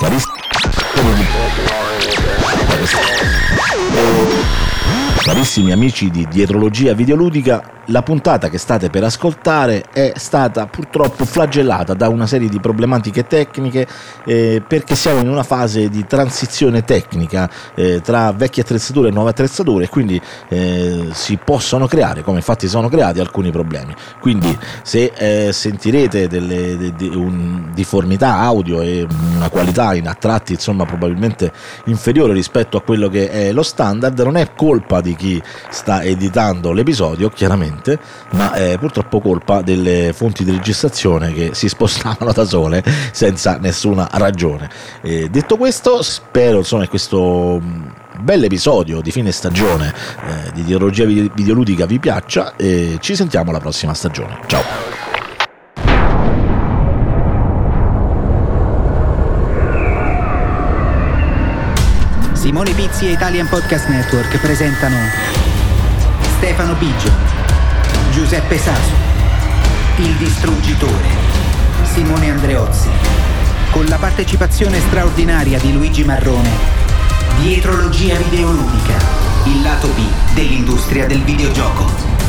That is. Carissimi amici di Dietrologia Videoludica, la puntata che state per ascoltare è stata purtroppo flagellata da una serie di problematiche tecniche eh, perché siamo in una fase di transizione tecnica eh, tra vecchie attrezzature e nuove attrezzature e quindi eh, si possono creare, come infatti sono creati, alcuni problemi. Quindi se eh, sentirete delle de, de, un, difformità audio e una qualità in attratti insomma probabilmente inferiore rispetto a quello che è lo standard, non è colpa di chi sta editando l'episodio, chiaramente, ma è purtroppo colpa delle fonti di registrazione che si spostavano da sole senza nessuna ragione. E detto questo, spero insomma che questo bell'episodio di fine stagione eh, di ideologia videoludica vi piaccia e ci sentiamo alla prossima stagione. Ciao! Simone Pizzi e Italian Podcast Network presentano Stefano Biggio, Giuseppe Saso, Il Distruggitore, Simone Andreozzi, con la partecipazione straordinaria di Luigi Marrone, Dietrologia Videoludica, il lato B dell'industria del videogioco.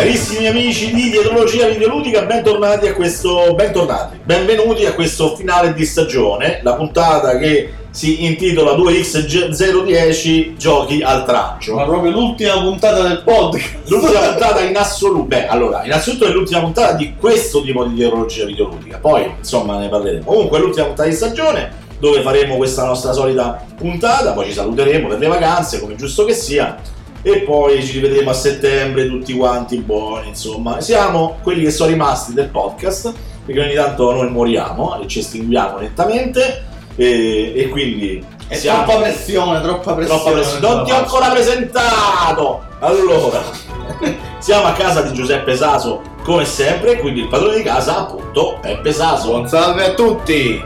Carissimi amici di Dietrologia Videoludica, bentornati a questo. bentornati, benvenuti a questo finale di stagione, la puntata che si intitola 2X010 Giochi al traccio. Ma proprio l'ultima puntata del podcast. L'ultima puntata in assoluto. Beh, allora, innanzitutto è l'ultima puntata di questo tipo di Dietrologia Videoludica, poi insomma ne parleremo. Comunque è l'ultima puntata di stagione dove faremo questa nostra solita puntata, poi ci saluteremo per le vacanze, come giusto che sia e poi ci rivedremo a settembre tutti quanti buoni, insomma. Siamo quelli che sono rimasti del podcast, perché ogni tanto noi moriamo e ci estinguiamo lentamente e, e quindi... È siamo... troppa pressione, troppa pressione. Troppa pressione. Non ti ho ancora presentato! Allora, siamo a casa di Giuseppe Saso come sempre, quindi il padrone di casa appunto Peppe Saso. Buon salve a tutti!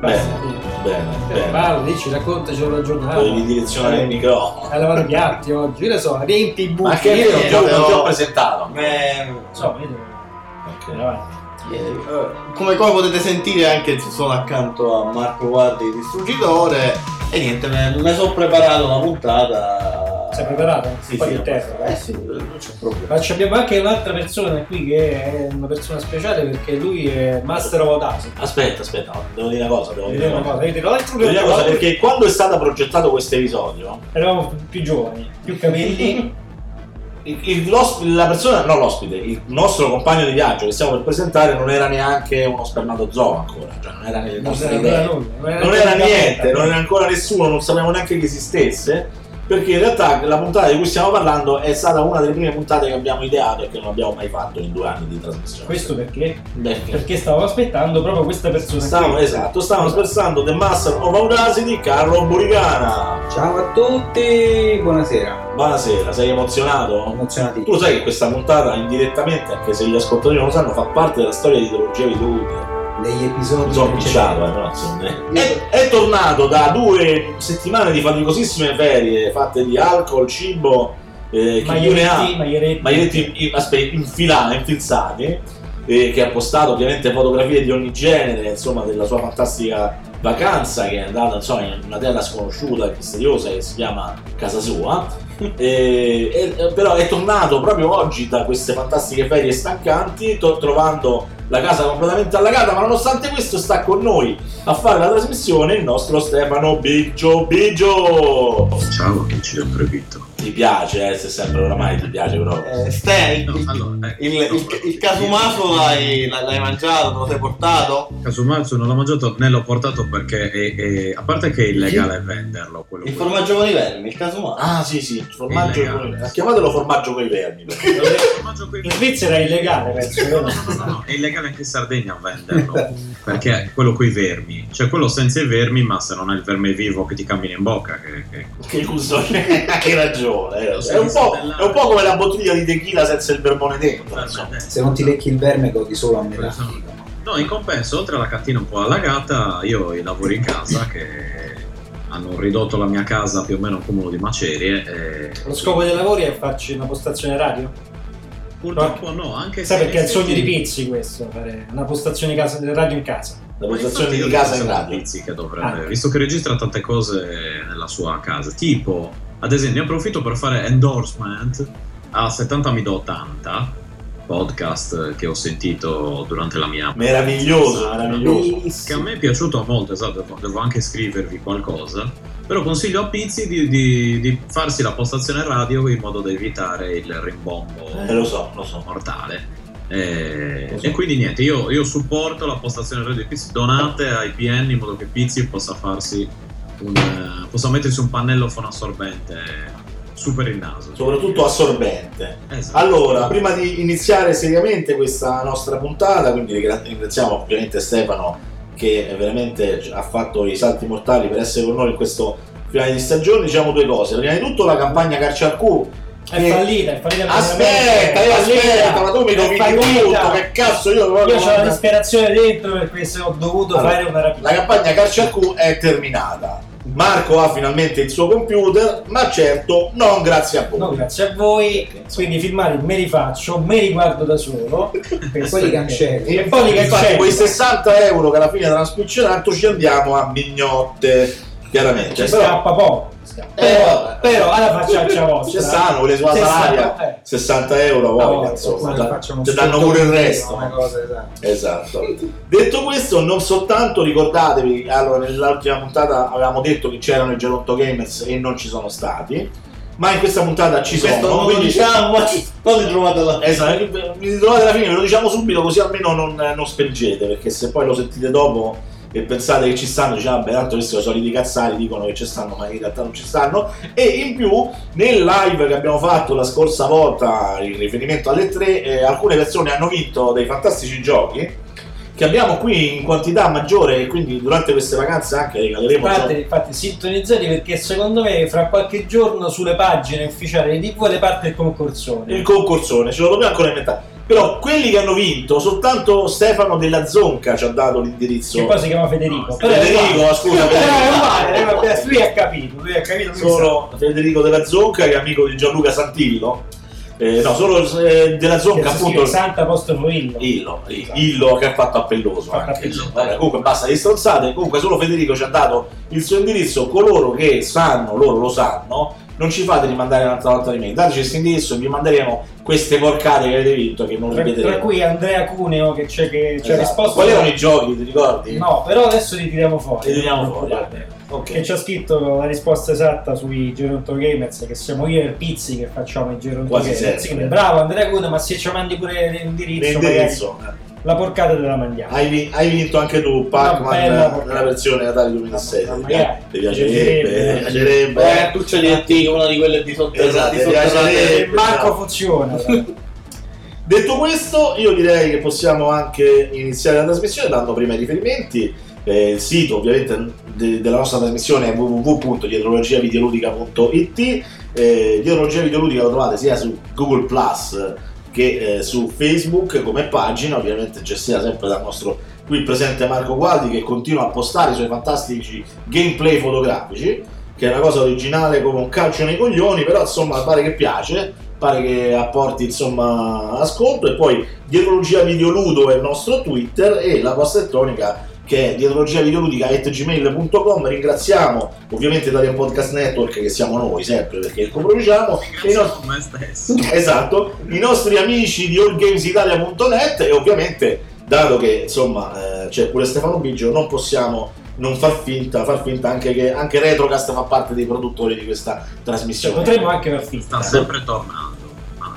Bene bene, bene. Parli, ci raccontaci la giornata. Devi direzionare il microfono. A lavare i piatti oggi, io ne so, riempi i buchi. Ma che io non ti ho, non ti ho presentato. Eh, so, vedo. Ok. Avanti. eh, come, come potete sentire anche sono accanto a Marco Guardi Distruggitore e niente, me, me sono preparato una puntata Sei preparato? Sì, Poi sì, terra. eh sì, non c'è problema. Ma abbiamo anche un'altra persona qui che è una persona speciale perché lui è Master of Audacity. Aspetta, aspetta, devo dire una cosa, devo dire una cosa. cosa, Devo dire una cosa che perché quando è stato progettato questo episodio, eravamo più giovani, più capelli. il- il- la persona, no l'ospite, il nostro compagno di viaggio che stiamo per presentare non era neanche uno spermatozoo ancora, cioè non era non era idee. nulla, non era niente, non era ancora nessuno, non sapevamo neanche che esistesse. Perché in realtà la puntata di cui stiamo parlando è stata una delle prime puntate che abbiamo ideato e che non abbiamo mai fatto in due anni di trasmissione. Questo perché? Perché? Perché stavo aspettando proprio questa persona Stavamo, qui. esatto, stavamo spersando The Master of Audacity, Carlo Buricana. Ciao a tutti, buonasera. Buonasera, sei emozionato? Emozionati. Tu sai che questa puntata indirettamente, anche se gli ascoltatori non lo sanno, fa parte della storia di ideologia videoludica. Degli episodi eh, però, insomma, è, è tornato da due settimane di faticosissime ferie fatte di alcol, cibo, eh, ha, Maglieretti, maglieretti. maglieretti in- aspetta, infilati, infilzati, eh, che ha postato ovviamente fotografie di ogni genere, insomma, della sua fantastica vacanza che è andata insomma, in una terra sconosciuta e misteriosa che si chiama casa sua. E- e- però è tornato proprio oggi da queste fantastiche ferie stancanti, to- trovando la casa completamente allagata, ma nonostante questo sta con noi a fare la trasmissione il nostro Stefano Biggio Biggio. Ciao, che ci ho previsto. Ti piace, eh, se sempre oramai ti piace però. Eh, Ste, il, il, il, il casumaso l'hai, l'hai mangiato, te lo sei portato? Casumazzo non l'ho mangiato né l'ho portato perché è, è- a parte che è illegale venderlo quello Il formaggio con i vermi, il casumaso. Ah sì sì, il formaggio Illegale. con... chiamatelo formaggio con i vermi. In Svizzera è illegale, penso. vero? No, è illegale anche in Sardegna venderlo perché è quello coi vermi cioè quello senza i vermi ma se non è il verme vivo che ti cammina in bocca che, che- Che cusone, hai ragione. Eh. È un, po', è un po' come la bottiglia di tequila senza il vermone dentro. insomma. Se non ti lecchi il verme godi solo a metà. no in compenso oltre alla cattina un po' allagata io ho i lavori in casa che hanno ridotto la mia casa più o meno a un cumulo di macerie e Lo scopo dei lavori è farci una postazione radio? purtroppo no anche Sai se perché è il sogno di Pizzi questo, fare una postazione casa, radio in casa. La postazione di casa in radio. Pizzi che dovrebbe, Ah. visto che registra tante cose nella sua casa, tipo, ad esempio, ne approfitto per fare endorsement a 70 mi do 80 podcast che ho sentito durante la mia Meraviglioso, meraviglioso. che a me è piaciuto molto, esatto, devo, devo anche scrivervi qualcosa. Però consiglio a Pizzi di, di- di farsi la postazione radio in modo da evitare il rimbombo Eh, lo so, lo so. mortale. E, Lo so. e quindi niente, io, io supporto la postazione radio di Pizzi, donate ai PN in modo che Pizzi possa farsi un, eh, possa mettersi un pannello fonoassorbente super il naso. Soprattutto assorbente. Esatto. Allora, prima di iniziare seriamente questa nostra puntata, quindi ringra- ringraziamo ovviamente Stefano che veramente ha fatto i salti mortali per essere con noi in questo finale di stagione, diciamo due cose. Prima di tutto la campagna Carci al Q. È che- fallita, è fallita. Aspetta, io fallita, aspetta, ma tu mi fallita. tutto, che cazzo io Io ho la disperazione dentro per questo ho dovuto Allora, fare una rapida. La campagna Carci al Q è terminata. Marco ha finalmente il suo computer, ma certo non grazie a voi. No, grazie a voi. Quindi filmare me li faccio, me li guardo da solo. E poi li cancelli. E poi li cancello. quei 60 euro che alla fine della spiccionato ci andiamo a mignotte, chiaramente. Ci Però- scappa poco. Eh, Però, vabbè. però alla facciaccia vostra. Ci stanno quelle sua Ci salaria, eh. 60 euro voglia, voglia, insomma, da- ti un danno pure il resto. Una cosa, esatto. Esatto. Detto questo, non soltanto ricordatevi, allora nell'ultima puntata avevamo detto che c'erano i Geronto Gamers e non ci sono stati, ma in questa puntata ci Questo sono. non quindi- diciamo, poi li trovate alla Esatto, vi ritrovate alla fine, ve lo diciamo subito così almeno non, non spengete, perché se poi lo sentite dopo e pensate che ci stanno, diciamo, vabbè, tanto questi sono i soliti cazzari, dicono che ci stanno, ma in realtà non ci stanno. E in più, nel live che abbiamo fatto la scorsa volta, in riferimento alle tre, eh, alcune persone hanno vinto dei fantastici giochi che abbiamo qui in quantità maggiore e quindi durante queste vacanze anche regaleremo Infatti, infatti sintonizzati perché secondo me fra qualche giorno sulle pagine ufficiali di TV le parte il concorsone. il concorsone, ce lo dobbiamo ancora inventare. Però quelli che hanno vinto, soltanto Stefano della Zonca ci ha dato l'indirizzo. Che poi si chiama Federico. È Federico, scusa, Federico. eh, vabbè, lui ha capito, lui ha capito. solo Federico della Zonca che è amico di Gianluca Santillo Eh, no solo eh, della Zonca appunto Santa apostolo Illo. Illo, Illo che ha fatto appelloso Fatto anche. appelloso. Vabbè, comunque basta di stronzate comunque solo Federico ci ha dato il suo indirizzo coloro che sanno loro lo sanno non ci fate rimandare un'altra volta di mail dateci questo indirizzo e vi manderemo queste porcate che avete vinto che non Tra, ripeteremo tra cui Andrea Cuneo che c'è che ci ha Esatto. risposto. quali erano i giochi ti ricordi? No, però adesso li tiriamo fuori. Li tiriamo fuori, preoccupate. ok Che ci ha scritto la risposta esatta sui Geronto Gamers, che siamo io e Pizzi che facciamo i Geronto Quasi Gamers. sempre. Quindi bravo Andrea Cuneo, ma se ci mandi pure l'indirizzo, l'indirizzo magari la porcata te la mandiamo. hai, hai vinto anche tu Pac-Man nella versione Natale 2006 Ma ti magari. ti piacerebbe Piacerebbe. ti piacerebbe Eh, tu ce li metti una di quelle di sotto Esatto, di sotterranea. piacerebbe. Marco funziona. Detto questo, io direi che possiamo anche iniziare la trasmissione dando prima i riferimenti. Eh, il sito ovviamente de- della nostra trasmissione è www.dietrologiavideoludica.it eh, Dietrologia Videoludica lo trovate sia su Google Plus che eh, su Facebook come pagina, ovviamente gestita sempre dal nostro qui presente Marco Gualdi che continua a postare i suoi fantastici gameplay fotografici, che è una cosa originale come un calcio nei coglioni, però insomma pare che piace, pare che apporti insomma ascolto. E poi Dietrologia Videoludo è il nostro Twitter e la posta elettronica che è dietrologiavideoludica.gmail.com ringraziamo ovviamente Italian Podcast Network che siamo noi sempre perché il coproduciamo e i nostri esatto, i nostri amici di allgamesitalia.net e ovviamente dato che insomma eh, c'è pure Stefano Biggio, non possiamo non far finta, far finta anche che anche Retrocast fa parte dei produttori di questa Cioè, trasmissione. potremmo anche far finta. Sta sempre tornando.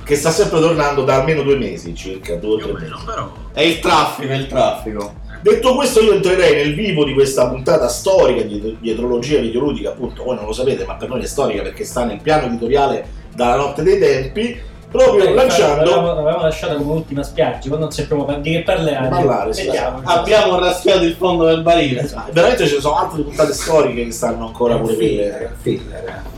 che sta sempre tornando da almeno due mesi circa, due o tre mesi. Però È il traffico, è il traffico. Detto questo, io entrerei nel vivo di questa puntata storica di dietrologia videoludica, appunto, voi non lo sapete, ma per noi è storica perché sta nel piano editoriale dalla notte dei tempi, proprio Eh, lanciando L'avevamo, l'avevamo lasciata come ultima spiaggia, quando non sappiamo di che parliamo. Parlare, sì. Vediamo. Abbiamo raschiato il fondo del barile. Veramente ce ne sono altre puntate storiche che stanno ancora pure quelle.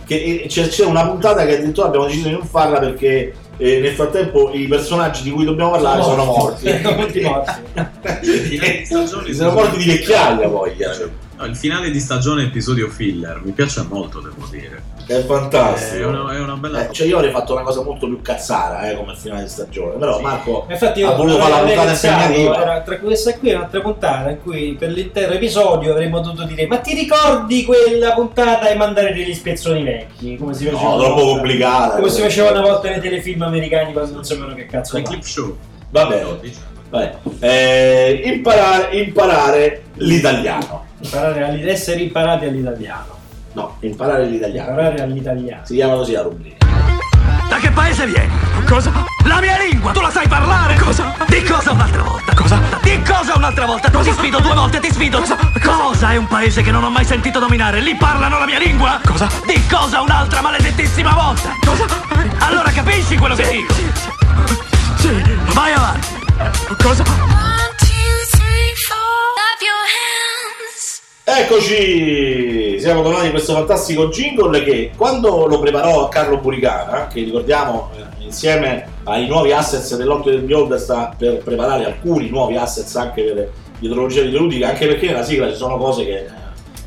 Che, e c'è, c'è una puntata che addirittura abbiamo deciso di non farla perché eh, nel frattempo i personaggi di cui dobbiamo parlare sono morti. Sono morti. sono morti di vecchiaia eh. No, il finale di stagione episodio filler mi piace molto, devo dire. È fantastico. È una, è una bella Eh, cioè io avrei fatto una cosa molto più cazzara eh, come finale di stagione, però Marco Infatti, ha voluto fare la puntata era tra questa qui e un'altra puntata in cui per l'intero episodio avremmo dovuto dire ma ti ricordi quella puntata e mandare degli spezzoni vecchi come si faceva No, una troppo volta- complicata. come si faceva una volta nei telefilm americani quando non sapevano che cazzo Le clip show. Va bene. Vai. Eh, imparare, imparare l'italiano. Imparare all'it- essere imparati all'italiano No, imparare l'italiano. imparare all'italiano Si chiama così la rubrica. Da che paese vieni? Cosa? La mia lingua! Tu la sai parlare? Cosa? Di cosa un'altra volta? Cosa? Di cosa un'altra volta? Ti sfido due volte, ti sfido! Cosa? Cosa è un paese che non ho mai sentito nominare? Lì parlano la mia lingua? Cosa? Di cosa un'altra maledettissima volta? Cosa? Allora capisci quello che dico? Sì, vai avanti! Cosa? Eccoci! Siamo tornati in questo fantastico jingle che quando lo preparò a Carlo Buricana, che ricordiamo eh, insieme ai nuovi assets dell'Occhio del Beyond sta per preparare alcuni nuovi assets anche per l'idrologia videoludica, anche perché nella sigla ci sono cose che eh,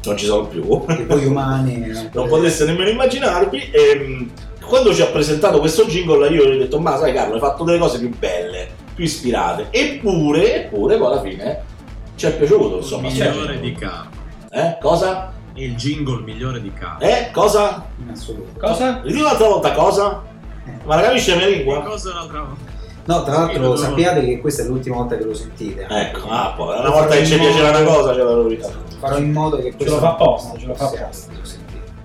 non ci sono più. Che poi umani. non poteste nemmeno immaginarvi. E, quando ci ha presentato questo jingle, io gli ho detto: Ma sai, Carlo, hai fatto delle cose più belle, più ispirate. Eppure, eppure, poi alla fine ci è piaciuto. Insomma, Il migliore di Carlo. Eh? Cosa? Il jingle migliore di Carlo. Eh? Cosa? In assoluto. Cosa? Ridì un'altra volta cosa? Ma la capisci la mia lingua? Cosa un'altra volta? No, tra l'altro sappiate che questa è l'ultima volta che lo sentite. Ecco, ah, poi una volta che ci piaceva una cosa, ce la rovina. Farò in modo che ce lo fa apposta ce lo fa apposta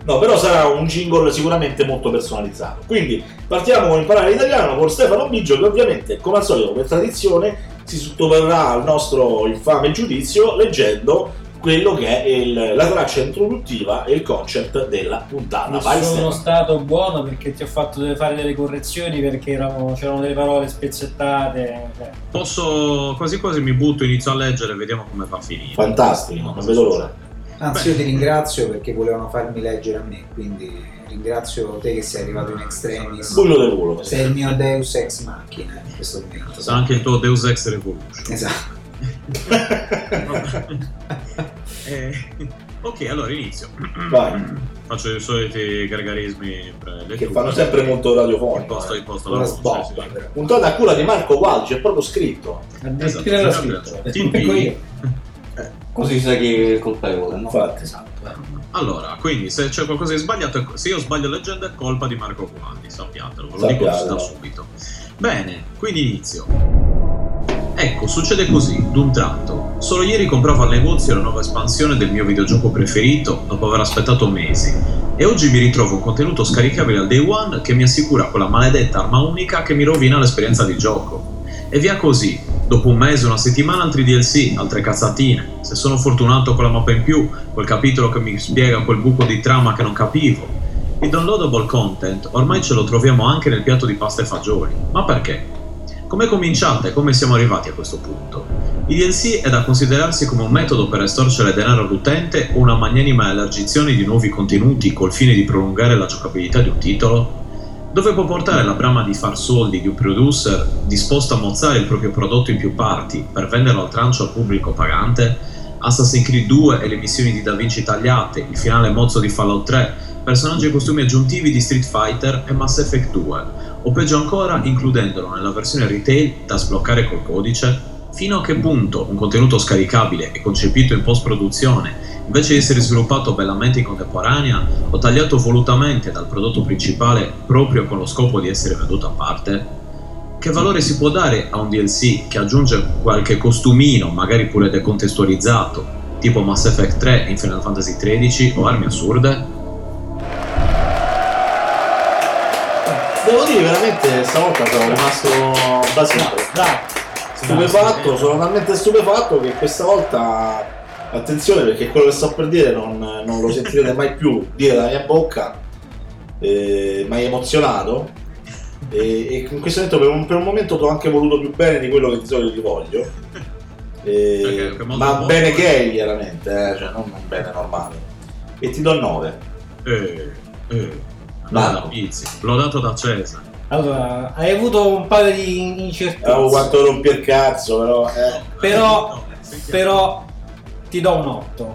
No, però sarà un jingle sicuramente molto personalizzato. Quindi partiamo con imparare l'italiano con Stefano Biggio che ovviamente, come al solito, per tradizione, si sottoverrà al nostro infame giudizio leggendo quello che è il- la traccia introduttiva e il concept della puntata. non Vai, sono Stefano. stato buono perché ti ho fatto fare delle correzioni perché erano- c'erano delle parole spezzettate cioè. Posso quasi quasi mi butto, inizio a leggere e vediamo come va a finire. Fantastico, non vedo l'ora. Anzi, io ti ringrazio perché volevano farmi leggere a me, quindi ringrazio te che sei arrivato in extremis. Bullo del culo. Sei il mio Deus ex machina in questo momento. Sarà anche il tuo Deus Ex Revolution. Esatto. Eh, ok, allora inizio. Vai. Faccio i soliti gargarismi Che fanno sempre molto radiofonico. Imposto, eh. imposto la Una voce, sì. però. Puntata a cura di Marco Gualci, è proprio scritto. Esatto, sempre scritto. Ecco P. io. Così sai chi è il colpevole, no? Infatti. Esatto. Allora, quindi se c'è qualcosa di sbagliato, se io sbaglio leggendo è colpa di Marco Gualdi, sappiatelo, ve lo dico Sappiatelo. da subito. Bene, quindi inizio. Ecco, succede così, d'un tratto. Solo ieri compravo al negozio la nuova espansione del mio videogioco preferito dopo aver aspettato mesi. E oggi mi ritrovo un contenuto scaricabile al day one che mi assicura quella maledetta arma unica che mi rovina l'esperienza di gioco. E via così. Dopo un mese, una settimana, altri DLC, altre cazzatine. Se sono fortunato con la mappa in più, quel capitolo che mi spiega quel buco di trama che non capivo. Il downloadable content ormai ce lo troviamo anche nel piatto di pasta e fagioli. Ma perché? Come cominciate? Come siamo arrivati a questo punto? I DLC è da considerarsi come un metodo per estorcere denaro all'utente o una magnanima elargizione di nuovi contenuti col fine di prolungare la giocabilità di un titolo? Dove può portare la brama di far soldi di un producer disposto a mozzare il proprio prodotto in più parti per venderlo al trancio al pubblico pagante? Assassin's Creed 2 e le missioni di Da Vinci tagliate, il finale mozzo di Fallout 3, personaggi e costumi aggiuntivi di Street Fighter e Mass Effect 2, o peggio ancora includendolo nella versione retail da sbloccare col codice? Fino a che punto un contenuto scaricabile e concepito in post-produzione, invece di essere sviluppato bellamente in contemporanea o tagliato volutamente dal prodotto principale proprio con lo scopo di essere venduto a parte? Che valore si può dare a un DLC che aggiunge qualche costumino, magari pure decontestualizzato, tipo Mass Effect 3 in Final Fantasy XIII o armi assurde? Devo dire veramente stavolta sono rimasto basito. Stupefatto, sono talmente stupefatto che questa volta attenzione perché quello che sto per dire non, non lo sentirete mai più dire dalla mia bocca. Eh, mi hai emozionato e, e in questo momento per un, per un momento ti ho anche voluto più bene di quello che di solito ti voglio. Eh, modo ma bene gay chiaramente, eh, cioè non bene normale. E ti do 9. Eh, eh. Marco. Allora, Pizzi, l'ho dato da Cesare. Allora, hai avuto un paio di incertezze. Oh, quanto rompi il cazzo, però. eh. Però, però ti do un 8.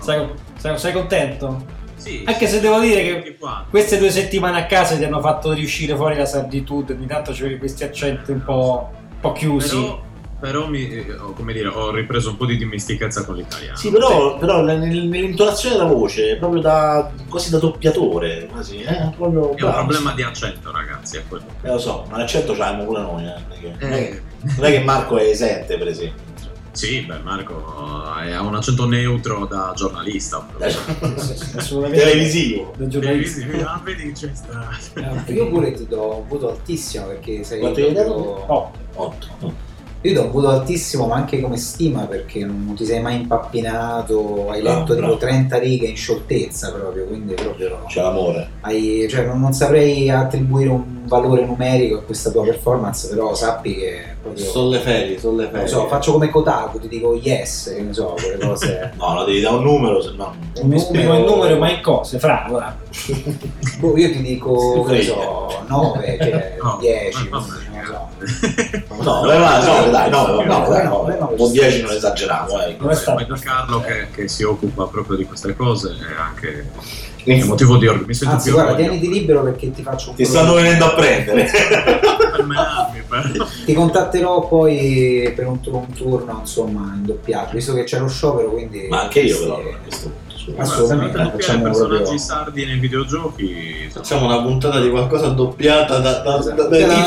Sei, sei- sei contento? Sì. Anche se devo dire che queste due settimane a casa ti hanno fatto riuscire fuori la sarditudine, ogni tanto c'avevi questi accenti un po', un po' chiusi. Però, però mi, eh, ho- come dire, ho ripreso un po' di dimestichezza con l'italiano. Sì, però, però nel- nell'intonazione della voce, proprio da quasi da doppiatore, quasi, eh, proprio È un bravo. problema di accento, ragazzi, è quello. Eh, lo so, ma l'accento ce l'abbiamo pure noi, eh, non, è che, non è Eh. che- non è che Marco è esente, per esempio. Sì, beh, Marco eh, ha un accento neutro da giornalista. Assolutamente. Televisivo. Da giornalista. Televisivo. Ah, vedi, c'è sta. Io pure ti do un voto altissimo perché sei Quanto gli hai dato? proprio- 8. Io do un voto altissimo ma anche come stima perché non ti sei mai impappinato, hai Bravo, letto tipo 30 righe in scioltezza proprio, quindi proprio C'è l'amore. hai- cioè, non, non saprei attribuire un valore numerico a questa tua performance, però sappi che proprio... Sono le ferie, sono le non ferie. so, faccio come Kotaku, ti dico yes, che ne so, quelle cose... No, lo devi dare un numero, se no. Un Mi spiego il numero, ma in cose, fra, ora. Boh, io ti dico, che ne so, 9, cioè No, 10, ma- non lo so. No, no, dai, no, no, no, dai, no, no, no, un 10 non esageriamo, eh. Vedo Carlo che, che si occupa proprio di queste cose è anche è motivo di orgoglio. Mi sento Anzi, più guarda, orgoglio tieniti libero perché ti faccio un Ti stanno venendo a prendere. per menarmi, però. Ti contatterò poi per un, un turno, insomma, in doppiaggio, visto che c'è lo sciopero, quindi... Ma anche io però a questo punto. Doppiare facciamo personaggi proprio- sardi nei videogiochi Facciamo una puntata di qualcosa doppiata da, da, Esatto. da, da.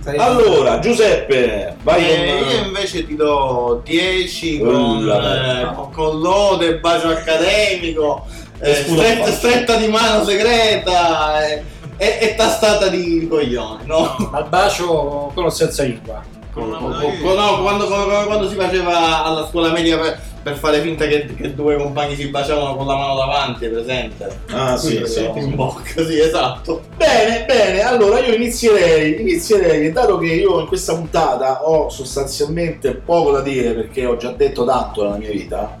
Sarebbe- Allora, Giuseppe, vai Eh, con... io invece ti do 10 con, eh, con, con lode, bacio accademico, eh, Scusa, stretta, stretta di mano segreta eh, e, e tastata di coglioni, no? Ma il bacio, quello senza lingua. con Co- una- co- co- no, quando, come quando si faceva alla scuola media per, fare finta che, che due compagni si baciavano con la mano davanti, presente? Ah, sì, Sì, sì. In bocca, sì, esatto. Bene, bene, allora io inizierei, inizierei, dato che io in questa puntata ho sostanzialmente poco da dire perché ho già detto tanto nella mia vita,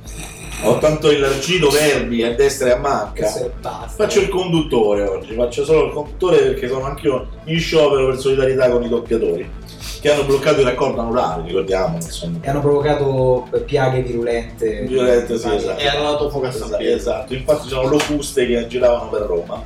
ho tanto il cito verbi a destra e a manca, faccio il conduttore oggi, faccio solo il conduttore perché sono anch'io in sciopero per solidarietà con i doppiatori che hanno bloccato il raccordo anulare, ricordiamo, insomma. E hanno provocato piaghe virulente. Violente, sì, esatto. E hanno dato fuoco a San Esatto, Pietro. esatto. infatti sono locuste che giravano per Roma.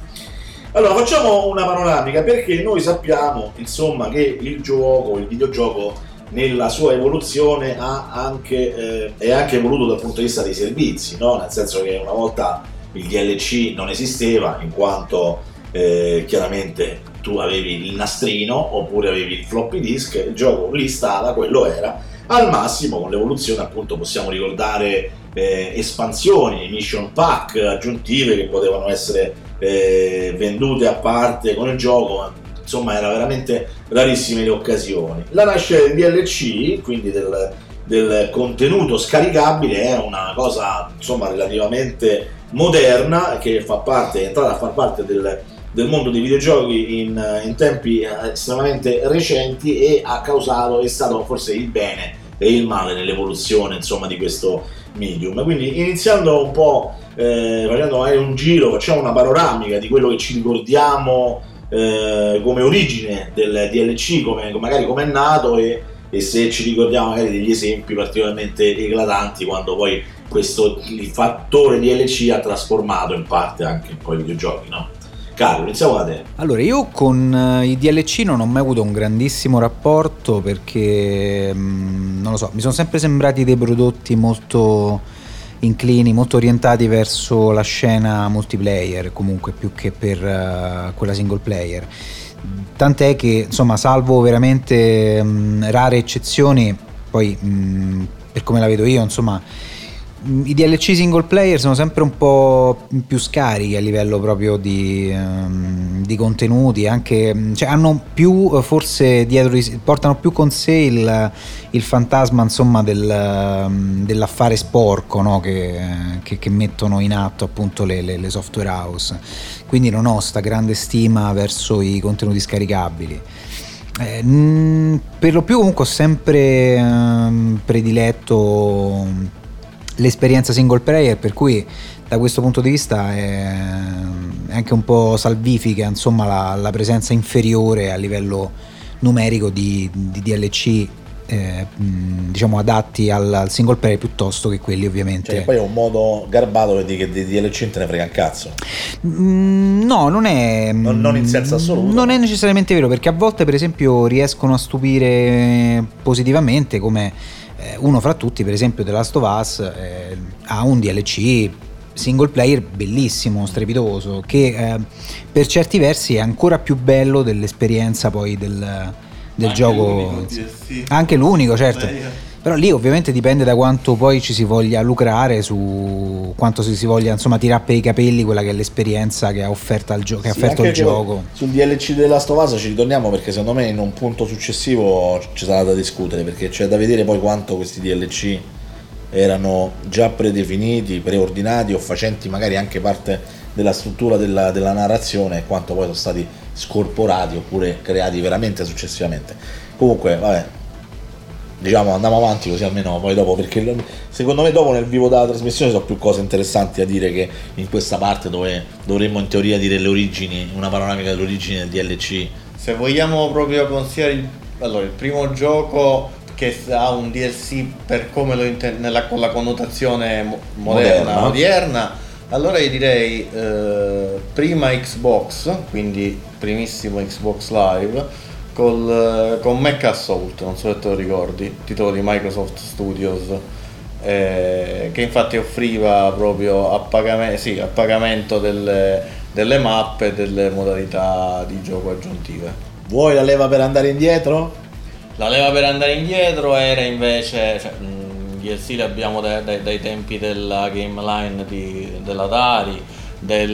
Allora facciamo una panoramica perché noi sappiamo insomma che il gioco, il videogioco nella sua evoluzione ha anche, eh, è anche evoluto dal punto di vista dei servizi, no? nel senso che una volta il DLC non esisteva in quanto eh, chiaramente tu avevi il nastrino oppure avevi il floppy disk, il gioco lì stava, quello era, al massimo con l'evoluzione appunto possiamo ricordare eh, espansioni, mission pack aggiuntive che potevano essere eh, vendute a parte con il gioco, insomma era veramente rarissime le occasioni. La nascita del DLC, quindi del, del contenuto scaricabile, è una cosa insomma relativamente moderna che fa parte, è entrata a far parte del, del mondo dei videogiochi in, in tempi eh, estremamente recenti e ha causato, è stato forse il bene e il male nell'evoluzione insomma di questo medium. Quindi iniziando un po', eh, facendo magari un giro, facciamo una panoramica di quello che ci ricordiamo eh, come origine del DLC, come, magari come è nato e, e se ci ricordiamo magari degli esempi particolarmente eclatanti quando poi questo il fattore DLC ha trasformato in parte anche un po' i videogiochi, no? Carlo, iniziamo da te. Allora, io con eh, i DLC non ho mai avuto un grandissimo rapporto perché, mm, non lo so, mi sono sempre sembrati dei prodotti molto inclini, molto orientati verso la scena multiplayer, comunque più che per eh, quella single player. Tant'è che, insomma, salvo veramente mh, rare eccezioni, poi mh, per come la vedo io, insomma, i DLC single player sono sempre un po' più scarichi a livello proprio di, ehm, di contenuti, anche, cioè hanno più forse dietro, di portano più con sé il, il fantasma insomma del, ehm, dell'affare sporco no? che, che- che mettono in atto appunto le, le- le software house. Quindi non ho sta grande stima verso i contenuti scaricabili. Eh, mh, per lo più comunque ho sempre ehm, prediletto l'esperienza single player per cui da questo punto di vista è, anche un po' salvifica insomma la, la presenza inferiore a livello numerico di, di DLC eh, diciamo adatti al, al single player piuttosto che quelli ovviamente Cioè, poi è un modo garbato per dire che di DLC te ne frega un cazzo. Mm, No, non è. Non- non in senso assoluto. Non è necessariamente vero, perché a volte, per esempio, riescono a stupire positivamente, come eh, uno fra tutti, per esempio, The Last of Us eh, ha un DLC single player bellissimo, strepitoso, che eh, per certi versi è ancora più bello dell'esperienza poi del, del gioco. Anche l'unico, certo. Però lì ovviamente dipende da quanto poi ci si voglia lucrare su quanto si, si voglia insomma tirare per i capelli quella che è l'esperienza che ha offerto il, gio- che ha Sì, offerto il gioco. Sul DLC della Us ci ritorniamo perché secondo me in un punto successivo ci sarà da discutere perché c'è da vedere poi quanto questi DLC erano già predefiniti, preordinati o facenti magari anche parte della struttura della, della narrazione e quanto poi sono stati scorporati oppure creati veramente successivamente. Comunque, vabbè, diciamo andiamo avanti così almeno poi dopo perché secondo me dopo nel vivo della trasmissione sono più cose interessanti da dire che in questa parte dove dovremmo in teoria dire le origini una panoramica delle origini del DLC Se vogliamo proprio considerare il, allora, il primo gioco che ha un DLC per come lo nella- con la connotazione mo- moderna, Moderna. odierna, allora io direi eh, prima Xbox, quindi primissimo Xbox Live, col, eh, con Mech Assault, non so se te lo ricordi, titolo di Microsoft Studios, eh, che infatti offriva proprio a pagamento, sì, a pagamento delle, delle mappe e delle modalità di gioco aggiuntive. vuoi la leva per andare indietro? La leva per andare indietro era invece, cioè, DLC li abbiamo dai, dai- dai tempi della game line di, dell'Atari, del,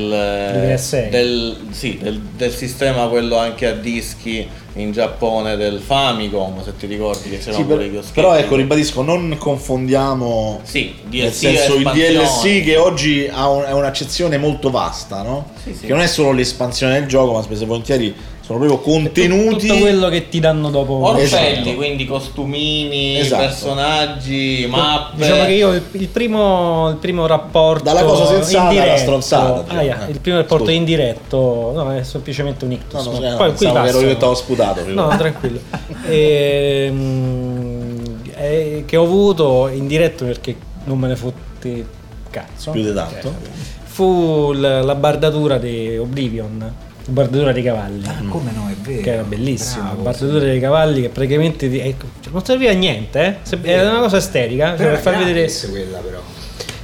Di PS6. del, sì, del, del sistema quello anche a dischi in Giappone del Famicom, se ti ricordi che c'erano Sì, pure per- però ecco ribadisco non confondiamo Sì, DLC nel senso il. DLC che oggi ha un- è un'accezione molto vasta no? Sì, sì. che non è solo l'espansione del gioco ma spesso e volentieri sono proprio contenuti Tutto quello che ti danno dopo. Orpelli, Esatto. quindi costumini, Esatto. personaggi, mappe. Diciamo che io il, il primo, il primo rapporto Dalla cosa sensata alla indiretto- stronzata, ah, yeah, cioè, eh. il primo rapporto Scusa. indiretto, no, è semplicemente un no, ictus. no, ma no, poi qui pensavo che ero t'avevo sputato prima. No, tranquillo. Ehm, eh, che ho avuto in diretto perché non me ne fotti cazzo. più di tanto Cioè, fu la, la bardatura di Oblivion, la bardatura dei cavalli. Come no, è vero. Che era bellissima, Bravo, bardatura dei cavalli che praticamente ti- ecco, cioè, non serviva a niente, eh? Se- era una cosa estetica, cioè, per era far vedere. quella però.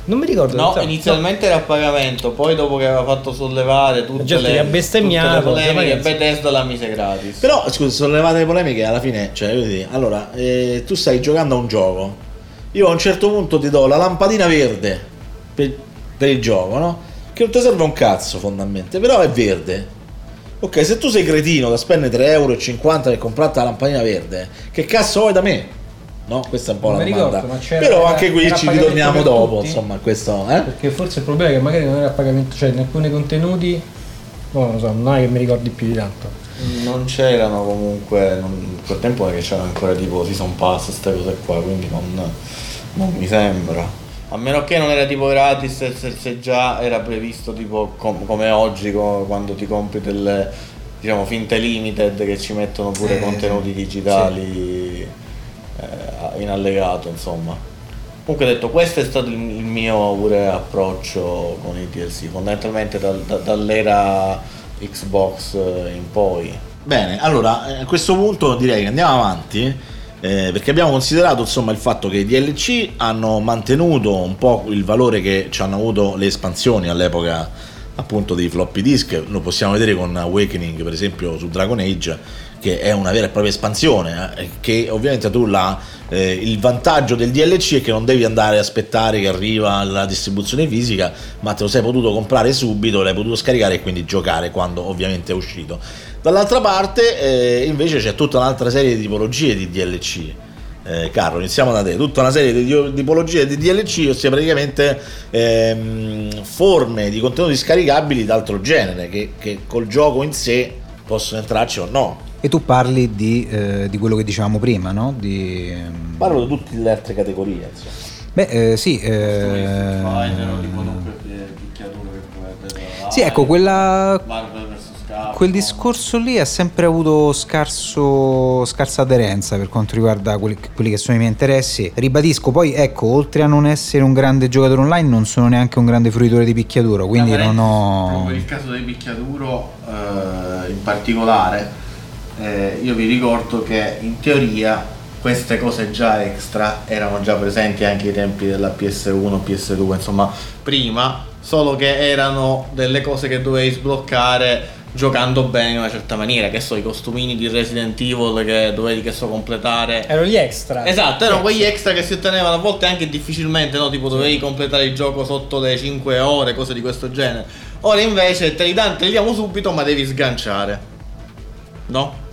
Non mi ricordo. No, inizialmente era a pagamento, poi dopo che aveva fatto sollevare tutte gente le, tutte le bestemmiato, polemiche. Bethesda la mise gratis. però scusa sollevate le polemiche alla fine cioè dire, allora eh, tu stai giocando a un gioco io a un certo punto ti do la lampadina verde per, per il gioco no? che non ti serve un cazzo fondamentalmente però è verde ok se tu sei cretino da spendere 3,50 euro per comprarti la lampadina verde che cazzo vuoi da me? no? questa è un po' Non la mi domanda ricordo, ma c'era- però anche qui ci ritorniamo dopo tutti? insomma questo eh? Perché forse il problema è che magari non era a pagamento, cioè in alcuni contenuti, no, non lo so, non è che mi ricordi più di tanto. Non c'erano comunque, non, quel tempo non è che c'erano ancora tipo season pass, queste cose qua, quindi non, non mi sembra. A meno che non era tipo gratis, se, se- già era previsto tipo com- come oggi co- quando ti compri delle diciamo finte limited che ci mettono pure Eh, contenuti digitali eh, in allegato, insomma. Comunque detto, questo è stato il, il mio pure approccio con i DLC, fondamentalmente dal- da- dall'era Xbox in poi. Bene, allora a questo punto direi che andiamo avanti eh, perché abbiamo considerato insomma il fatto che i DLC hanno mantenuto un po' il valore che ci hanno avuto le espansioni all'epoca, appunto dei floppy disk, lo possiamo vedere con Awakening per esempio su Dragon Age che è una vera e propria espansione, eh, che ovviamente tu la, eh, il vantaggio del DLC è che non devi andare a aspettare che arriva la distribuzione fisica, ma te lo sei potuto comprare subito, l'hai potuto scaricare e quindi giocare quando ovviamente è uscito. Dall'altra parte eh, invece c'è tutta un'altra serie di tipologie di DLC. Eh, Carlo, iniziamo da te. Tutta una serie di tipologie di DLC, ossia praticamente ehm, forme di contenuti scaricabili d'altro genere, che, che col gioco in sé possono entrarci o no. E tu parli di, eh, di quello che dicevamo prima, no? Di, ehm, Parlo di tutte le altre categorie. Insomma. Beh, eh, sì. Eh, sì, ecco, quella, quel discorso lì ha sempre avuto scarso, scarsa aderenza per quanto riguarda quelli, quelli, che sono i miei interessi. Ribadisco, poi ecco, oltre a non essere un grande giocatore online, non sono neanche un grande fruitore di picchiaduro, quindi non ho... Per il caso del picchiaduro eh, in particolare, eh, io vi ricordo che in teoria queste cose già extra erano già presenti anche ai tempi della PS1, PS2, insomma prima, solo che erano delle cose che dovevi sbloccare giocando bene in una certa maniera, che so, i costumini di Resident Evil che dovevi che so completare. Erano gli extra. Esatto, erano quegli extra che si ottenevano a volte anche difficilmente, no? Tipo dovevi completare il gioco sotto le 5 ore, cose di questo genere. Ora invece te li, dan, te li diamo subito, ma devi sganciare. No?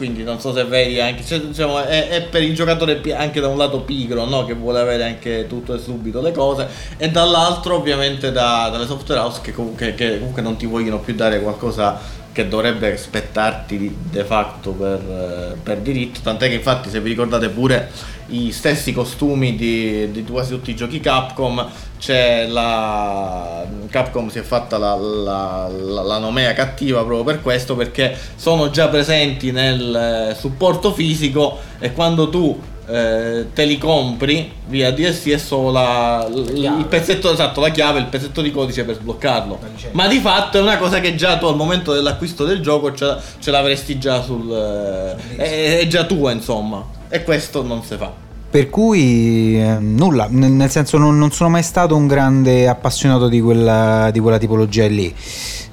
Quindi non so se vedi anche cioè, diciamo, è, è, per il giocatore anche da un lato pigro no? che vuole avere anche tutto e subito le cose e dall'altro ovviamente da, dalle software house che comunque, che comunque non ti vogliono più dare qualcosa che dovrebbe spettarti de facto per, per, diritto, tant'è che infatti se vi ricordate pure i stessi costumi di, di quasi tutti i giochi Capcom, c'è la Capcom si è fatta la, la, la, la, nomea cattiva proprio per questo perché sono già presenti nel supporto fisico e quando tu eh, te li compri via DSC è solo la, il pezzetto esatto, la chiave, il pezzetto di codice per sbloccarlo. Ma di fatto è una cosa che già tu al momento dell'acquisto del gioco ce, ce l'avresti già sul. Eh, è, è già tua, insomma. E questo non si fa. Per cui eh, nulla, nel senso non, non, sono mai stato un grande appassionato di quella, di quella tipologia lì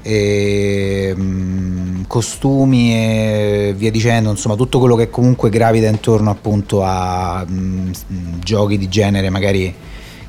e, mh, costumi e via dicendo, insomma tutto quello che comunque gravita intorno appunto a mh, giochi di genere magari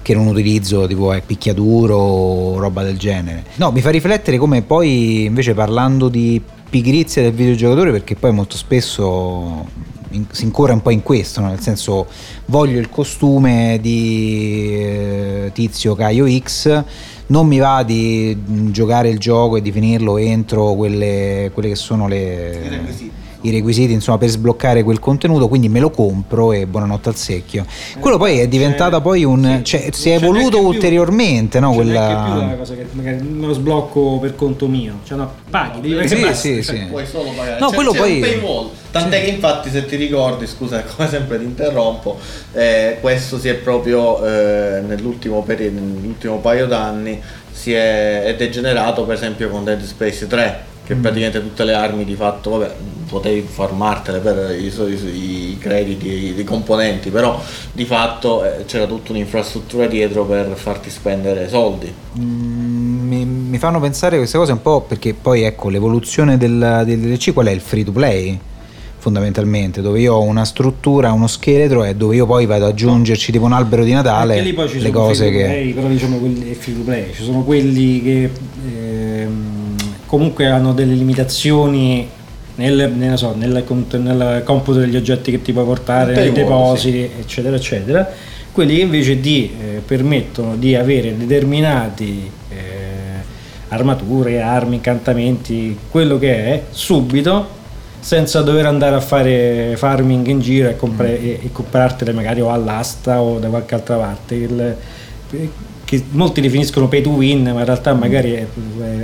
che non utilizzo tipo è picchiaduro o roba del genere. No, mi fa riflettere come poi invece parlando di pigrizia del videogiocatore perché poi molto spesso in, si incorre un po' in questo, no? nel senso voglio il costume di eh, Tizio Caio X non mi va di giocare il gioco e di finirlo entro quelle, quelle che sono le i insomma, per sbloccare quel contenuto, quindi me lo compro e buonanotte al secchio. Quello poi è diventata poi un. Cioè, cioè, si è evoluto ulteriormente, no? Quella... più una cosa che magari me lo sblocco per conto mio, cioè no, paghi, devi pagare. Sì, basta, sì, cioè, sì. Puoi solo pagare. No, c'è, quello c'è poi. Un paywall. Tant'è che infatti se ti ricordi, scusa come sempre ti interrompo, eh, questo si è proprio eh, nell'ultimo periodo, nell'ultimo paio d'anni si è, è degenerato per esempio con Dead Space 3 che mm. praticamente tutte le armi di fatto, vabbè, potevi farmartele per i, i, i crediti, i, i, componenti, però di fatto eh, c'era tutta un'infrastruttura dietro per farti spendere soldi. Mm, mi, mi, fanno pensare queste cose un po' perché poi ecco l'evoluzione del, del DLC qual è il free to play? fondamentalmente dove io ho una struttura, uno scheletro e dove io poi vado ad aggiungerci tipo un albero di Natale lì poi ci le cose che play, però diciamo quelli free to play ci sono quelli che ehm, comunque hanno delle limitazioni nel, nel, so, nel, nel, computo degli oggetti che ti puoi portare, nei depositi, sì. eccetera, eccetera. Quelli che invece ti eh, permettono di avere determinati eh, armature, armi, incantamenti, quello che è, subito, senza dover andare a fare farming in giro e, compre- mm. e, e comprartele magari o all'asta o da qualche altra parte. Il, che molti definiscono pay to win, ma in realtà magari è,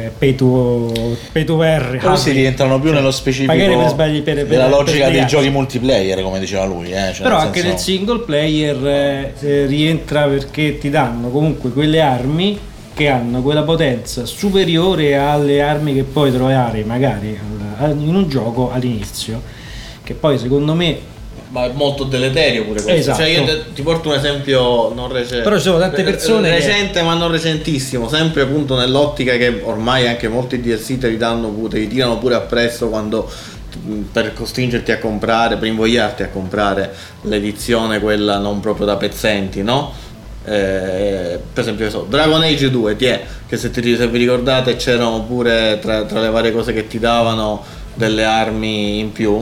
è pay to pay to earn. Però si rientrano più cioè, nello specifico magari per sbagli, per, per, della logica dei giochi multiplayer, come diceva lui. Eh? Cioè, Però nel anche senso... nel single player eh, rientra perché ti danno comunque quelle armi che hanno quella potenza superiore alle armi che puoi trovare magari in un gioco all'inizio. Che poi secondo me ma è molto deleterio pure questo. Esatto. Cioè io te- ti porto un esempio non recente. Però ci sono tante persone che- recente ma non recentissimo, sempre appunto nell'ottica che ormai anche molti DLC te li danno pu- te li tirano pure appresso quando per costringerti a comprare, per invogliarti a comprare l'edizione quella non proprio da pezzenti, no? Eh, per esempio che so, Dragon Age 2 ti è, che se, ti- se vi ricordate c'erano pure tra, tra le varie cose che ti davano delle armi in più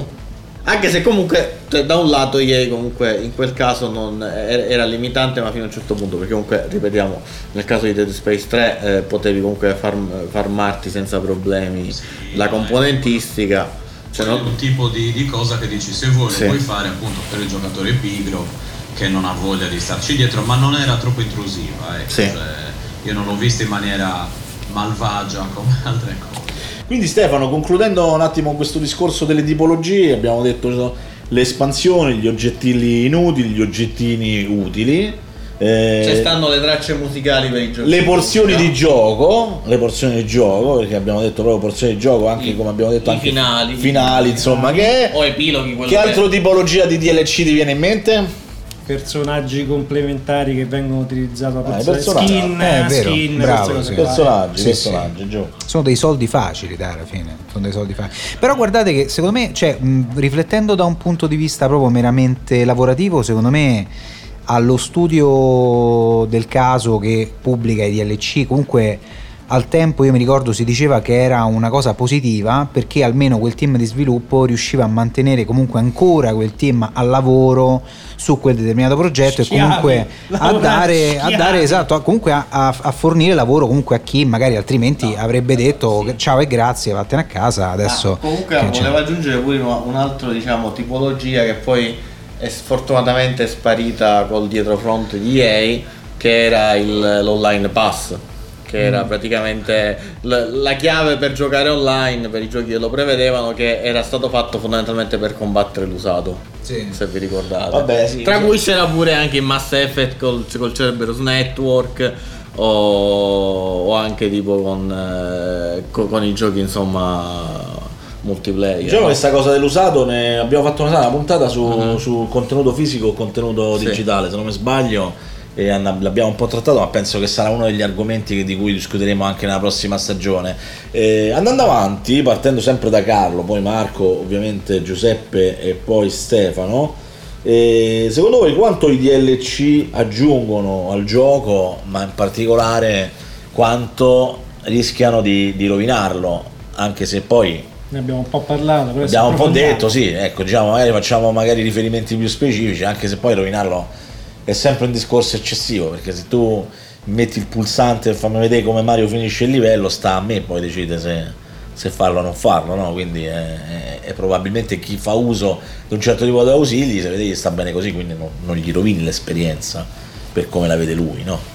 anche se comunque cioè, da un lato EA comunque in quel caso non era era limitante ma fino a un certo punto perché comunque ripetiamo nel caso di Dead Space 3 eh, potevi comunque farm- farmarti senza problemi la componentistica cioè, non- un tipo di, di cosa che dici se vuoi Sì. puoi fare appunto per il giocatore pigro che non ha voglia di starci dietro ma non era troppo intrusiva ecco. Sì. Cioè, io non l'ho vista in maniera malvagia come altre cose Quindi Stefano, concludendo un attimo questo discorso delle tipologie, abbiamo detto le espansioni, gli oggettini inutili, gli oggettini utili. eh, ci stanno le tracce musicali per i giochi le porzioni di gioco, le porzioni di gioco, perché abbiamo detto proprio porzioni di gioco, anche come abbiamo detto i anche finali. finali, insomma, che è o epiloghi che altro tipologia di DLC ti viene in mente? Personaggi complementari che vengono utilizzati a Ah, pensare personaggi. skin, Eh, vero, skin, bravo, sì. Personaggi, Sì, personaggi, giù. sono dei soldi facili dai alla fine sono dei soldi facili però guardate che secondo me cioè mh, riflettendo da un punto di vista proprio meramente lavorativo secondo me allo studio del caso che pubblica i DLC comunque al tempo io mi ricordo si diceva che era una cosa positiva perché almeno quel team di sviluppo riusciva a mantenere comunque ancora quel team al lavoro su quel determinato progetto Schiavi, e comunque a dare, a dare esatto, a- comunque a, a- a fornire lavoro comunque a chi magari altrimenti avrebbe detto ciao e grazie, vattene a casa, adesso... Ah, comunque che c'è?" volevo aggiungere pure una- un'altra diciamo, tipologia che poi è sfortunatamente sparita col dietrofront di EA che era il- l'online pass che Mm. era praticamente l- la chiave per giocare online per i giochi che lo prevedevano che era stato fatto fondamentalmente per combattere l'usato se vi ricordate Vabbè, sì, tra sì. cui c'era pure anche in Mass Effect col, col Cerberus Network o, o anche tipo con, eh, co- con i giochi insomma multiplayer Diciamo no? questa cosa dell'usato, ne abbiamo fatto una, puntata su, Mhm. su contenuto fisico o contenuto Sì. digitale, se non mi sbaglio, l'abbiamo un po' trattato, ma penso che sarà uno degli argomenti di cui discuteremo anche nella prossima stagione. Eh, andando avanti, partendo sempre da Carlo, poi Marco, ovviamente Giuseppe e poi Stefano, eh, secondo voi quanto i DLC aggiungono al gioco, ma in particolare quanto rischiano di, di rovinarlo? Anche se poi Ne abbiamo un po' parlato. Abbiamo un po' detto, sì, ecco, diciamo, magari facciamo magari riferimenti più specifici, anche se poi rovinarlo è sempre un discorso eccessivo, perché se tu metti il pulsante e fammi vedere come Mario finisce il livello, sta a me poi decide se, se farlo o non farlo, no? Quindi è, è- è probabilmente chi fa uso di un certo tipo di ausili, se che sta bene così, quindi non, non gli rovini l'esperienza per come la vede lui, no?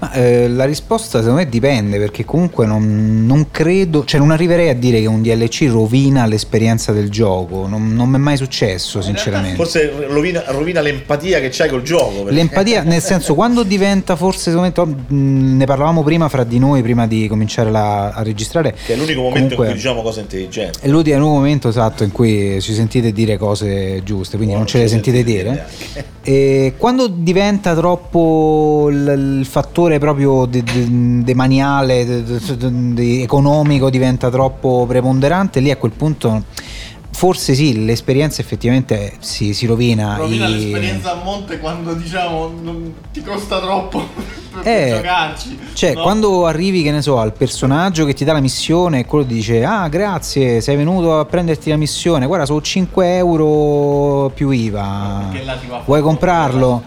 Ma eh, la risposta secondo me dipende perché comunque non, non credo, cioè non arriverei a dire che un DLC rovina l'esperienza del gioco, non, non mi è mai successo sinceramente. Forse rovina, rovina l'empatia che c'hai col gioco. perché- L'empatia, nel senso, quando diventa forse, secondo me, ne parlavamo prima fra di noi, prima di cominciare la- a registrare. Che è l'unico momento Comunque- in cui diciamo cose intelligenti. È l'ultimo momento esatto in cui ci sentite dire cose giuste, quindi non ce le sentite dire. E quando diventa troppo il, il fattore proprio de- de- demaniale, de- economico, diventa troppo preponderante, lì a quel punto forse sì, l'esperienza effettivamente si, si rovina. rovina I- l'esperienza a monte quando diciamo non ti costa troppo Eh, giocarci Cioè, no? quando arrivi, che ne so, al personaggio che ti dà la missione e quello ti dice: Ah, grazie, sei venuto a prenderti la missione. Guarda, sono 5 euro più IVA. Vuoi comprarlo?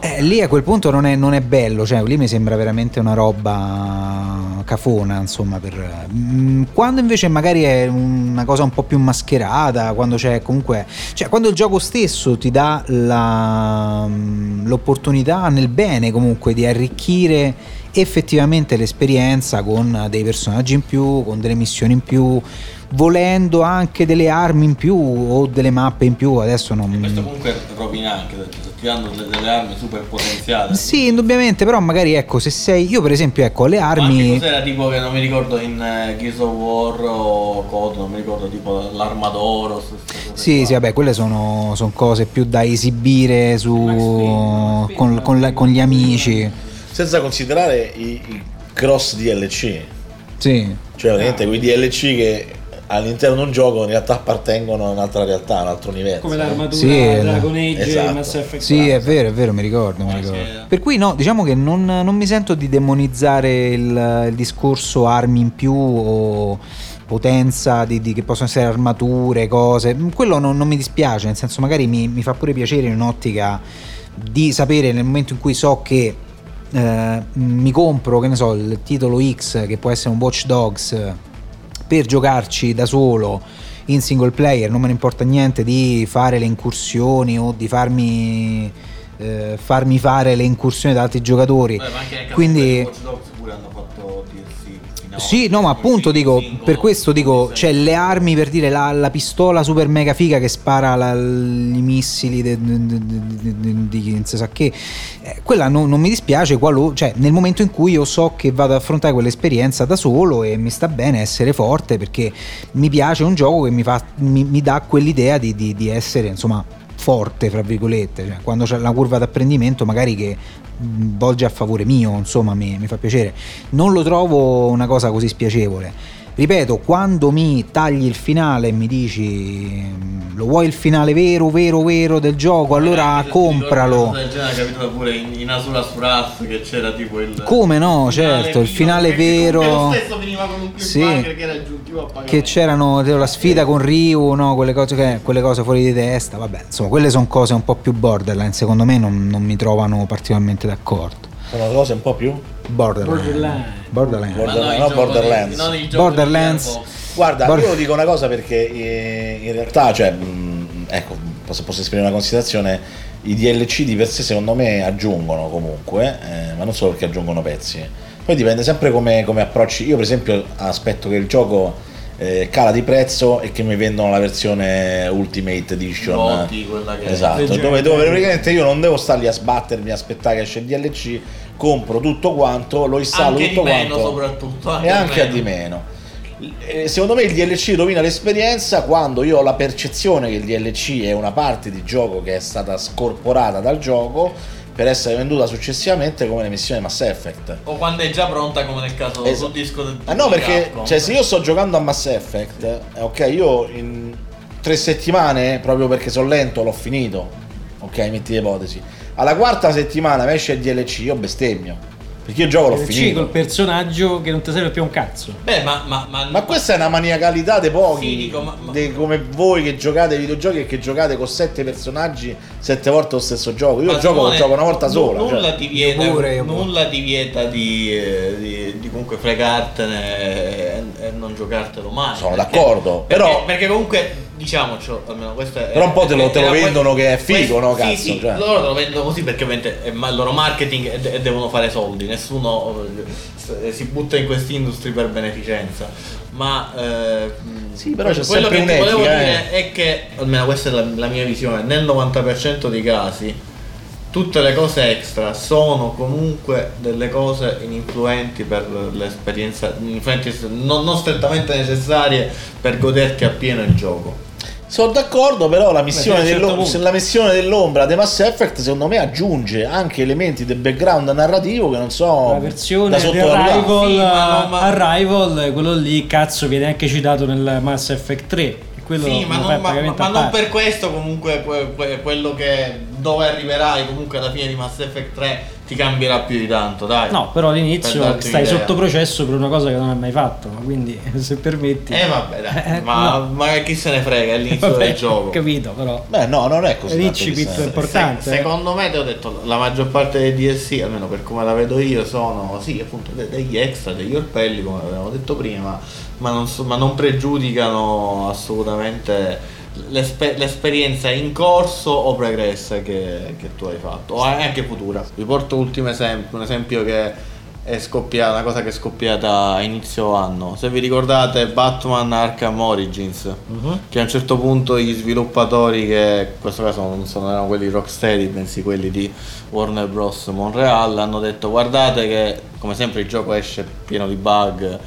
Eh, lì a quel punto non è, non è bello, cioè lì mi sembra veramente una roba cafona, insomma. Per... Mm, Quando invece magari è una cosa un po' più mascherata, quando c'è comunque. Cioè, quando il gioco stesso ti dà la- mm, l'opportunità nel bene comunque di arricchire effettivamente l'esperienza con dei personaggi in più, con delle missioni in più, volendo anche delle armi in più o delle mappe in più, adesso non... questo comunque rovina anche danno delle, delle armi super potenziate Sì, indubbiamente, però magari ecco, se sei io per esempio, ecco, le Ma armi cos'era tipo che non mi ricordo in eh, Gears of War o COD, non mi ricordo tipo l'arma d'oro. queste cose. Sì, sì, vabbè, quelle sono, sono cose più da esibire su, con, con la- con gli amici. Senza considerare i, i cross DLC. Sì. Cioè, veramente quei DLC che all'interno di un gioco in realtà appartengono a un'altra realtà, a un altro universo. Come l'armatura Sì, eh, Dragon Age esatto. e Mass Effect Sì, è vero, è vero, mi ricordo, mi ricordo. Per cui no, diciamo che non, non mi sento di demonizzare il, il discorso armi in più o potenza di, di- che possono essere armature, cose. Quello non, non mi dispiace, nel senso magari mi, mi fa pure piacere in un'ottica di sapere nel momento in cui so che eh, mi compro, che ne so, il titolo X che può essere un Watch Dogs eh, per giocarci da solo in single player, non me ne importa niente di fare le incursioni o di farmi, eh, farmi fare le incursioni da altri giocatori. Quindi Sì, no, ma appunto dico, per questo dico, c'è le armi per dire la, la pistola super mega figa che spara la- i missili di non si sa che, eh, quella non, non mi dispiace qualo- cioè, nel momento in cui io so che vado ad affrontare quell'esperienza da solo e mi sta bene essere forte perché mi piace un gioco che mi, fa, mi, mi dà quell'idea di, di- di essere insomma forte, fra virgolette, cioè, quando c'è la curva d'apprendimento magari che volge a favore mio, insomma mi, mi fa piacere. Non lo trovo una cosa così spiacevole. Ripeto, quando mi tagli il finale e mi dici mh, lo vuoi il finale vero, vero, vero del gioco, allora compralo. Del genere è capitato pure in, in Asura Suras che c'era tipo il Come no, certo, il finale vero. Lo stesso veniva con un Sì. che era aggiuntivo a pagamento. che c'erano la sfida con Ryu, no? quelle, cose che- quelle cose fuori di testa, vabbè, insomma, quelle sono cose un po' più borderline, secondo me non, non mi trovano particolarmente d'accordo. Sono cose un po' più Borderline. Borderline. Borderline. Borderline, no, Borderlands. Borderlands. Guarda, Bor- io dico una cosa perché eh, in realtà, cioè, mh, ecco, posso, posso esprimere una considerazione, i DLC di per sé secondo me aggiungono comunque, eh, ma non solo perché aggiungono pezzi. Poi dipende sempre come, come approcci. Io per esempio aspetto che il gioco eh, cala di prezzo e che mi vendono la versione Ultimate Edition. Quella che Esatto, dove, dove praticamente io non devo star lì a sbattermi, aspettare che esce il DLC, compro tutto quanto, lo installo Anche tutto meno quanto soprattutto. e anche a di meno. Eh, Secondo me il DLC rovina l'esperienza quando io ho la percezione che il DLC è una parte di gioco che è stata scorporata dal gioco per essere venduta successivamente come le missioni Mass Effect. O quando è già pronta come nel caso Esatto. sul disco del Ah no, perché cioè, se io sto giocando a Mass Effect, eh, ok, io in tre settimane, proprio perché sono lento, l'ho finito. Ok, metti l'ipotesi. Alla quarta settimana mi esce il DLC, io bestemmio. Perché io gioco l'ho DLC finito. col personaggio che non ti serve più un cazzo. Beh, ma, ma, ma, Ma questa è una maniacalità dei pochi, Sì, dico, ma- ma- dei- come voi che giocate ai videogiochi e che giocate con sette personaggi sette volte lo stesso gioco. Io gioco, Simone, gioco una volta sola. Nulla cioè. ti vieta, Io pure, io pure. nulla ti vieta di, eh, di, di comunque fregartene e, e non giocartelo mai. Sono perché- d'accordo, perché, però- perché comunque diciamoci, almeno questo è. Però un po' te lo- te lo vendono che è figo, no, Sì, cazzo, sì, cioè. loro te lo vendono così perché ovviamente è il loro marketing e, e devono fare soldi, nessuno eh, si butta in questa industria per beneficenza. Ma eh, Sì, però c'è quello che ti volevo un'etica, dire è che, almeno questa è la, la mia visione, nel 90% dei casi tutte le cose extra sono comunque delle cose ininfluenti per l'esperienza, influenti non, non strettamente necessarie per goderti appieno il gioco. Sono d'accordo, però la missione, certo la missione dell'ombra di Mass Effect secondo me aggiunge anche elementi del background narrativo che non so La versione di. Arrival, Sì, ma Arrival, quello lì, cazzo, viene anche citato nel Mass Effect 3. e Quello Sì, ma, non, ma- non per questo comunque que- que- quello che dove arriverai comunque alla fine di Mass Effect 3 ti cambierà più di tanto, dai. No, però Per all'inizio darti stai un'idea. sotto processo per una cosa che non hai mai fatto. Quindi, se permetti. Eh vabbè, dai, Eh, ma, no. ma chi se ne frega, è l'inizio Vabbè, del gioco. Ho capito, però. Beh, no, non è così. L'incipit è importante. Se- secondo me, ti ho detto, la maggior parte dei DLC, almeno per come la vedo io, sono sì, appunto de- degli extra, degli orpelli, come avevamo detto prima, ma non, so- ma non pregiudicano assolutamente l'espe- l'esperienza in corso o pregressa che, che tu hai fatto, o anche futura. Vi porto un ultimo esempio, un esempio che è scoppiata, una cosa che è scoppiata a inizio anno. Se vi ricordate Batman Arkham Origins, che a un certo punto gli sviluppatori, che in questo caso non sono erano quelli Rocksteady, bensì quelli di Warner Bros. Montreal, hanno detto guardate che come sempre il gioco esce pieno di bug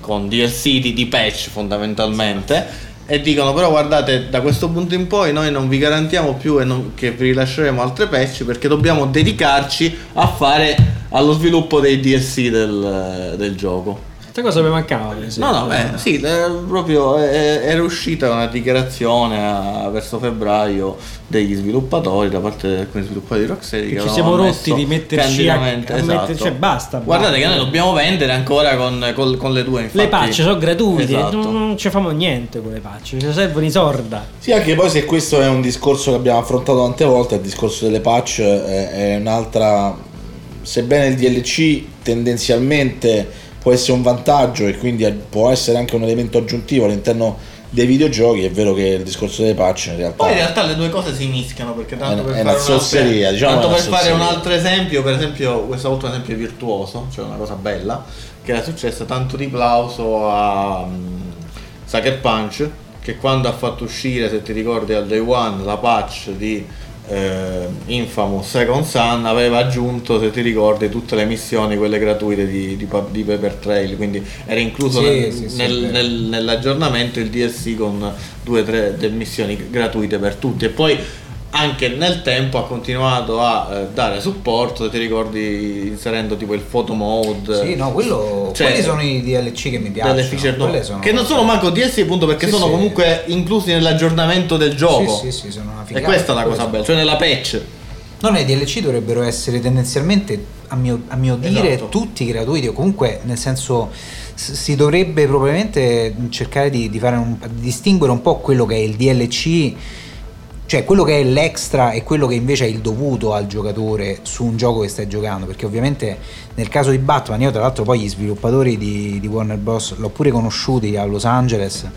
con DLC di, di patch fondamentalmente e dicono però guardate da questo punto in poi noi non vi garantiamo più e non- che vi rilasceremo altre patch perché dobbiamo dedicarci a fare allo sviluppo dei DLC del, del gioco. Questa cosa mi mancava. No, no, eh, sì, eh, proprio eh, era uscita una dichiarazione a- verso febbraio degli sviluppatori da parte di alcuni sviluppatori di Rocksteady che ci siamo rotti di metterci a, a esatto. cioè basta. Guardate basta. che noi dobbiamo vendere ancora con, col- con le due infatti. le patch sono gratuite, Esatto. non, non ci fanno niente con le patch, ci servono i sorda. Sì, anche poi se questo è un discorso che abbiamo affrontato tante volte, il discorso delle patch eh, è un'altra... Sebbene il DLC tendenzialmente può essere un vantaggio e quindi può essere anche un elemento aggiuntivo all'interno dei videogiochi, è vero che il discorso delle patch in realtà... Poi in realtà le due cose si mischiano perché tanto per fare una altro, diciamo tanto per fare un altro esempio, per esempio questa volta un esempio virtuoso, cioè una cosa bella, che era successa tanto di plauso a um, Sucker Punch che quando ha fatto uscire, se ti ricordi al day one, la patch di eh, Infamous Second Sun aveva aggiunto, se ti ricordi, tutte le missioni, quelle gratuite di, di, di Paper Trail, quindi era incluso Sì, nel- sì, sì, nel- nel- nell'aggiornamento il DLC con due o tre missioni gratuite per tutti. E poi anche nel tempo ha continuato a eh, dare supporto se ti ricordi inserendo tipo il photo mode Sì, no, quello, Cioè, quelli sono i DLC che mi piacciono. feature no, sono- che non sono manco DLC appunto perché Sì, sono sì. comunque inclusi nell'aggiornamento del gioco Sì, sì, sì, sono una e figata. questa è la cosa bella cioè nella patch No, i DLC dovrebbero essere tendenzialmente, a mio, a mio dire, Esatto. tutti gratuiti o comunque nel senso si dovrebbe probabilmente cercare di, di fare un- di distinguere un po' quello che è il DLC, cioè quello che è l'extra e quello che invece è il dovuto al giocatore su un gioco che stai giocando, perché ovviamente nel caso di Batman io tra l'altro poi gli sviluppatori di, di Warner Bros. l'ho pure conosciuti a Los Angeles.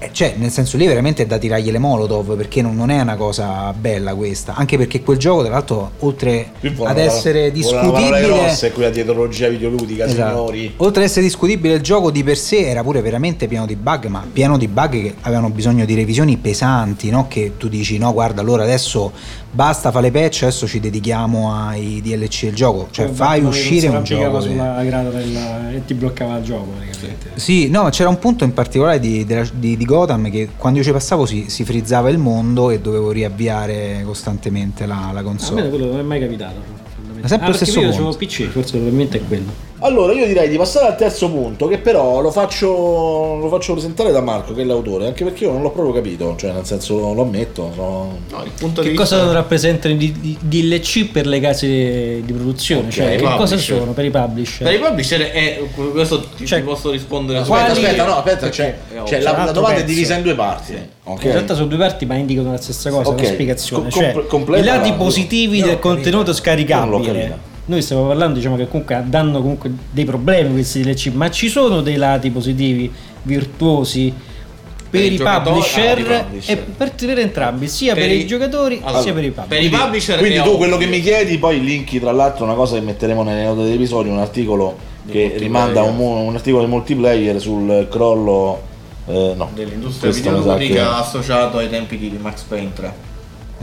Eh, Cioè, nel senso lì veramente è da tirargli le molotov perché non, non è una cosa bella questa. Anche perché quel gioco, tra l'altro, oltre ad essere discutibile, grossa è quella di videoludica, Esatto. signori. Oltre ad essere discutibile il gioco di per sé era pure veramente pieno di bug, ma pieno di bug che avevano bisogno di revisioni pesanti, no? Che tu dici no, guarda, allora adesso basta fa le patch, adesso ci dedichiamo ai DLC del gioco, cioè Come fai uscire un gioco. che- sulla grata del- e ti bloccava il gioco praticamente. Sì, no, ma c'era un punto in particolare di, di- di Gotham che quando io ci passavo si, si frizzava il mondo e dovevo riavviare costantemente la, la A me console. quello non è mai capitato. Ma sempre ah, lo stesso io avevo PC, forse probabilmente è quello. Allora, io direi di passare al terzo punto, che però lo faccio, lo faccio presentare da Marco, che è l'autore, anche perché io non l'ho proprio capito, cioè nel senso lo ammetto. no, il punto Che di cosa vista rappresentano i DLC per le case di produzione? Ok, cioè, che cosa sono per i publisher? per i publisher è questo ti, Cioè, ti posso rispondere Aspetta, Quali- aspetta, no, aspetta, c'è, Perché è c'è ovvio. la, la domanda è pezzo. divisa in due parti. ok? In realtà sono due parti, ma indicano la stessa cosa, Ok, una spiegazione. co- cioè, i lati la- positivi Io del contenuto Io non l'ho scaricabile. Noi stiamo parlando, diciamo che comunque danno comunque dei problemi questi DLC, ma ci sono dei lati positivi virtuosi per, Per i publisher, ah, per i publisher. e per, per entrambi, sia per, Per i i- giocatori Allora, sia per i per publisher. i publisher Quindi tu quello che mi chiedi, poi linki tra l'altro una cosa che metteremo nelle note dell'episodio, un articolo Di che rimanda a un, un articolo di multiplayer sul crollo eh, no, dell'industria videoludica che- associato ai tempi di Max Payne 3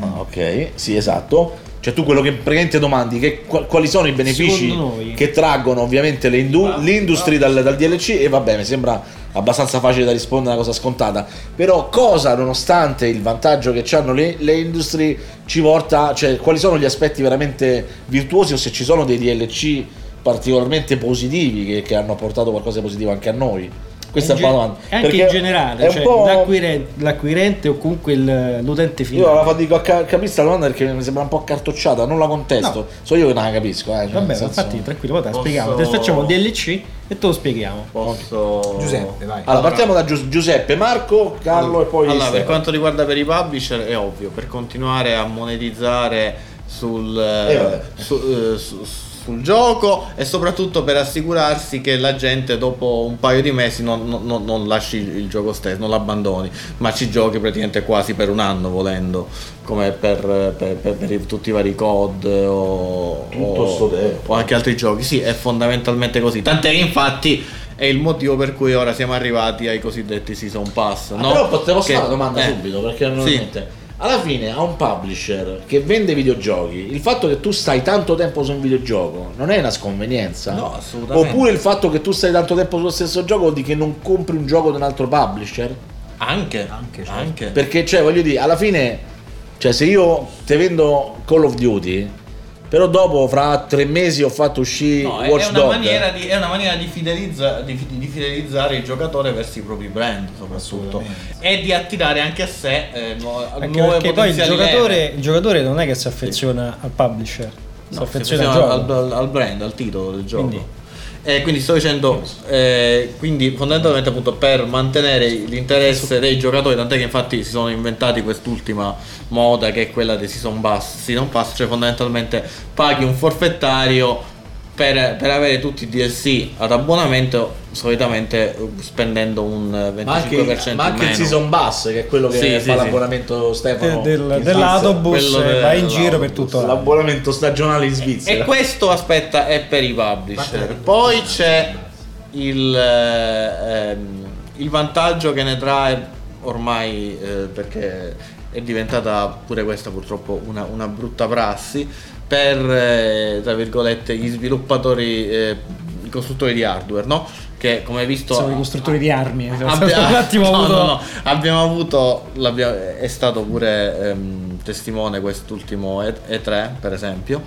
Ah, ok, sì, esatto. Cioè tu quello che praticamente domandi, che, qual- quali sono i benefici che traggono ovviamente le indu- l'industria dal, dal DLC e vabbè, mi sembra abbastanza facile da rispondere, una cosa scontata. Però cosa, nonostante il vantaggio che hanno le, le industrie, ci porta, cioè quali sono gli aspetti veramente virtuosi o se ci sono dei DLC particolarmente positivi che, che hanno portato qualcosa di positivo anche a noi? Questa In è domanda. Anche Perché in generale, è un cioè, po'... l'acquirente, l'acquirente o comunque il- l'utente Io finale. la fatico a ca- capire sta domanda perché mi sembra un po' cartocciata, non la contesto. No. So io che non la capisco. Eh, cioè, Vabbè, senso- infatti, tranquillo, poi te la Posso- spieghiamo. Te facciamo DLC e te lo spieghiamo. posso Giuseppe, vai. Allora, partiamo da Gius- Giuseppe, Marco, Carlo e poi allora, per Stefano. quanto riguarda per i publisher è ovvio, per continuare a monetizzare sul, Eh, vabbè. su- eh, su- sul gioco e soprattutto per assicurarsi che la gente dopo un paio di mesi non, non- non- non lasci il, gioco stesso, non l'abbandoni, ma ci giochi praticamente quasi per un anno volendo, come per, per- per- per tutti i vari COD o, Tutto o- o anche altri giochi. Sì, è fondamentalmente così. Tant'è che infatti è il motivo per cui ora siamo arrivati ai cosiddetti season pass. Ah, no? Però Che- fare una domanda eh, subito perché normalmente alla fine a un publisher che vende videogiochi, il fatto che tu stai tanto tempo su un videogioco non è una sconvenienza? No, assolutamente. Oppure il fatto che tu stai tanto tempo sullo stesso gioco vuol dire che non compri un gioco di un altro publisher? Anche, Anche, certo. anche. Perché, cioè, voglio dire, alla fine, cioè, se io te vendo Call of Duty, però dopo, fra tre mesi, ho fatto uscire No, è, Watch è una Dog. maniera, di, è una maniera di, fidelizza- di di fidelizzare il giocatore verso i propri brand, soprattutto. E di attirare anche a sé eh, nu- Anche nuove perché poi il giocatore, il giocatore non è che si affeziona al publisher, si No, affeziona si al affeziona al, al- al brand, al titolo del gioco. Quindi- Eh, quindi sto dicendo, eh, quindi fondamentalmente appunto per mantenere l'interesse dei giocatori, tant'è che infatti si sono inventati quest'ultima moda che è quella dei season pass, season pass cioè fondamentalmente paghi un forfettario per, per avere tutti i DLC ad abbonamento, solitamente eh, spendendo un eh, 25% Ma anche, ma anche il. Season Bus, che è quello che Sì, fa sì, sì. l'abbonamento Stefano. Del- dell'autobus e del- vai in giro per tutto. L'abbonamento stagionale in Svizzera. E questo aspetta è per i publisher. Poi c'è il, eh, ehm, il vantaggio che ne trae ormai eh, perché è diventata pure questa purtroppo una, una brutta prassi per eh, tra virgolette gli sviluppatori eh, i costruttori di hardware no? che come hai visto Sono i costruttori di armi. attimo no, avuto- no, no. abbiamo avuto è stato pure ehm, testimone quest'ultimo E- E3 per esempio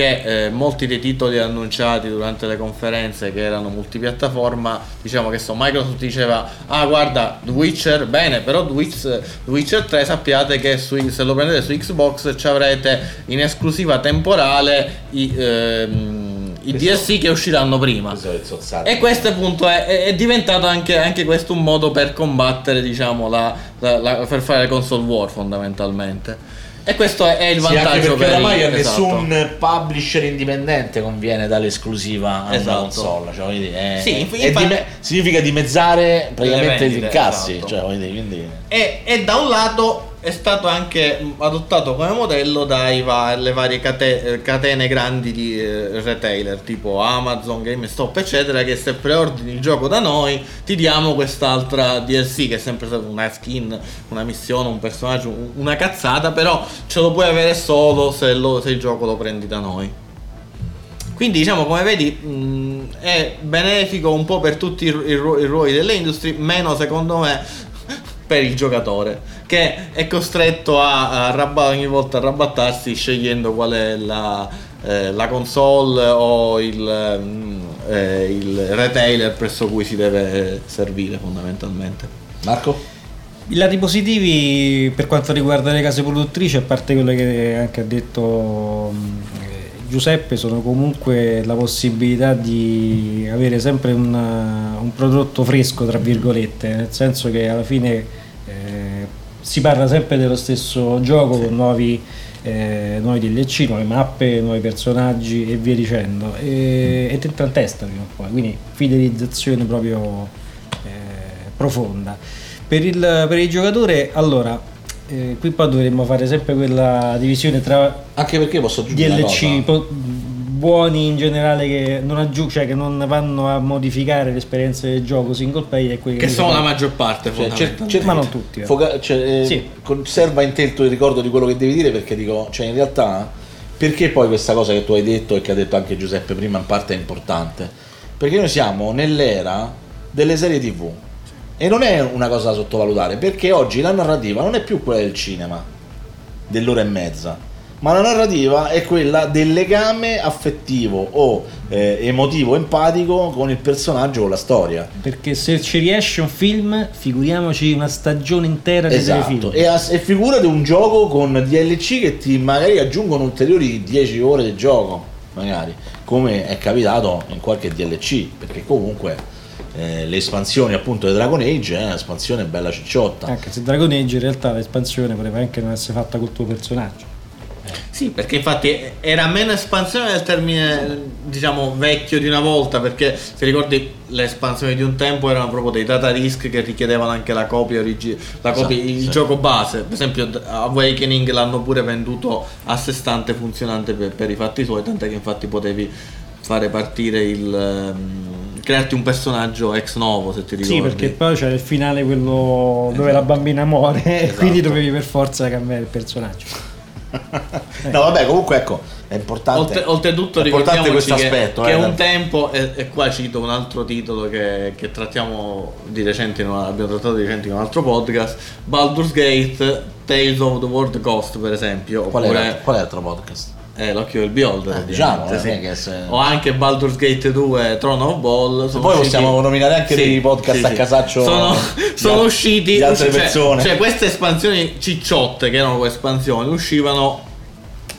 che eh, molti dei titoli annunciati durante le conferenze che erano multipiattaforma diciamo che so Microsoft diceva ah guarda The Witcher bene però The Witch- The Witcher 3 sappiate che su- se lo prendete su Xbox ci avrete in esclusiva temporale i, ehm, i DLC che usciranno prima e questo appunto è, è- è diventato anche, anche questo un modo per combattere, diciamo, la, la- la- per fare console war fondamentalmente. E questo è, è il Sì, vantaggio perché per oramai a esatto. nessun publisher indipendente conviene dare l'esclusiva a Esatto. una console. Cioè, dire, è- Sì, è inf- di infatti- me- significa dimezzare praticamente gli vendite, incassi. esatto. Cioè, quindi... E, e da un lato è stato anche adottato come modello dalle varie cate- catene grandi di eh, retailer tipo Amazon, GameStop eccetera che se preordini il gioco da noi ti diamo quest'altra DLC che è sempre stata una skin, una missione, un personaggio, un- una cazzata però ce lo puoi avere solo se, lo- se il gioco lo prendi da noi. Quindi diciamo come vedi mh, è benefico un po' per tutti i ru- i ruoli delle industrie, meno secondo me per il giocatore che è costretto a, a rabba- ogni volta a rabattarsi scegliendo qual è la, eh, la console o il, mm, eh, il retailer presso cui si deve servire fondamentalmente. Marco? I lati positivi per quanto riguarda le case produttrici, a parte quello che anche ha detto eh, Giuseppe, sono comunque la possibilità di avere sempre una- un prodotto fresco, tra virgolette, nel senso che alla fine si parla sempre dello stesso gioco con nuovi, eh, nuovi DLC, nuove mappe, nuovi personaggi e via dicendo. E, e ti entra in testa prima o poi, quindi fidelizzazione proprio eh, profonda. Per il, per il giocatore, allora, eh, qui poi dovremmo fare sempre quella divisione tra Anche perché posso aggiungere DLC po- buoni in generale che non, aggiu- cioè che non vanno a modificare l'esperienza del gioco single player e quelli Che sono la maggior parte Cioè, cer- cer- ma non tutti. eh. foca- cioè, eh, Sì. Conserva in te il tuo ricordo di quello che devi dire perché dico, cioè in realtà, perché poi questa cosa che tu hai detto e che ha detto anche Giuseppe prima in parte è importante? Perché noi siamo nell'era delle serie tv e non è una cosa da sottovalutare perché oggi la narrativa non è più quella del cinema, dell'ora e mezza, ma la narrativa è quella del legame affettivo o eh, emotivo, empatico con il personaggio, con la storia. Perché se ci riesce un film, figuriamoci una stagione intera di Esatto, e, e figurati un gioco con DLC che ti magari aggiungono ulteriori 10 ore di gioco, magari, come è capitato in qualche DLC, perché comunque eh, le espansioni appunto di Dragon Age è un'espansione bella cicciotta. Anche se Dragon Age in realtà l'espansione poteva anche non essere fatta col tuo personaggio. Sì, perché infatti era meno espansione del termine, diciamo, vecchio di una volta, perché se ricordi le espansioni di un tempo erano proprio dei data risk che richiedevano anche la copia, origi- la copia Esatto, il sì. gioco base. Per esempio Awakening l'hanno pure venduto a sé stante funzionante per, per i fatti suoi, tant'è che infatti potevi fare partire il... ehm, crearti un personaggio ex novo, se ti ricordi. Sì, perché poi c'è il finale quello dove la bambina muore e Esatto. quindi dovevi per forza cambiare il personaggio. No, vabbè, comunque ecco, è importante. Oltre- oltretutto ricordiamoci questo che, aspetto. che eh, un da- tempo, e, e qua cito un altro titolo che, che trattiamo di recente, una- abbiamo trattato di recente in un altro podcast, Baldur's Gate, Tales of the World Ghost per esempio, Qual, oppure è, qual è l'altro podcast? Eh, l'occhio del beholder, Eh, ovviamente, diciamo, sì. se- o anche Baldur's Gate 2, Throne of Ball. poi usciti- possiamo nominare anche dei podcast a casaccio Sono, sono usciti di altre cioè- persone. Cioè, queste espansioni cicciotte, che erano espansioni, uscivano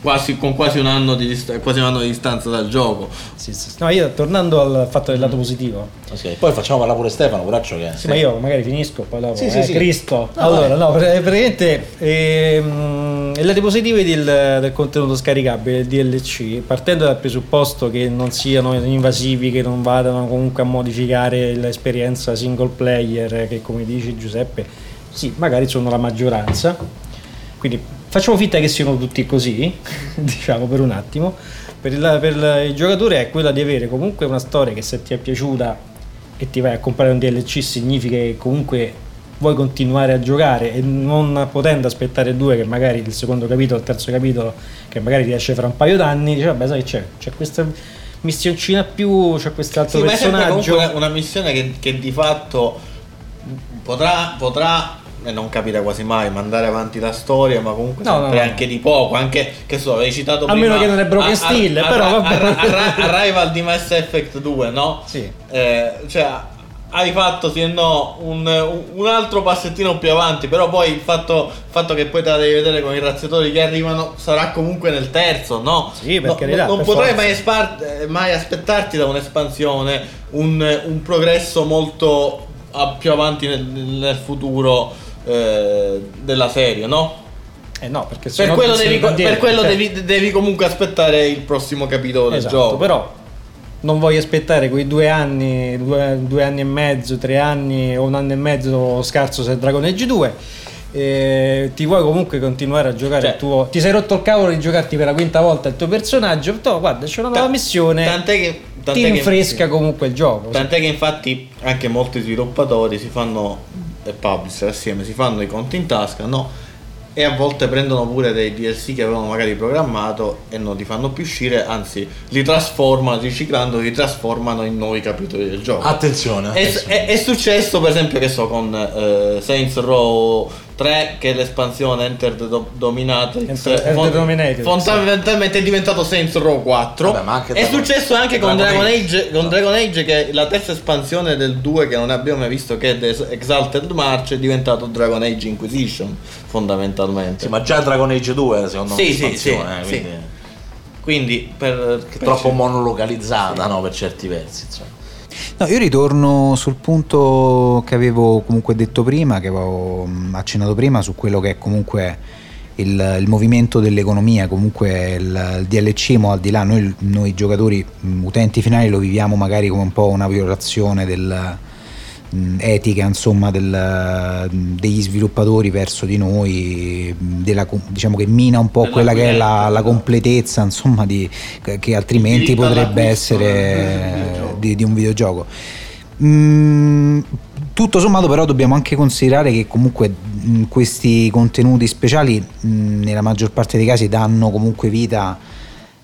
quasi, con quasi un, anno di dist- quasi un anno di distanza dal gioco. Sì, sì. No, io tornando al fatto del lato positivo, Ok, Poi facciamo parlare pure Stefano, poraccio che Sì, ma io magari finisco, poi dopo. Sì, eh, sì. Cristo. No, allora, vai. no, pra- praticamente ehm, i lati positivi del, del contenuto scaricabile, il DLC, partendo dal presupposto che non siano invasivi, che non vadano comunque a modificare l'esperienza single player, che come dice Giuseppe, sì, magari sono la maggioranza. Quindi facciamo finta che siano tutti così, diciamo per un attimo. Per il, per il- giocatore è quella di avere comunque una storia che se ti è piaciuta e ti vai a comprare un DLC significa che comunque vuoi continuare a giocare e non potendo aspettare due che magari il secondo capitolo, il terzo capitolo che magari riesce fra un paio d'anni, dici vabbè sai che c'è, c'è questa missioncina più, c'è quest'altro Sì, ma è personaggio. comunque una, una missione che, che di fatto potrà, potrà e non capita quasi mai mandare avanti la storia, ma comunque No, sempre no, no. anche di poco, anche che so, avevi citato A prima meno che non è broken a- a- steel, a- però a- vabbè. a- a- Arrival di Mass Effect 2, no? Sì. Eh, cioè hai fatto sì e no un, un altro passettino più avanti, però poi il fatto, il fatto che poi te la devi vedere con i razziatori che arrivano sarà comunque nel terzo, no? Sì, No, carità, non potrai mai, espar- mai aspettarti da un'espansione un, un progresso molto a- più avanti nel, nel futuro eh, della serie, no? Eh no, perché Per sennò quello, devi, ricontiene, per quello cioè. devi, devi comunque aspettare il prossimo capitolo del Esatto, gioco. però non voglio aspettare quei due anni, due, due anni e mezzo, tre anni o un anno e mezzo scarso se Dragon Age 2. eh, ti vuoi comunque continuare a giocare Cioè- il tuo. Ti sei rotto il cavolo di giocarti per la quinta volta il tuo personaggio. No, guarda, c'è una nuova missione. Tant'è che, tant'è ti che- rinfresca comunque il gioco. Tant'è che infatti anche molti sviluppatori si fanno e publisher assieme si fanno i conti in tasca, no? E a volte prendono pure dei DLC che avevano magari programmato e non li fanno più uscire, anzi li trasformano, riciclando, li trasformano in nuovi capitoli del gioco. Attenzione, È, attenzione. è- è successo per esempio che so con eh, Saints Row 3 che è l'espansione Enter the Do- Dominatrix Enter- Enter fon- Dominatrix, fondamentalmente è diventato Saints Row 4 Vabbè, è successo anche con Dragon Age. Age, con Dragon Age che è la terza espansione del 2 che non abbiamo mai visto che è The Exalted March è diventato Dragon Age Inquisition fondamentalmente Sì, ma già Dragon Age 2 secondo me Sì, è sì, sì, eh, sì. quindi quindi per, per- troppo monolocalizzata no, per certi versi. Insomma. No, io ritorno sul punto che avevo comunque detto prima, che avevo accennato prima, su quello che è comunque il, il movimento dell'economia, comunque il, il DLC, mo al di là, noi, noi giocatori, utenti finali lo viviamo magari come un po' una violazione del, etica insomma del- degli sviluppatori verso di noi della diciamo che mina un po' quella che è la, la completezza insomma di, che altrimenti potrebbe essere di, di un videogioco. Mm, tutto sommato però dobbiamo anche considerare che comunque mh, questi contenuti speciali mh, nella maggior parte dei casi danno comunque vita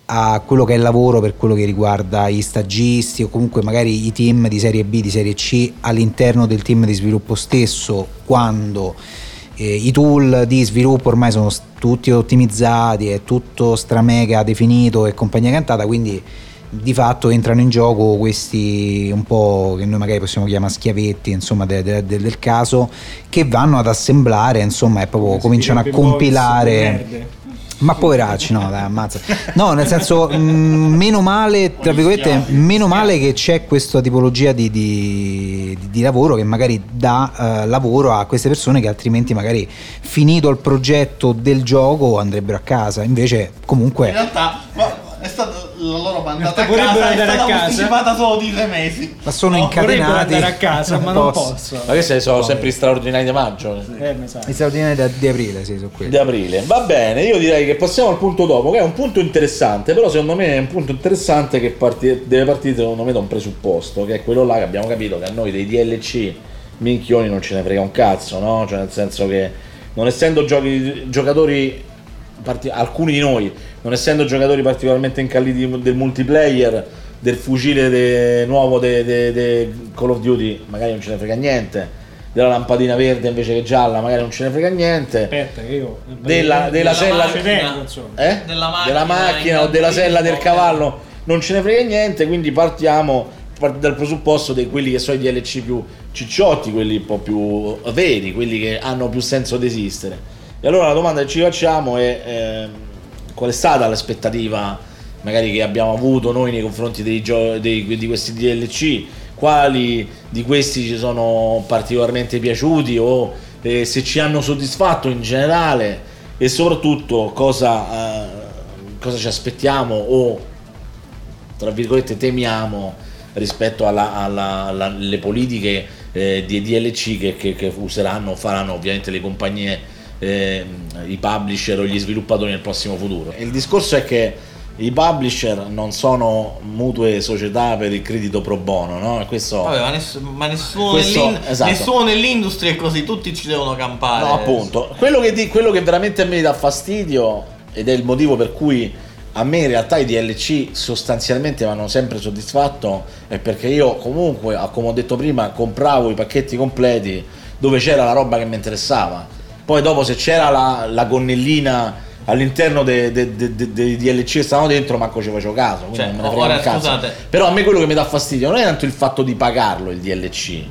a quello che è il lavoro per quello che riguarda gli stagisti o comunque magari i team di serie B, di serie C all'interno del team di sviluppo stesso quando eh, i tool di sviluppo ormai sono tutti ottimizzati, è tutto stramega definito e compagnia cantata, quindi di fatto entrano in gioco questi un po' che noi magari possiamo chiamare schiavetti insomma de- de- de- del caso che vanno ad assemblare insomma e proprio cominciano a compilare. Ma poveracci, no, dai, ammazza. No, nel senso, mh, meno male, tra virgolette, meno male che c'è questa tipologia di, di- di- lavoro che magari dà eh, lavoro a queste persone che altrimenti magari finito il progetto del gioco andrebbero a casa. Invece, in comunque, realtà ma- è stata la loro mandata a casa è andare a stata casa. posticipata solo di tre mesi ma sono No, incatenati. Andare a casa, ma non posso. Ma questi sono sempre straordinari di maggio. Eh, mi sa. I straordinari di aprile, sì, sono quelli. Di aprile. Va bene, io direi che passiamo al punto dopo, che è un punto interessante, però secondo me è un punto interessante che parti- deve partire secondo me da un presupposto, che è quello là che abbiamo capito che a noi dei DLC minchioni non ce ne frega un cazzo, no? Cioè nel senso che non essendo giochi, giocatori parti- alcuni di noi, non essendo giocatori particolarmente incalliti del multiplayer, del fucile de- nuovo de, de- de Call of Duty, magari non ce ne frega niente. Della lampadina verde invece che gialla, magari non ce ne frega niente. Aspetta, che io. Della, della sella Ce tengo, insomma. eh? Della macchina, della macchina o della sella del cavallo non ce ne frega niente quindi partiamo part- dal presupposto di quelli che sono i DLC più cicciotti quelli un po' più veri quelli che hanno più senso di esistere e allora la domanda che ci facciamo è ehm, qual è stata l'aspettativa magari che abbiamo avuto noi nei confronti dei gio- dei- di questi DLC quali di questi ci sono particolarmente piaciuti o eh, se ci hanno soddisfatto in generale? E soprattutto cosa, eh, cosa ci aspettiamo o tra virgolette temiamo rispetto alle politiche eh, di DLC che, che- che useranno faranno ovviamente le compagnie ehm, i publisher o gli sviluppatori nel prossimo futuro il discorso è che i publisher non sono mutue società per il credito pro bono no? Questo Vabbè, ma, ness- ma nessuno, Questo- nell'in- esatto. nessuno nell'industria è così, tutti ci devono campare. No, appunto. Quello che, di- quello che veramente a me dà fastidio, ed è il motivo per cui a me in realtà i DLC sostanzialmente mi hanno sempre soddisfatto, è perché io comunque, come ho detto prima, compravo i pacchetti completi dove c'era la roba che mi interessava. Poi dopo se c'era la, la gonnellina all'interno dei de, de- de- dei DLC che stavano dentro, manco ci facevo caso. Cioè, non me ne ora scusate. Però a me quello che mi dà fastidio non è tanto il fatto di pagarlo il DLC,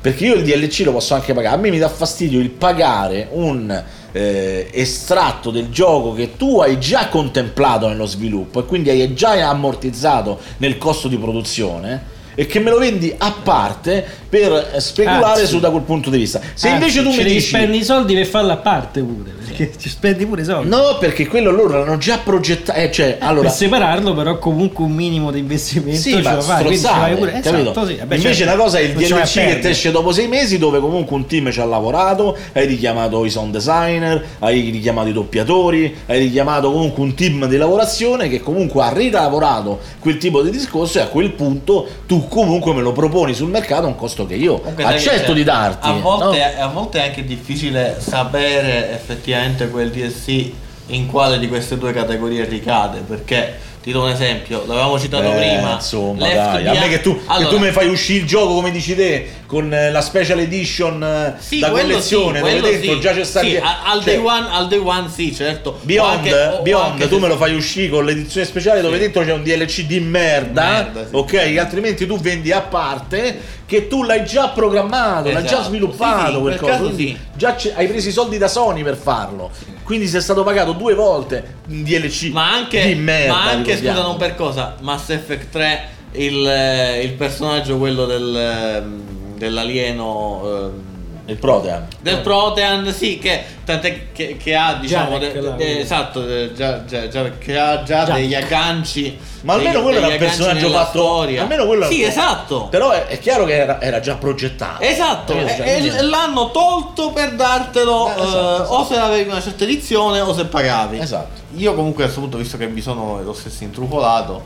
perché io il DLC lo posso anche pagare. A me mi dà fastidio il pagare un eh, estratto del gioco che tu hai già contemplato nello sviluppo e quindi hai già ammortizzato nel costo di produzione. E che me lo vendi a parte per speculare Anzi. su da quel punto di vista. Se Anzi, invece tu mi dici spendi i soldi per farlo a parte pure, perché ci spendi pure i soldi. No, perché quello loro l'hanno già progettato. Eh, cioè, allora, per separarlo, però, comunque un minimo di investimento Sì, ce lo fai. quindi strozzate, pure. Esatto, sì. Vabbè, Invece certo, una cosa è il DLC che ti esce dopo sei mesi dove comunque un team ci ha lavorato, hai richiamato i sound designer, hai richiamato i doppiatori, hai richiamato comunque un team di lavorazione che comunque ha rilavorato quel tipo di discorso e a quel punto tu comunque me lo proponi sul mercato a un costo che io Comunque, che accetto di darti. A volte, no? a volte è anche difficile sapere effettivamente quel DLC in quale di queste due categorie ricade, perché ti do un esempio, l'avevamo citato Eh, prima. insomma, dai, a me che tu, che Allora, tu mi fai uscire il gioco come dici te con eh, la special edition eh, Sì, da collezione sì, dove dentro sì. già c'è stato Sì, al, cioè, day one, al day one sì, certo. Beyond, anche- Beyond anche tu me lo fai uscire con l'edizione speciale dove dentro c'è un DLC di merda, Merda, ok? Che altrimenti tu vendi a parte che tu l'hai già programmato, l'hai già Esatto. sviluppato Sì, sì, quel coso, sì. già hai preso i soldi da Sony per farlo. Quindi sei stato pagato due volte in DLC Ma anche, di merda. ma anche scusa, non per cosa, Mass Effect 3, il, eh, il personaggio quello del, ehm, dell'alieno. ehm, il Protean. Del Protean, sì, che, tant'è che, che ha, diciamo, Jarek, de- de- esatto, de- già, già- già- che ha già Jarek. degli agganci. Ma almeno degli- quello era degli un agganci personaggio fatto. Storia. Almeno quello Sì, era- esatto. Però è, è chiaro che era, era già progettato. Esatto, e- l'hanno tolto per dartelo Eh, esatto, eh, esatto. o se avevi una certa edizione o se pagavi. Esatto. Io comunque a questo punto, visto che mi sono lo stesso intrufolato,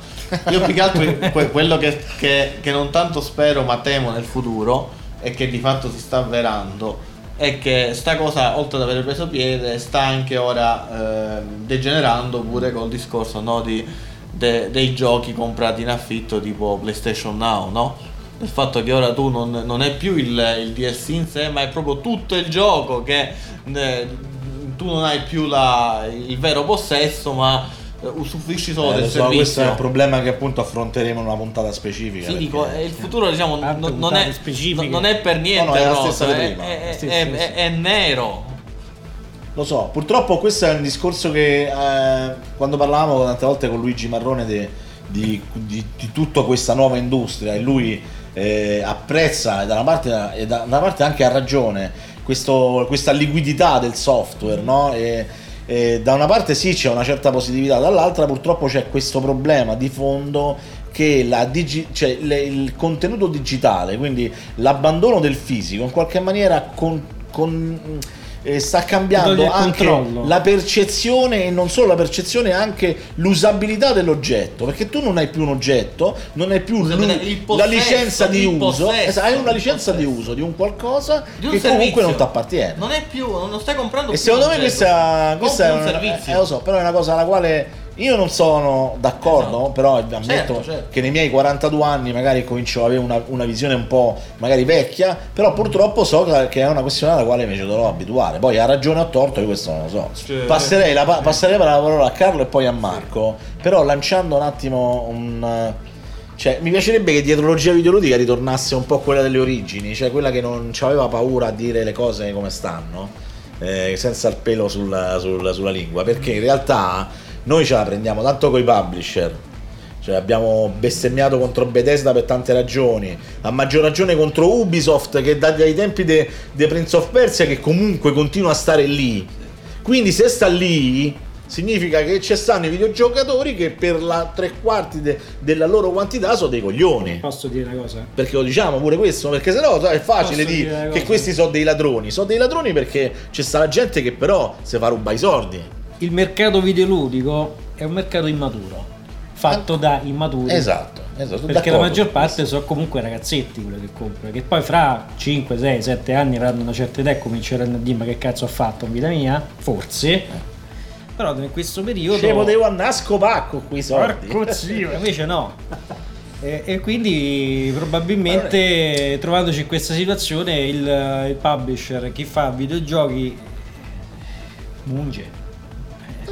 io più che altro que- quello che, che- che non tanto spero ma temo nel futuro e che di fatto si sta avverando è che sta cosa, oltre ad aver preso piede, sta anche ora ehm, degenerando pure col discorso no, di, de- dei giochi comprati in affitto tipo PlayStation Now, no? Il fatto che ora tu non, non è più il, il DLC in sé, ma è proprio tutto il gioco che eh, tu non hai più la- il vero possesso, ma eh, usufruisci solo Eh, del so, servizio. questo è un problema che appunto affronteremo in una puntata specifica. Sì, perché- dico, eh, il futuro diciamo non, non è, non è per niente No, no, è la rosa, stessa di è, prima. è- Sì, è- sì, è- sì. è nero. Lo so, purtroppo questo è un discorso che eh, quando parlavamo tante volte con Luigi Marrone de- di, di- di tutta questa nuova industria e lui eh, apprezza e da una parte, e da una parte anche ha ragione questo- questa liquidità del software, no? E, e da una parte sì c'è una certa positività, dall'altra purtroppo c'è questo problema di fondo che digi- cioè, le- il contenuto digitale, quindi l'abbandono del fisico in qualche maniera con- con- eh, sta cambiando anche controllo. la percezione e non solo la percezione, anche l'usabilità dell'oggetto, perché tu non hai più un oggetto, non hai più il la possesso, licenza di uso, possesso, esatto, hai una licenza di uso di un qualcosa Di un che comunque servizio. non ti appartiene. Non è più, non stai comprando E più secondo un me questa, questa è un una, servizio. eh, lo so, però è una cosa alla quale io non sono d'accordo, però ammetto Certo, certo. che nei miei 42 anni magari comincio ad avere una, una visione un po' magari vecchia, però purtroppo so che è una questione alla quale mi ci dovrò abituare. Poi ha ragione o ha torto, io questo non lo so. Cioè- Passerei la, pa- passerei la parola a Carlo e poi a Marco, però lanciando un attimo un... Cioè, mi piacerebbe che dietrologia videoludica ritornasse un po' quella delle origini, cioè quella che non aveva paura a dire le cose come stanno, eh, senza il pelo sulla, sulla- sulla lingua, perché in realtà noi ce la prendiamo tanto coi publisher, cioè abbiamo bestemmiato contro Bethesda per tante ragioni, a maggior ragione contro Ubisoft che da- dai tempi di Prince of Persia che comunque continua a stare lì. Quindi se sta lì significa che ci stanno i videogiocatori che per la tre quarti de- della loro quantità sono dei coglioni. Posso dire una cosa? Perché lo diciamo pure questo, perché sennò è facile dire dire che questi sono dei ladroni. Sono dei ladroni perché c'è sta la gente che però si fa rubare i soldi. Il mercato videoludico è un mercato immaturo, fatto da immaturi. Esatto, esatto, Perché la maggior parte sono comunque ragazzetti quello che comprano, che poi fra 5, 6, 7 anni avranno una certa età e cominceranno a dire ma che cazzo ho fatto in vita mia? Forse. Però in questo periodo... Ci potevo andare a scopare con quei soldi. Porco zio, invece no. E, e quindi probabilmente trovandoci in questa situazione il, il publisher, chi fa videogiochi, munge.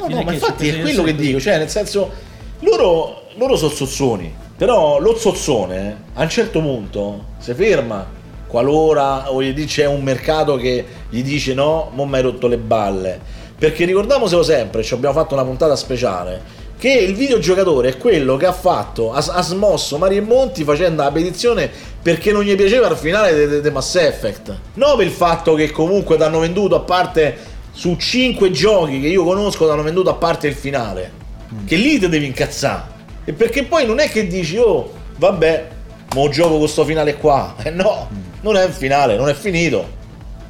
No, no, ma infatti è quello che dico, cioè nel senso loro, loro sono zozzoni, però lo zozzone a un certo punto si ferma qualora o gli dice c'è un mercato che gli dice no, mo mi hai rotto le balle. Perché ricordiamocelo sempre, ci abbiamo fatto una puntata speciale, che il videogiocatore è quello che ha fatto, ha, ha smosso Mario e Monti facendo la petizione perché non gli piaceva il finale di Mass Effect. Non per il fatto che comunque ti hanno venduto a parte su 5 giochi che io conosco, ti hanno venduto a parte il finale. Che lì ti devi incazzare. E perché poi non è che dici, oh, vabbè, mo gioco con sto finale qua. Eh no, non è il finale, non è finito.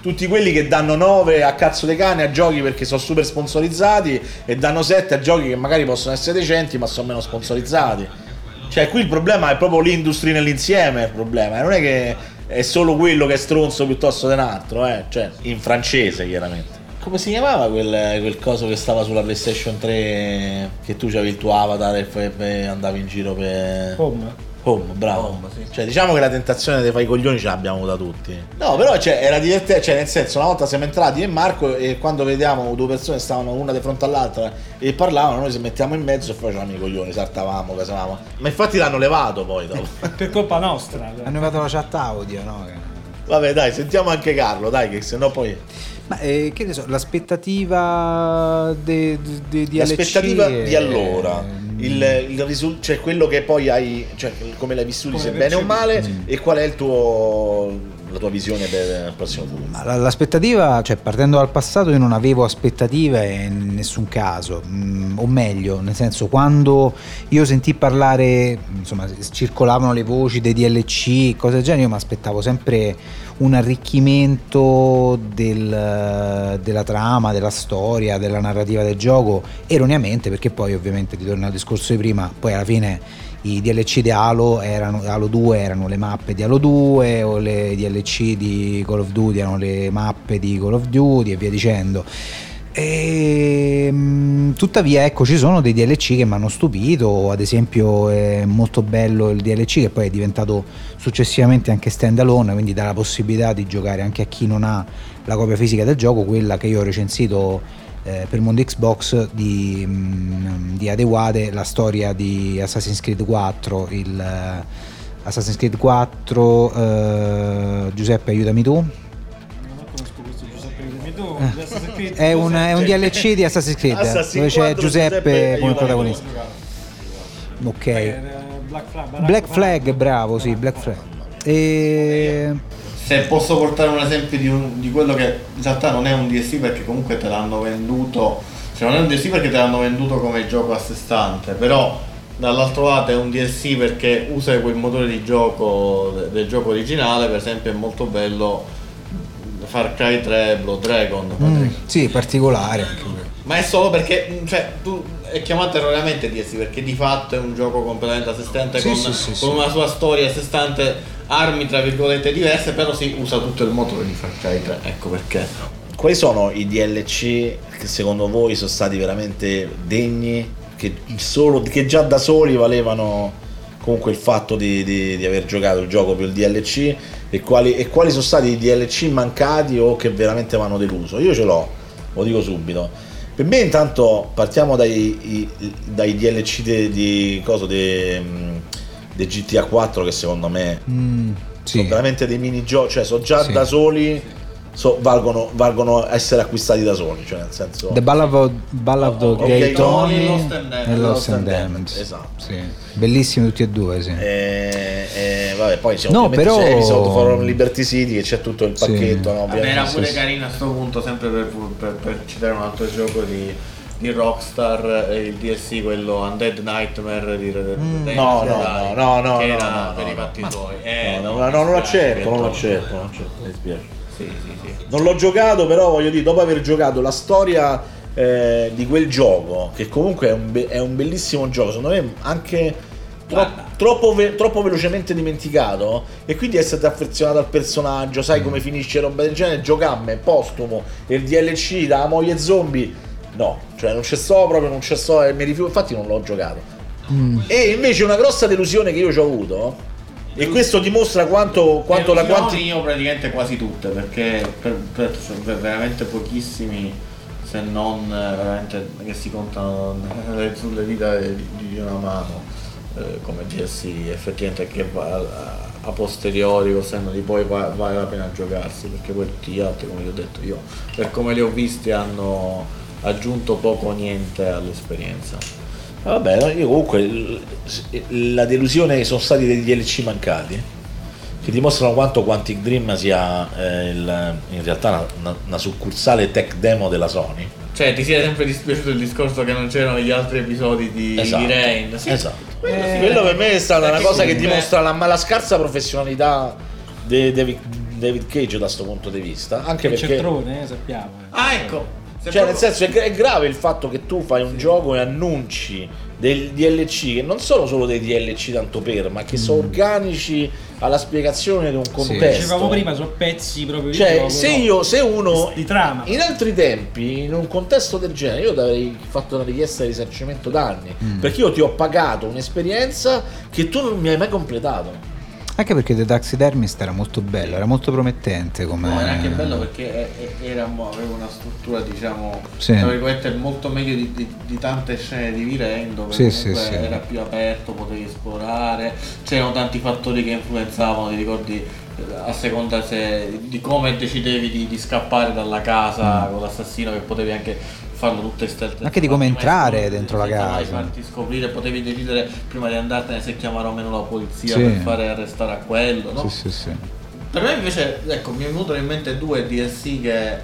Tutti quelli che danno 9 a cazzo dei cane a giochi perché sono super sponsorizzati e danno 7 a giochi che magari possono essere decenti ma sono meno sponsorizzati. Cioè, qui il problema è proprio l'industria nell'insieme. Il problema, non è che è solo quello che è stronzo piuttosto che un altro, eh. Cioè, in francese, chiaramente. Come si chiamava quel, quel coso che stava sulla PlayStation 3? Che tu avevi il tuo avatar e poi andavi in giro per. Home. Home, bravo. Cioè, diciamo che la tentazione di fare i coglioni ce l'abbiamo avuta tutti. No, però cioè, era divertente. Cioè, nel senso, una volta siamo entrati io e Marco e quando vediamo due persone stavano una di fronte all'altra e parlavano, noi ci mettiamo in mezzo e facevamo i coglioni, saltavamo, casavamo. Ma infatti l'hanno levato poi dopo. Per colpa nostra. Hanno levato la chat audio, no? Vabbè, dai, sentiamo anche Carlo, dai, che sennò poi. Ma eh, che ne so, l'aspettativa de- de- de- di L'aspettativa LC di allora, il, il risul- cioè quello che poi hai, cioè come l'hai vissuto, se bene o male, Mm. e qual è il tuo, la tua visione per il prossimo futuro. L'aspettativa, cioè partendo dal passato io non avevo aspettative in nessun caso, Mm, o meglio, nel senso quando io sentì parlare, insomma circolavano le voci dei DLC, cose del genere, io mi aspettavo sempre un arricchimento del- della trama, della storia, della narrativa del gioco, erroneamente perché poi ovviamente ritorno al discorso di prima, poi alla fine i DLC di Halo, erano, Halo 2 erano le mappe di Halo 2 o le DLC di Call of Duty erano le mappe di Call of Duty e via dicendo. E, mm, tuttavia ecco ci sono dei DLC che mi hanno stupito ad esempio è molto bello il DLC che poi è diventato successivamente anche stand alone quindi dà la possibilità di giocare anche a chi non ha la copia fisica del gioco quella che io ho recensito eh, per il mondo Xbox di, mm, di Adewade la storia di Assassin's Creed 4 il eh, Assassin's Creed 4 eh, Giuseppe aiutami tu. È un, è un DLC di Assassin's Creed Assassin's dove c'è 4 Giuseppe, Giuseppe come protagonista. Ok. Black Flag bravo sì Black Flag. E Se posso portare un esempio di, un- di quello che in realtà non è un DLC perché comunque te l'hanno venduto, cioè non è un DLC perché te l'hanno venduto come gioco a sé stante, però dall'altro lato è un DLC perché usa quel motore di gioco de- del gioco originale, per esempio è molto bello Far Cry 3 Blood Dragon. Mm, sì, particolare anche. Ma è solo perché cioè, tu è chiamato erroneamente DLC perché di fatto è un gioco completamente a sé stante Sì, con, sì, sì, con una sua storia a sé stante, armi tra virgolette diverse, però si usa tutto il motore di Far Cry 3. Ecco perché. Quali sono i DLC che secondo voi sono stati veramente degni, che, solo, che già da soli valevano comunque il fatto di, di- di aver giocato il gioco più il DLC e quali, e quali sono stati i DLC mancati o che veramente mi hanno deluso? Io ce l'ho, lo dico subito. Per me intanto partiamo dai, i- dai DLC de- di, coso de, de GTA 4 che secondo me Mm, sono veramente dei minigiochi, cioè sono già Sì. da soli, so- valgono, valgono essere acquistati da soli, cioè nel senso... The Ballad of, Ballad of Ok, Gay Tony, e Lost and Damned. Esatto. Sì. Bellissimi tutti e due, sì. Eh, eh, vabbè, poi c'è No, ovviamente però- c'è Episode for Liberty City che c'è tutto il Sì. pacchetto, no? Vabbè, era pure sì. carino a sto punto, sempre per, per- per citare un altro gioco di, di Rockstar, eh, il DLC, quello Undead Nightmare di Red Dead Mm, Redemption, no, no, no, no, che no, era no, per i fatti. No, Eh, no, no, non lo accetto, non lo accetto, non mi dispiace. Sì, sì, sì. Non l'ho giocato, però voglio dire, dopo aver giocato la storia eh, di quel gioco, che comunque è un, be- è un bellissimo gioco, secondo me anche tro- troppo, ve- troppo velocemente dimenticato, e quindi essere affezionato al personaggio, sai Mm. come finisce roba del genere, giocamme postumo e il DLC da moglie zombie, no, cioè non c'è sto proprio, non c'è sto, e mi rifiuto, infatti non l'ho giocato. Mm. E invece una grossa delusione che io ci ho avuto, e questo dimostra quanto, quanto la quantità... io praticamente quasi tutte, perché per, per- sono ver- veramente pochissimi, se non eh, veramente che si contano sulle dita di, di una mano, eh, come DLC, effettivamente che va, a, a posteriori o senno di poi va- vale la pena giocarsi, perché poi tutti gli altri, come vi ho detto io, per come li ho visti hanno aggiunto poco o niente all'esperienza. Vabbè, io comunque la delusione che sono stati dei DLC mancati, che dimostrano quanto Quantic Dream sia eh, il- in realtà una, una- succursale tech demo della Sony. Cioè, ti sia sempre dispiaciuto il discorso che non c'erano gli altri episodi di, Esatto. di Rain? Sì. Esatto. Quello sì. Quello per me è stata una cosa che dimostra la, la scarsa professionalità di David, David Cage da questo punto di vista. Anche Che perché... centrone, eh, sappiamo. eh. Ah, ecco. Se Cioè, nel senso, è, gra- è grave il fatto che tu fai un gioco e annunci dei DLC che non sono solo dei DLC tanto per, ma che sono organici alla spiegazione di un contesto. Dicevamo prima, sono pezzi proprio di Cioè, gioco, se no? io, se uno di trama. in altri tempi, in un contesto del genere, io ti avrei fatto una richiesta di risarcimento danni Mm. perché io ti ho pagato un'esperienza che tu non mi hai mai completato. Anche perché The Taxidermist era molto bello, era molto promettente come... No, era anche bello perché era, aveva una struttura, diciamo, Sì. tra virgolette, molto meglio di, di- di tante scene di V-Rain dove Sì, comunque sì, sì. era più aperto, potevi esplorare, c'erano tanti fattori che influenzavano, ti ricordi a seconda se- di come decidevi di, di scappare dalla casa con l'assassino che potevi anche farlo tutte Mm. Anche di come entrare dentro la casa. farti scoprire potevi decidere prima di andartene se chiamare o meno la polizia Sì. per fare arrestare a quello no? Sì, sì, sì. Per me invece, ecco, mi è venuto in mente due DLC che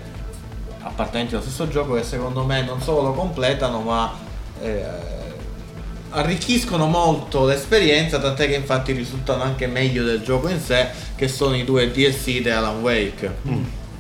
appartenenti allo stesso gioco che secondo me non solo lo completano ma eh, arricchiscono molto l'esperienza, tant'è che infatti risultano anche meglio del gioco in sé, che sono i due DLC di Alan Wake.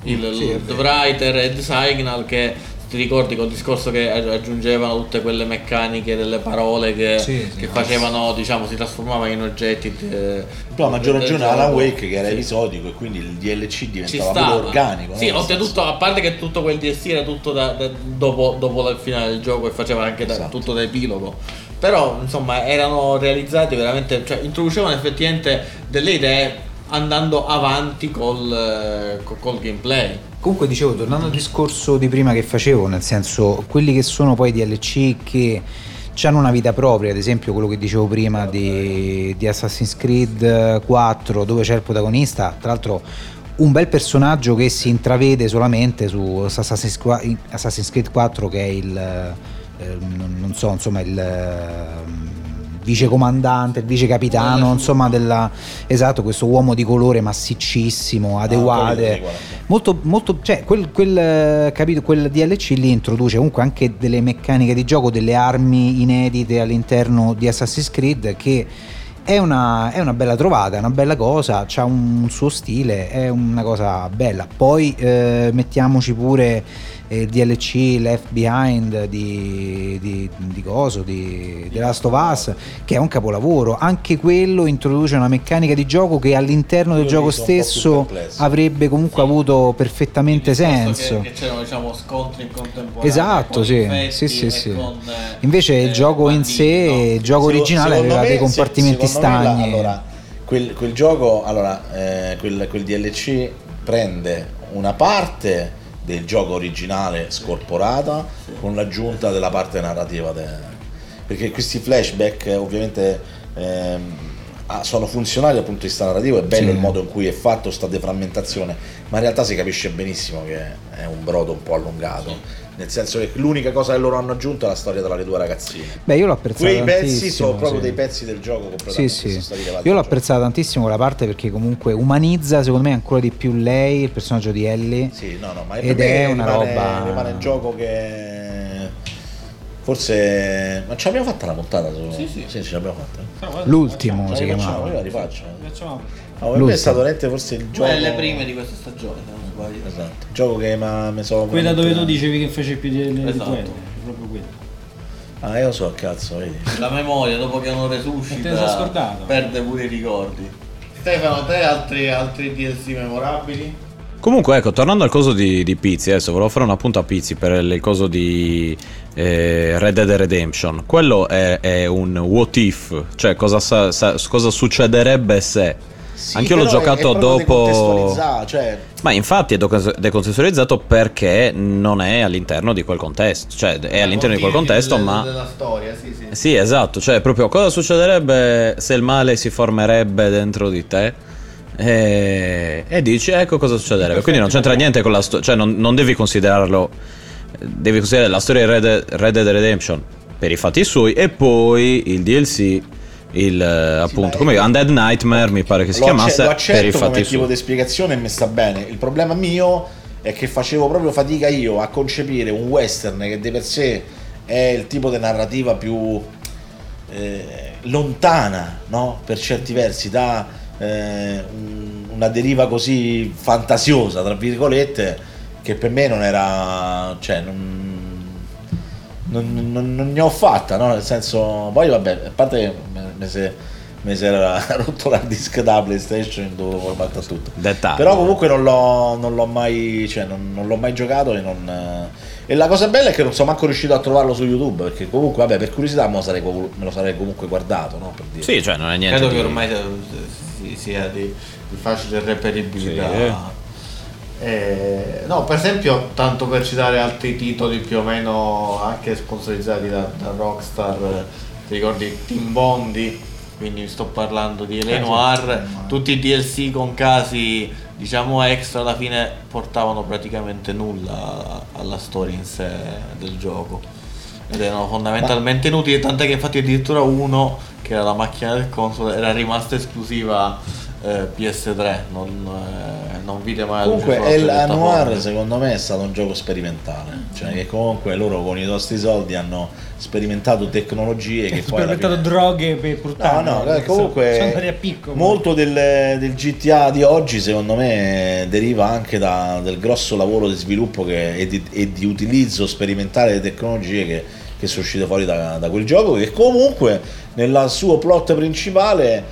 Il, Mm. Sì, il vero. The Writer e The Signal che ti ricordi col discorso che aggiungevano tutte quelle meccaniche delle parole che, Sì, sì, che no, facevano, diciamo, si trasformavano in oggetti. eh, Però a maggior del ragione gioco. Alan Wake che era Sì. episodico e quindi il DLC diventava proprio organico. Sì, no? Oltretutto, a parte che tutto quel DLC era tutto da, da- dopo, dopo il finale del gioco e faceva anche da- Esatto. tutto da epilogo. Però, insomma, erano realizzati veramente, cioè introducevano effettivamente delle idee andando avanti col, eh, co- col gameplay. Comunque dicevo, tornando al discorso di prima che facevo, nel senso, quelli che sono poi DLC che hanno una vita propria, ad esempio quello che dicevo prima di, di Assassin's Creed 4, dove c'è il protagonista, tra l'altro un bel personaggio che si intravede solamente su Assassin's, Creed 4 che è il, eh, non non so, insomma, il... eh, vice comandante, il vice capitano, insomma, della, esatto, questo uomo di colore massiccissimo, adeguate. Molto, molto, cioè, quel, quel, eh, capito, quel DLC lì introduce comunque anche delle meccaniche di gioco, delle armi inedite all'interno di Assassin's Creed che è una, è una bella trovata, è una bella cosa, ha un suo stile, è una cosa bella. Poi eh, mettiamoci pure eh, DLC Left Behind di, di, di Coso, di The Last of Us, che è un capolavoro. Anche quello introduce una meccanica di gioco che all'interno del Io gioco stesso avrebbe comunque avuto perfettamente senso. Che, che c'erano diciamo scontri in contemporanea. Esatto, sì, sì, sì, sì. con, eh, Invece il gioco in sé, il gioco Secondo- originale secondo aveva me- dei compartimenti me la- stagni. allora, quel, quel gioco, allora, eh, quel, quel DLC prende una parte del gioco originale scorporata con l'aggiunta della parte narrativa. de- perché questi flashback ovviamente ehm, ah, sono funzionali dal punto di vista narrativo, è bello Sì. il modo in cui è fatto sta deframmentazione, ma in realtà si capisce benissimo che è un brodo un po' allungato. Nel senso che l'unica cosa che loro hanno aggiunto è la storia delle due ragazzine. Beh, io l'ho apprezzato Quei pezzi sono proprio sì. dei pezzi del gioco Sì, completamente sì. sono stati levati Io l'ho apprezzata tantissimo quella parte perché comunque umanizza secondo me ancora di più lei, il personaggio di Ellie. Sì, no, no, ma per ed è una rimane, roba. rimane un gioco che forse ma ce l'abbiamo fatta la puntata su... Sì, sì. ce l'abbiamo fatta L'ultimo Ce si chiamava. io la rifaccio Facciamo. No, per me L'ultimo. è stato veramente forse il gioco Beh, le prime di questa stagione, se non sbaglio. esatto il gioco che mi sono Quella dove tu dicevi che fece più di, di Esatto. quelle, proprio quella. ah io lo so cazzo vedi La memoria, dopo che sei resuscita, perde pure i ricordi. Stefano, te altri, altri DLC memorabili? Comunque, ecco, tornando al coso di, di Pizzi, adesso volevo fare un appunto a Pizzi per il coso di eh, Red Dead Redemption. Quello è, è un what if, cioè cosa, sa- sa- cosa succederebbe se. Sì, Anch'io l'ho però è- giocato dopo. cioè Ma infatti è decon- decontestualizzato perché non è all'interno di quel contesto, cioè è all'interno di quel contesto, Della- ma. Della storia, sì, sì. Sì, esatto, cioè proprio cosa succederebbe se il male si formerebbe dentro di te e, e dici ecco cosa succederebbe. Quindi non c'entra niente con la storia, cioè non, non devi considerarlo, devi considerare la storia di Red, Dead- Red Dead Redemption per i fatti suoi e poi il DLC, il eh, appunto, come Undead Nightmare mi pare che si lo, chiamasse lo per i accetto come tipo di spiegazione e mi sta bene. Il problema mio è che facevo proprio fatica io a concepire un western che di per sé è il tipo di narrativa più eh, lontana no? per certi versi da eh, un- una deriva così fantasiosa tra virgolette che per me non era cioè non, non, non- non ne ho fatta no? nel senso poi vabbè a parte che me- me se- mi si era rotto l'hard disk da PlayStation dovevo formattare tutto Dettagli. però comunque non l'ho, non l'ho mai cioè non, non l'ho mai giocato e non eh, e la cosa bella è che non sono manco riuscito a trovarlo su YouTube perché comunque vabbè per curiosità me lo sarei, me lo sarei comunque guardato no? per dire. Sì, cioè non è niente. Credo di- che ormai si- sia di, di facile reperibilità. Sì. Eh, no, per esempio, tanto per citare altri titoli più o meno anche sponsorizzati da, da Rockstar, eh, ti ricordi Team Bondi? Quindi sto parlando di. Eh, sì. Noir, tutti i DLC con casi diciamo extra alla fine portavano praticamente nulla alla storia in sé del gioco ed erano fondamentalmente inutili tant'è che infatti addirittura uno che era la macchina del console era rimasta esclusiva eh, PS3 non, eh, non vide mai Comunque El. Noir secondo me è stato un gioco sperimentale, cioè che comunque loro con i nostri soldi hanno sperimentato tecnologie che poi sperimentato fine... droghe per No, portarlo. no, perché comunque sono andati a picco. molto del, del GTA di oggi secondo me deriva anche da- del grosso lavoro di sviluppo che- e, di, e di utilizzo sperimentale delle tecnologie che, che sono uscite fuori da, da quel gioco che comunque nel suo plot principale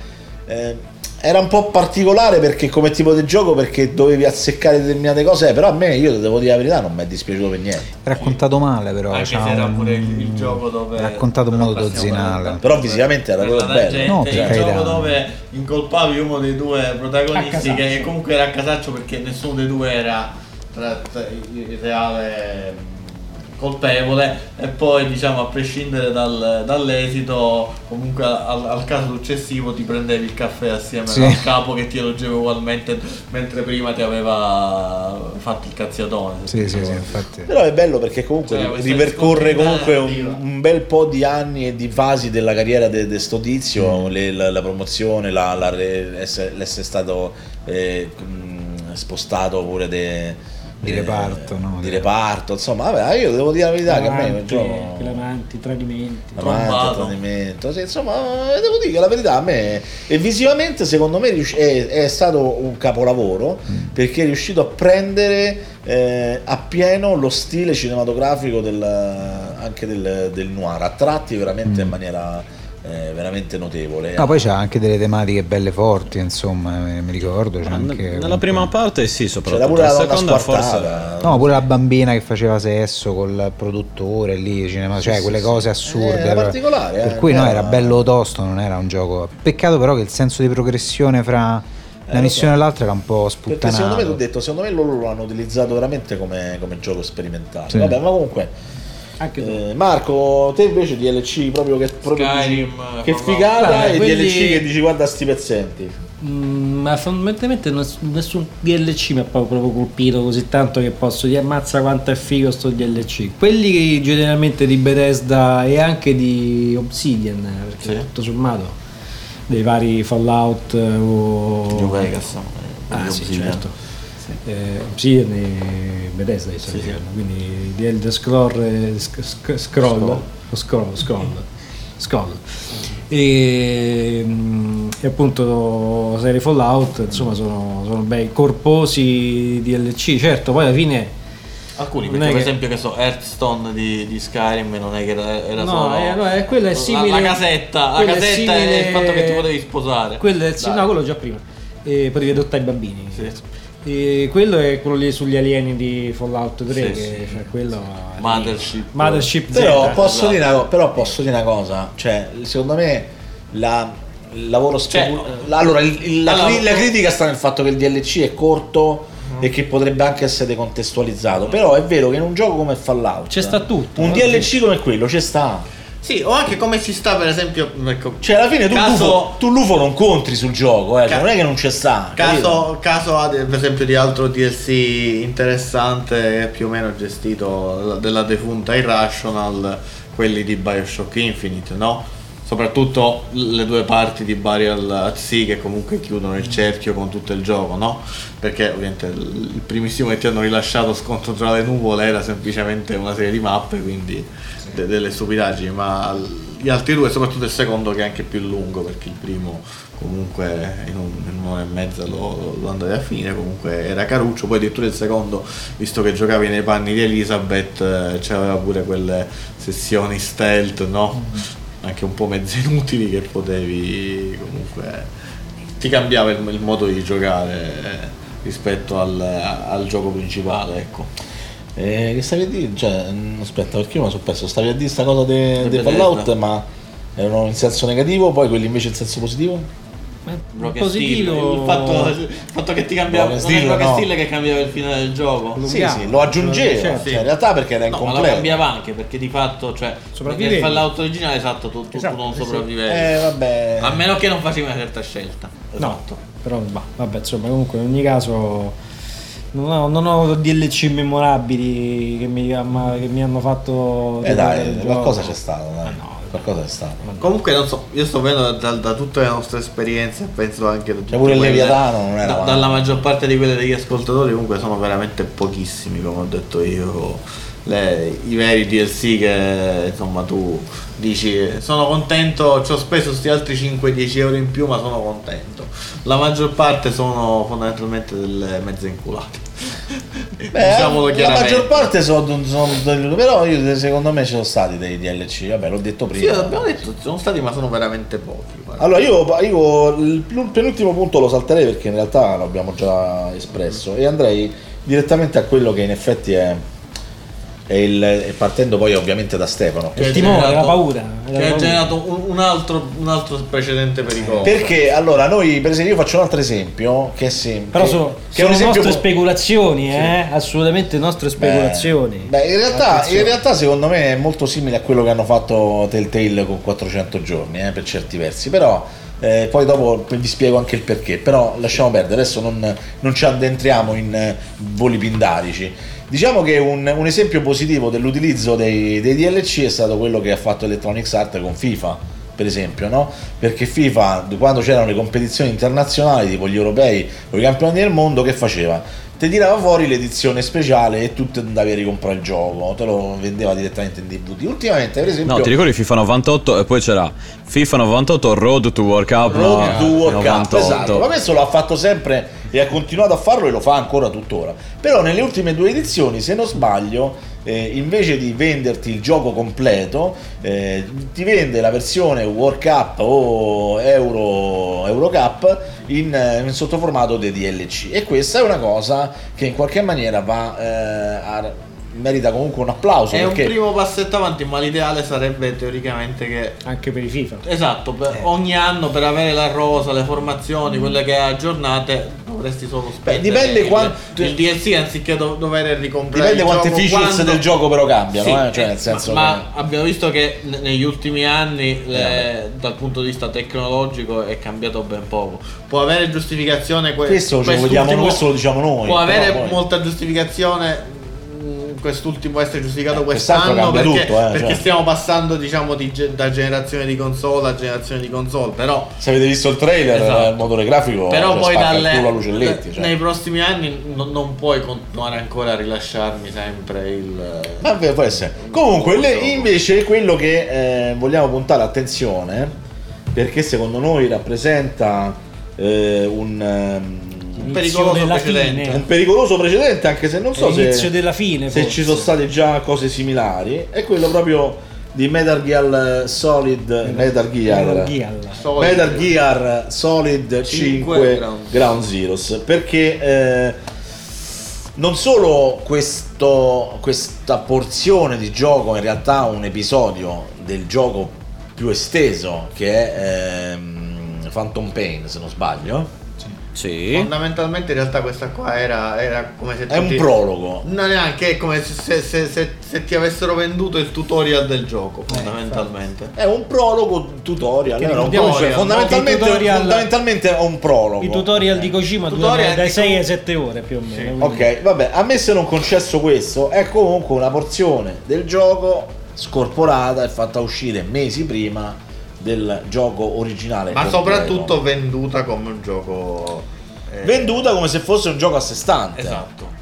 eh, era un po' particolare perché come tipo di gioco perché dovevi azzeccare determinate cose eh, però a me io devo dire la verità non mi è dispiaciuto per niente Raccontato male però. Anche se era pure il, il gioco dove Raccontato in però modo dozzinale. per- però visivamente era proprio la bello gente, No, per il gioco dove incolpavi uno dei due protagonisti che comunque era a casaccio perché nessuno dei due era tra- tra- il reale colpevole e poi diciamo a prescindere dal- dall'esito comunque al, al caso successivo ti prendevi il caffè assieme Sì. al capo che ti elogiava ugualmente mentre prima ti aveva fatto il cazziatone Sì, sì, sì, infatti. Però è bello perché comunque Cioè, ripercorre comunque un, un bel po' di anni e di fasi della carriera di sto tizio, le- la, la promozione, la- la re- essere, l'essere stato eh, spostato pure de- Di reparto, no? Di reparto, insomma, vabbè, io devo dire la verità che a me Amanti, gioco... Clamanti, tradimenti. Amante, tradimento, sì, insomma, devo dire che la verità a me e visivamente secondo me è, è stato un capolavoro perché è riuscito a prendere eh, a pieno lo stile cinematografico del, anche del, del noir, a tratti veramente in maniera eh, veramente notevole. No, poi c'ha anche delle tematiche belle forti, insomma, eh, mi ricordo. C'è anche Nella prima parte sì, C'era soprattutto. pure la La seconda squartata. forse... No, pure la bambina che faceva sesso col produttore lì, cinema, cioè sì, quelle sì. cose assurde. Eh, era particolare, per eh, cui no, era- bello tosto, non era un gioco. Peccato però che il senso di progressione fra Eh, una missione so. e l'altra era un po' Perché secondo me, sputtanato. l'ho detto, secondo me loro lo hanno utilizzato veramente come, come gioco sperimentale. Sì. Vabbè, ma comunque. Eh, Marco, te invece DLC proprio che proprio Skyrim, dici, che no, no. figata Guarda, e quelli- DLC che dici guarda sti pezzenti. Mm, ma fondamentalmente ness- nessun DLC mi ha proprio proprio colpito così tanto che posso dire ammazza quanto è figo sto DLC. Quelli generalmente di Bethesda e anche di Obsidian, eh, perché tutto sommato dei vari Fallout eh, o New Vegas. Ah sì, Obsidian. Certo. Eh, Obsidian e Bethesda Sì, sì. quindi di Elder Scroll e sc- sc- Scroll, Scroll. Scroll, Scroll. E, mm, e appunto la serie Fallout insomma sono, sono bei corposi DLC certo poi alla fine Alcuni, perché è per che- esempio che so, Hearthstone di, di Skyrim non è che era, era No, solo eh, no, eh, quello è la- simile- la, casetta, la quello è casetta simile- e il fatto che ti potevi sposare. quello è, sì, no, quello già prima e potevi adottare i bambini E quello è quello lì sugli alieni di Fallout 3 Sì, che sì. cioè quello Mothership. Mothership Però posso, esatto. dire una, però posso dire una cosa, cioè secondo me la, il lavoro specu- allora, il- la, Cioè, allora, la critica sta nel fatto che il DLC è corto Mm. e che potrebbe anche essere decontestualizzato, però è vero che in un gioco come Fallout C'è sta tutto, un no? DLC come quello c'è sta. Sì, o anche come ci sta per esempio ecco, Cioè alla fine tu, Caso- l'UFO, tu l'UFO non contri sul gioco, eh, cioè, Ca- non è che non c'è sta. Caso, caso ad- per esempio di altro DLC interessante più o meno gestito della defunta Irrational, quelli di Bioshock Infinite, no? Soprattutto le due parti di Burial at Sea che comunque chiudono il cerchio con tutto il gioco, no? Perché ovviamente il il primissimo che ti hanno rilasciato scontro tra le nuvole era semplicemente una serie di mappe, quindi de- delle stupidaggini, ma gli altri due, soprattutto il secondo che è anche più lungo perché il primo comunque in, un- in un'ora e mezza lo, lo andavi a finire, comunque era caruccio, poi addirittura il secondo, visto che giocavi nei panni di Elizabeth, eh, c'aveva pure quelle sessioni stealth, no? Anche un po' mezze inutili che potevi comunque ti cambiava il, il modo di giocare eh, rispetto al, al gioco principale, ecco. Eh, che stavi a dire? Cioè, mm, aspetta, perché io mi sono perso? Stavi a dire sta cosa dei Di Fallout, ma erano in senso negativo, poi quelli invece in senso positivo? Broken positivo- Steel, il fatto, il fatto che ti cambiava Broken non è Steel, Broken no. Steel che cambiava il finale del gioco Sì, sì, lo aggiungeva, certo. cioè, in realtà perché era No, ma lo incompleto. cambiava anche perché di fatto, cioè, nel Fallout originale esatto, tu, tu- tu Esatto, non sì. sopravvivevi. Eh, vabbè. A meno che non facevi una certa scelta. no però va- vabbè insomma comunque in ogni caso non ho, non ho DLC memorabili che mi, ma- che mi hanno fatto Eh dai, il qualcosa gioco. c'è stato, dai. qualcosa c'è stato. Comunque non so, io sto vedendo da, da tutte le nostre esperienze, penso anche da Cioè, pure il quelle- Leviatano non era da- dalla maggior parte di quelle degli ascoltatori comunque sono veramente pochissimi, come ho detto io. Le- I veri DLC che insomma tu dici sono contento, ci ho speso questi altri 5-10 euro in più ma sono contento. La maggior parte sono fondamentalmente delle mezze inculate. Beh, Diciamolo la maggior parte sono, sono però io, secondo me ci sono stati dei DLC, vabbè l'ho detto Sì, prima. abbiamo detto, sono stati ma sono veramente pochi. guarda. Allora io, io il penultimo punto lo salterei perché in realtà l'abbiamo già espresso e andrei direttamente a quello che in effetti è il, e partendo poi ovviamente da Stefano. Che ha timore, generato- la paura, Che ha generato un, altro, un altro precedente pericoloso. Perché allora noi, per esempio, io faccio un altro esempio che è semplice. però sono, che sono esempio nostre po- speculazioni eh? assolutamente nostre speculazioni Beh, in realtà, in realtà secondo me è molto simile a quello che hanno fatto Telltale con 400 giorni, eh, per certi versi, però eh, poi dopo vi spiego anche il perché, però lasciamo perdere, adesso non, non ci addentriamo in eh, voli pindarici. Diciamo che un, un esempio positivo dell'utilizzo dei, dei DLC è stato quello che ha fatto Electronic Arts con FIFA, per esempio, no? Perché FIFA, quando c'erano le competizioni internazionali, tipo gli europei o i campioni del mondo, che faceva? Ti tirava fuori l'edizione speciale e tu te andavi a ricomprare il gioco, te lo vendeva direttamente in DVD. Ultimamente, per esempio, No, ti ricordi FIFA 98 e poi c'era FIFA 98 Road to World Cup Road to World Cup, 98. esatto. Ma questo lo ha fatto sempre e ha continuato a farlo e lo fa ancora tuttora. Però nelle ultime due edizioni, se non sbaglio, eh, invece di venderti il gioco completo, eh, ti vende la versione World Cup o Euro, Euro Cup in, eh, in sottoformato dei DLC. E questa è una cosa che in qualche maniera va eh, a merita comunque un applauso È un perché primo passetto avanti, ma l'ideale sarebbe teoricamente che. Anche per i FIFA. Esatto, per- Eh. ogni anno per avere la rosa, le formazioni, quelle che aggiornate, dovresti solo spendere dipende il, quanto- il DLC anziché do- dover ricomprare dipende il quante gioco features quando- del gioco però cambiano, Sì, eh, cioè eh, nel senso ma, che- abbiamo visto che ne- negli ultimi anni Eh, le- dal punto di vista tecnologico è cambiato ben poco. Può avere giustificazione que- Questo questo lo diciamo noi, Può avere poi- molta giustificazione quest'ultimo essere giustificato Eh, quest'anno perché, tutto, eh, perché cioè. stiamo passando diciamo di da generazione di console a generazione di console però se avete visto il trailer Esatto. il motore grafico però cioè, poi dalle, cioè. nei prossimi anni non, non puoi continuare ancora a rilasciarmi sempre il Vabbè, può essere. Comunque, le- invece, quello che eh, vogliamo puntare l'attenzione, perché secondo noi rappresenta eh, un, ehm, Un pericoloso della precedente. fine. un pericoloso precedente, anche se non so se, L'inizio della fine, se ci sono state già cose similari, è quello proprio di Metal Gear Solid Metal Gear Metal Gear. Solid. Metal Gear Solid 5 5 Ground, Ground Zeroes perché eh, non solo questo- questa porzione di gioco in realtà un episodio del gioco più esteso che è ehm, Phantom Pain se non sbaglio Sì. fondamentalmente in realtà questa qua era, era come se è un ti- prologo No, neanche, è come se, se- se- se ti avessero venduto il tutorial del gioco, Eh, fondamentalmente. è un prologo tutorial, era un ricordiamoci, tutorial, fondamentalmente, tutorial- fondamentalmente è un prologo I tutorial di Kojima Tutorial durano dai di 6 com- ai 7 ore più o meno. quindi- Ok, vabbè, ammesso non concesso questo, è comunque una porzione del gioco scorporata e fatta uscire mesi prima del gioco originale. Ma soprattutto venduta come un gioco. eh, venduta come se fosse un gioco a sé stante. Esatto.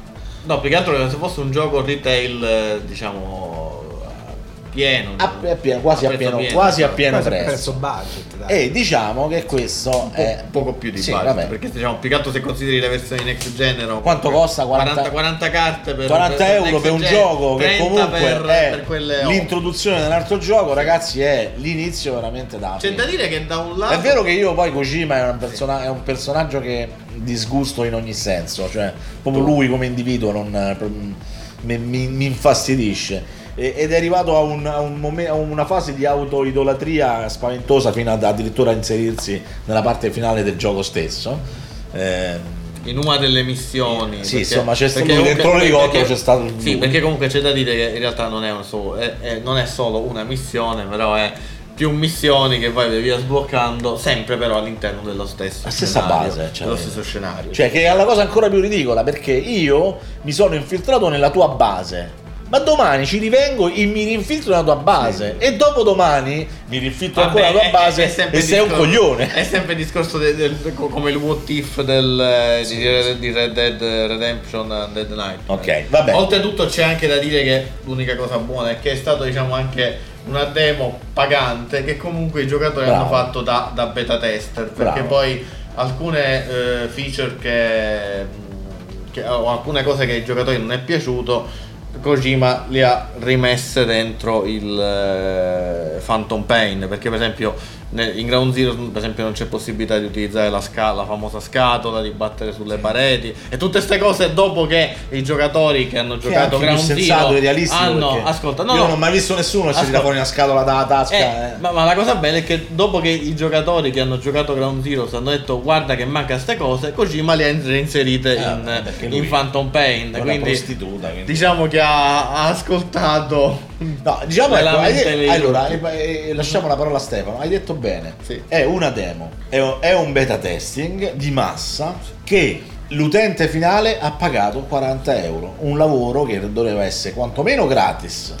No, più che altro come se fosse un gioco retail, eh, diciamo. Pieno. A- a pieno- quasi a pieno, quasi a pieno Quasi a prezzo. prezzo budget, dai. E diciamo che questo è Un poco più di Sì, budget, vabbè. perché diciamo più che altro se consideri le versioni next gen Quanto costa? 40 40, 40 carte per 40 euro next per un gen, gioco che 30 comunque per, è per quelle l'introduzione dell'altro gioco, ragazzi, è l'inizio veramente da C'è da dire che da un lato È vero che io poi Kojima è un, persona- è un personaggio che disgusto in ogni senso, cioè proprio lui come individuo non, eh, mi, mi- mi infastidisce. Ed è arrivato a, un- a un momen- a una fase di autoidolatria spaventosa fino ad addirittura inserirsi nella parte finale del gioco stesso. Ehm, in una delle missioni. Sì, insomma, c'è stato- dentro comunque- l'elicottero perché- c'è stato il- Sì, perché comunque c'è da dire che in realtà non è, un solo, è- è- non è solo una missione, però è più missioni che vai via sbloccando, sempre però all'interno dello stesso La stessa base, cioè- dello stesso scenario. Cioè, che è la cosa ancora più ridicola perché io mi sono infiltrato nella tua base. Ma domani ci rivengo e mi rinfiltro nella tua base. E dopo domani mi rinfiltro Vabbè, ancora nella tua è- base è sempre e sei un coglione. È sempre il discorso del- del- co- come il what if del, eh, di, Red- di Red Dead Redemption and Dead Night. Ok, vabbè. Oltretutto c'è anche da dire che l'unica cosa buona è che è stato diciamo anche una demo pagante che comunque i giocatori Bravo. hanno fatto da, da beta tester perché Bravo. poi alcune eh, feature che, che- o alcune cose che ai giocatori non è piaciuto Kojima le ha rimesse dentro il eh, Phantom Pain perché per esempio in Ground Zero per esempio non c'è possibilità di utilizzare la, sca- la famosa scatola di battere sulle pareti e tutte queste cose dopo che i giocatori che hanno Che giocato più Ground sensato Zero hanno ascolta no, io no, non ho mai visto nessuno che si tira fuori una scatola dalla tasca. eh, eh. ma, ma la cosa bella è che dopo che i giocatori che hanno giocato Ground Zero hanno detto guarda che manca queste cose, Kojima le ha inserite Eh, in, in Phantom Pain. Quindi quindi- diciamo che ha, ha ascoltato. No, diciamo ecco, hai allora, eh, lasciamo la parola a Stefano. Hai detto bene, Sì. è una demo, è un, beta testing di massa che l'utente finale ha pagato 40 euro. Un lavoro che doveva essere quantomeno gratis,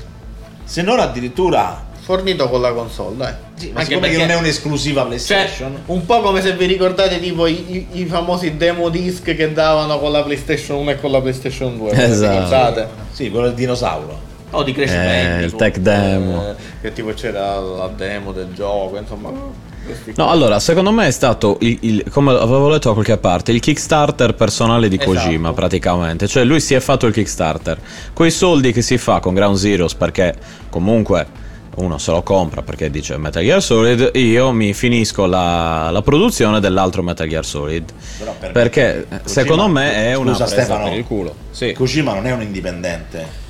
se non addirittura fornito con la console, dai. ma siccome che non è un'esclusiva PlayStation. Cioè, un po' come se vi ricordate tipo i, i- famosi demo disc che davano con la PlayStation 1 e con la PlayStation 2. Esatto. Sì, quello del dinosauro. O di Crash Eh, Bandicoot, il tech demo. eh, che tipo c'era la demo del gioco, insomma. No, allora, secondo me è stato, il, il- come avevo letto da qualche parte, il Kickstarter personale di Kojima, praticamente. Cioè, lui si è fatto il Kickstarter. Quei soldi che si fa con Ground Zeroes, perché comunque uno se lo compra perché dice Metal Gear Solid, io mi finisco la, la produzione dell'altro Metal Gear Solid. Per me- perché Kojima- secondo me è una Scusa, presa Stefano, per il culo. Sì. Kojima non è un indipendente.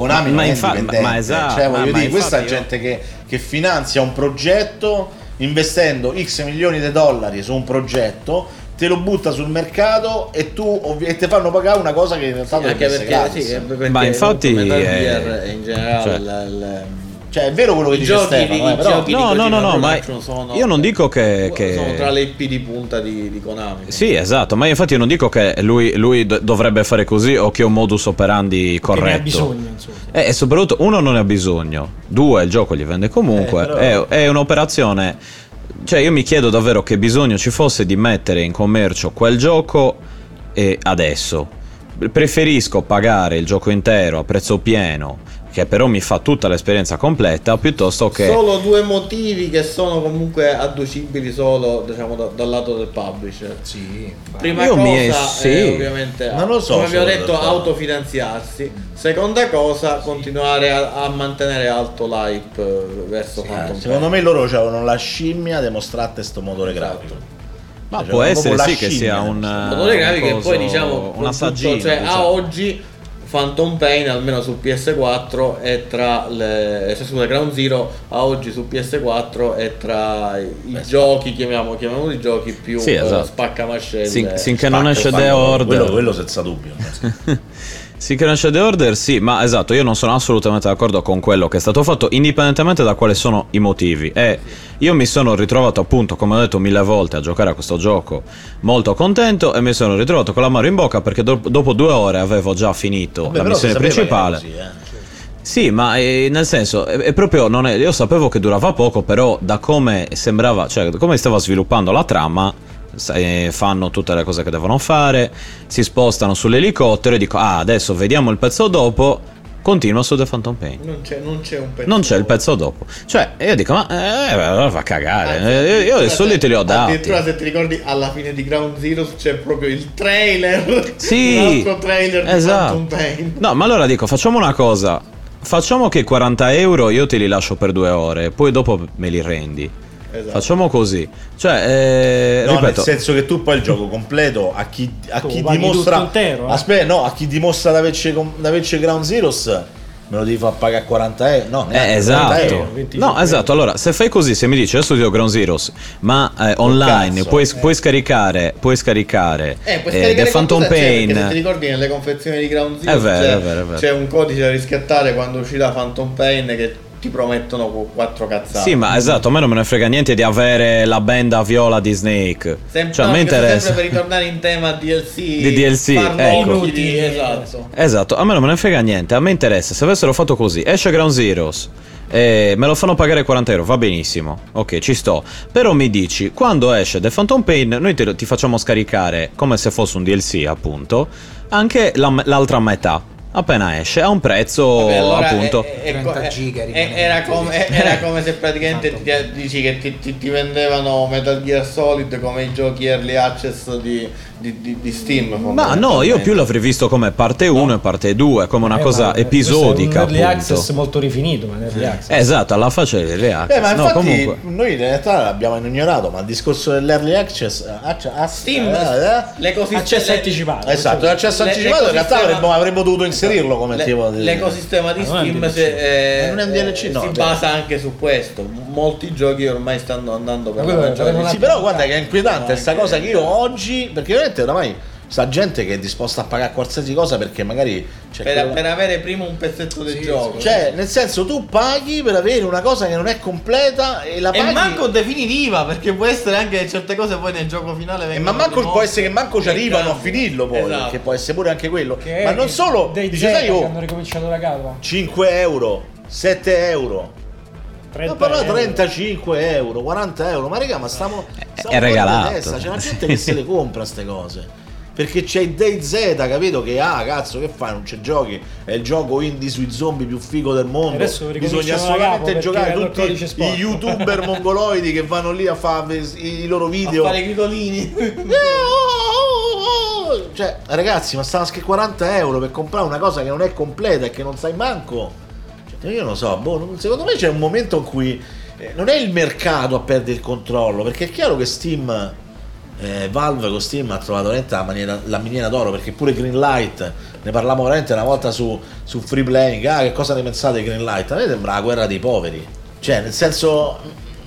Konami Ma- non è infa- indipendente. ma- ma esatto, cioè, ma- voglio ma dire, questa è io- gente che, che finanzia un progetto investendo X milioni di dollari su un progetto, te lo butta sul mercato e tu ovvi- e te fanno pagare una cosa che in realtà Sì, anche essere perché, gratis. sì, perché Ma infatti, Metal eh, e in generale cioè- il- il- Cioè, è vero quello che i dice giochi Stefano, di- eh, i però- giochi di No, no, no, no, ma sono- io non dico che... sono tra che... le IP di punta di, di Konami. Sì, esatto, ma infatti io non dico che lui, lui do- dovrebbe fare così o che è un modus operandi corretto. ne ha bisogno, insomma. Eh, E soprattutto, uno, non ne ha bisogno, due, il gioco gli vende comunque, Eh, però- è, è un'operazione... Cioè io mi chiedo davvero che bisogno ci fosse di mettere in commercio quel gioco e adesso. Preferisco pagare il gioco intero a prezzo pieno, che però mi fa tutta l'esperienza completa, piuttosto che... Solo due motivi che sono comunque adducibili solo diciamo, da- dal lato del publisher. Sì. Prima Io cosa mi- è sì. ovviamente Non lo so come abbiamo solo detto autofinanziarsi. Seconda cosa continuare a, a mantenere alto l'hype eh, verso Phantom Eh, Secondo me loro avevano la scimmia di mostrare questo motore grafico. Ma Cioè, può essere sì che sia scimmia. un... Motore grafico che un poi diciamo un con assaggino. tutto, cioè a diciamo. oggi Phantom Pain almeno su PS4 è tra le se scusa Ground Zero a oggi su PS4 è tra i, i giochi chiamiamo chiamiamoli giochi più Sì, esatto. eh, spaccamascelle Sin- finché non Spacca, esce spacca. The Order Quello, quello senza dubbio. Sì che nasce The Order, sì, ma esatto, io non sono assolutamente d'accordo con quello che è stato fatto, indipendentemente da quali sono i motivi. E io mi sono ritrovato appunto, come ho detto mille volte, a giocare a questo gioco molto contento e mi sono ritrovato con l'amaro in bocca perché do- dopo due ore avevo già finito Vabbè, la si missione principale. così, eh. Sì, ma eh, nel senso, è, è proprio, non è- io sapevo che durava poco, però da come sembrava, cioè da come stava sviluppando la trama, fanno tutte le cose che devono fare, si spostano sull'elicottero e dico, ah, adesso vediamo il pezzo dopo, continua su The Phantom Pain. non c'è, non c'è un pezzo Non c'è il pezzo dopo. Cioè, io dico, ma eh, allora fa cagare. Anzi, Eh, io i soldi te li ho dati. Addirittura se ti ricordi alla fine di Ground Zero c'è proprio il trailer. Sì, altro trailer di esatto. Phantom Pain. No, ma allora dico, facciamo una cosa. Facciamo che 40 euro io te li lascio per due ore, poi dopo me li rendi. Esatto. Facciamo così. Cioè, eh, No, ripeto, nel senso che tu poi il gioco completo a chi, a Tu chi dimostra intero, eh? Aspetta, no, a chi dimostra di averci, com- di averci Ground Zeroes me lo devi far pagare 40 euro. No, Eh, neanche 40 esatto. euro. No, esatto. Allora, se fai così, se mi dici adesso ti do Ground Zeroes, ma eh, online cazzo, puoi, eh. puoi scaricare, puoi scaricare, Eh, puoi eh, scaricare The Phantom perché se ti Pain. ricordi nelle confezioni di Ground Zero È vero, c'è, è vero, è vero. c'è un codice da riscattare quando uscirà Phantom Pain che ti promettono qu- quattro cazzate. Sì, ma esatto, a me non me ne frega niente di avere la benda viola di Snake. Sem- cioè, no, perché interessa. sempre per ritornare in tema DLC Di DLC, ecco. inutili, esatto. Esatto, a me non me ne frega niente, a me interessa, se avessero fatto così, esce Ground Zeroes, eh, me lo fanno pagare 40 euro, va benissimo, ok, ci sto. Però mi dici, quando esce The Phantom Pain, noi te lo- ti facciamo scaricare, come se fosse un DLC appunto, anche la- l'altra metà. Appena esce, a un prezzo Vabbè, allora appunto... è- è- 30 è- giga è- era, come, era come se Esatto. praticamente ti, dici che ti, ti- ti vendevano Metal Gear Solid come i giochi early access di, di- di- di Steam. Ma no, io più l'avrei visto come parte 1 e parte 2, come una Eh, cosa episodica. Un early appunto. access molto rifinito, ma early access. Esatto, alla faccia del react. Eh, ma no, comunque. noi in realtà l'abbiamo ignorato, ma il discorso dell'early access acc- a Steam, eh, eh, l'ecosistema Accesso anticipato. Esatto, l'accesso anticipato in realtà l'ecosistema- avremmo, avremmo dovuto inserirlo come Le- tipo di... L'ecosistema di non un Steam se, eh, non è un DLC, no, si cioè- basa anche su questo. Molti giochi ormai stanno andando per la maggiore Sì, però guarda che è inquietante sta cosa che io oggi, perché veramente oramai sta gente che è disposta a pagare qualsiasi cosa perché magari c'è per, quella- per avere prima un pezzetto del gioco. Cioè, nel senso, tu paghi per avere una cosa che non è completa e la e paghi. manco definitiva, perché può essere anche che certe cose poi nel gioco finale E ma manco può essere che manco ci E arrivano a cambi. finirlo poi, Esatto. che può essere pure anche quello. Che ma è non solo, dei dice, Zelda sai che io, hanno ricominciato da capo. 5 euro, 7 euro. Ma però 35 euro, 40 euro, ma raga, ma stiamo, è regalato. testa, C'è la gente che se le compra ste cose. Perché c'è il DayZ, capito? Che ah, cazzo, che fai? Non c'è giochi. È il gioco indie sui zombie più figo del mondo. Adesso Bisogna assolutamente giocare tutti i youtuber mongoloidi che vanno lì a fare i, loro video. fare i gridolini. Cioè, ragazzi, ma stanno a 40 euro per comprare una cosa che non è completa e che non sai manco. Cioè, io non lo so, boh, secondo me c'è un momento in cui non è il mercato a perdere il controllo, perché è chiaro che Steam, eh, Valve con Steam ha trovato veramente la, maniera- la miniera d'oro, perché pure Greenlight, ne parlavamo veramente una volta su, su Free Playing, ah che cosa ne pensate di Greenlight? A me sembra la guerra dei poveri, cioè nel senso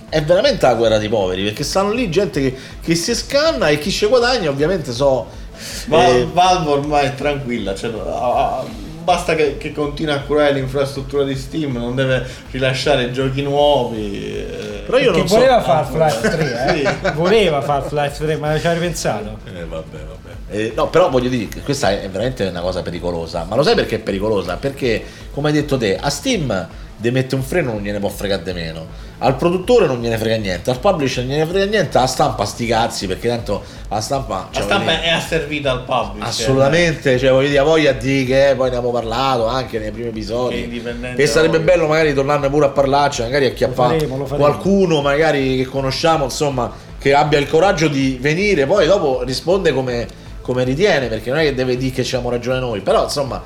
è veramente la guerra dei poveri, perché stanno lì gente che, che si scanna e chi ci guadagna ovviamente so... Ma eh, Valve ormai è tranquilla, cioè, ah, ah, basta che, che continui a curare l'infrastruttura di Steam, non deve rilasciare giochi nuovi. eh. Però io Che non so- voleva Ah, Half-Life 3, eh? voleva Half-Life 3, ma ci hai ripensato? Eh, vabbè, vabbè. Eh, no, però voglio dire che questa è veramente una cosa pericolosa. Ma lo sai perché è pericolosa? Perché, come hai detto te, a Steam de mette un freno non gliene può fregare di meno. Al produttore non gliene frega niente, al publisher non gliene frega niente, alla stampa sti cazzi, perché tanto la stampa... La cioè, stampa voglio dire, è asservita al publisher. Assolutamente, cioè voglio dire, a voglia di che eh, poi ne abbiamo parlato anche nei primi episodi. E sarebbe da bello magari tornarne pure a parlarci, magari a chiappare faremo, lo faremo. qualcuno magari che conosciamo, insomma, che abbia il coraggio di venire, poi dopo risponde come, come ritiene, perché non è che deve dire che abbiamo ragione noi, però insomma,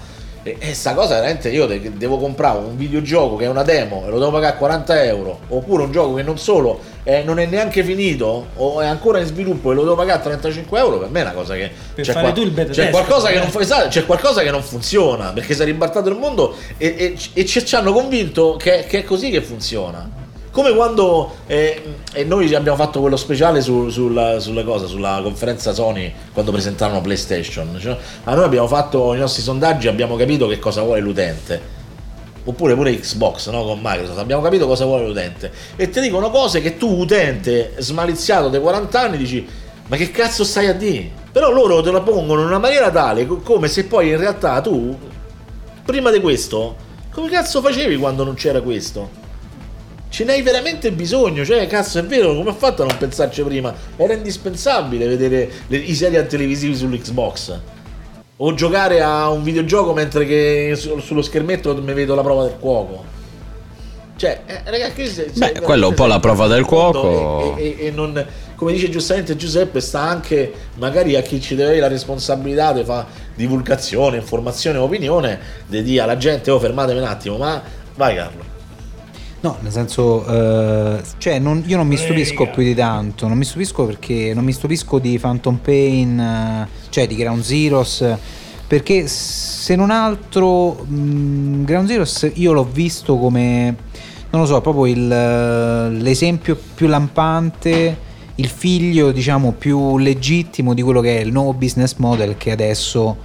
e, e sta cosa veramente io de- devo comprare un videogioco che è una demo e lo devo pagare 40 euro, oppure un gioco che non solo eh, non è neanche finito o è ancora in sviluppo e lo devo pagare 35 euro, per me è una cosa che... Per c'è beta c'è qualcosa che non fa- esatto, c'è qualcosa che non funziona perché si è ribaltato il mondo e, e- e ci, ci hanno convinto che, che è così che funziona. Come quando eh, noi abbiamo fatto quello speciale su- sulla, sulla cosa, sulla conferenza Sony quando presentarono PlayStation. Cioè, a noi abbiamo fatto i nostri sondaggi, abbiamo capito che cosa vuole l'utente. Oppure pure Xbox no? con Microsoft, abbiamo capito cosa vuole l'utente. E ti dicono cose che tu, utente smaliziato dei 40 anni, dici: Ma che cazzo stai a dire? Però loro te la pongono in una maniera tale, co- come se poi in realtà tu, prima di questo, come cazzo facevi quando non c'era questo? Ce n'hai veramente bisogno, cioè cazzo è vero, come ho fatto a non pensarci prima? Era indispensabile vedere le- i serial televisivi sull'Xbox. O giocare a un videogioco mentre che su- sullo schermetto mi vedo la prova del cuoco. Cioè, eh, ragazzi, è- Beh, cioè, quello è un po' la prova del cuoco. E, e- e non, come dice giustamente Giuseppe, sta anche magari a chi ci deve avere la responsabilità di fare divulgazione, informazione, opinione, di dire alla gente, oh fermatevi un attimo, ma vai Carlo. No, nel senso, eh, cioè non- io non mi stupisco più di tanto, non mi stupisco perché non mi stupisco di Phantom Pain, eh, cioè di Ground Zeroes, perché se non altro mh, Ground Zeroes io l'ho visto come, non lo so, proprio il, eh, l'esempio più lampante, il figlio diciamo più legittimo di quello che è il nuovo business model che adesso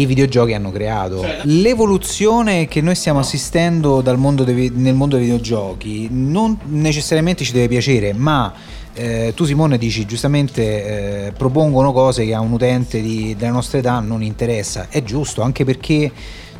i videogiochi hanno creato. L'evoluzione che noi stiamo assistendo dal mondo dei nel mondo dei videogiochi non necessariamente ci deve piacere, ma eh, tu Simone dici giustamente eh, propongono cose che a un utente di- della nostra età non interessa. È giusto, anche perché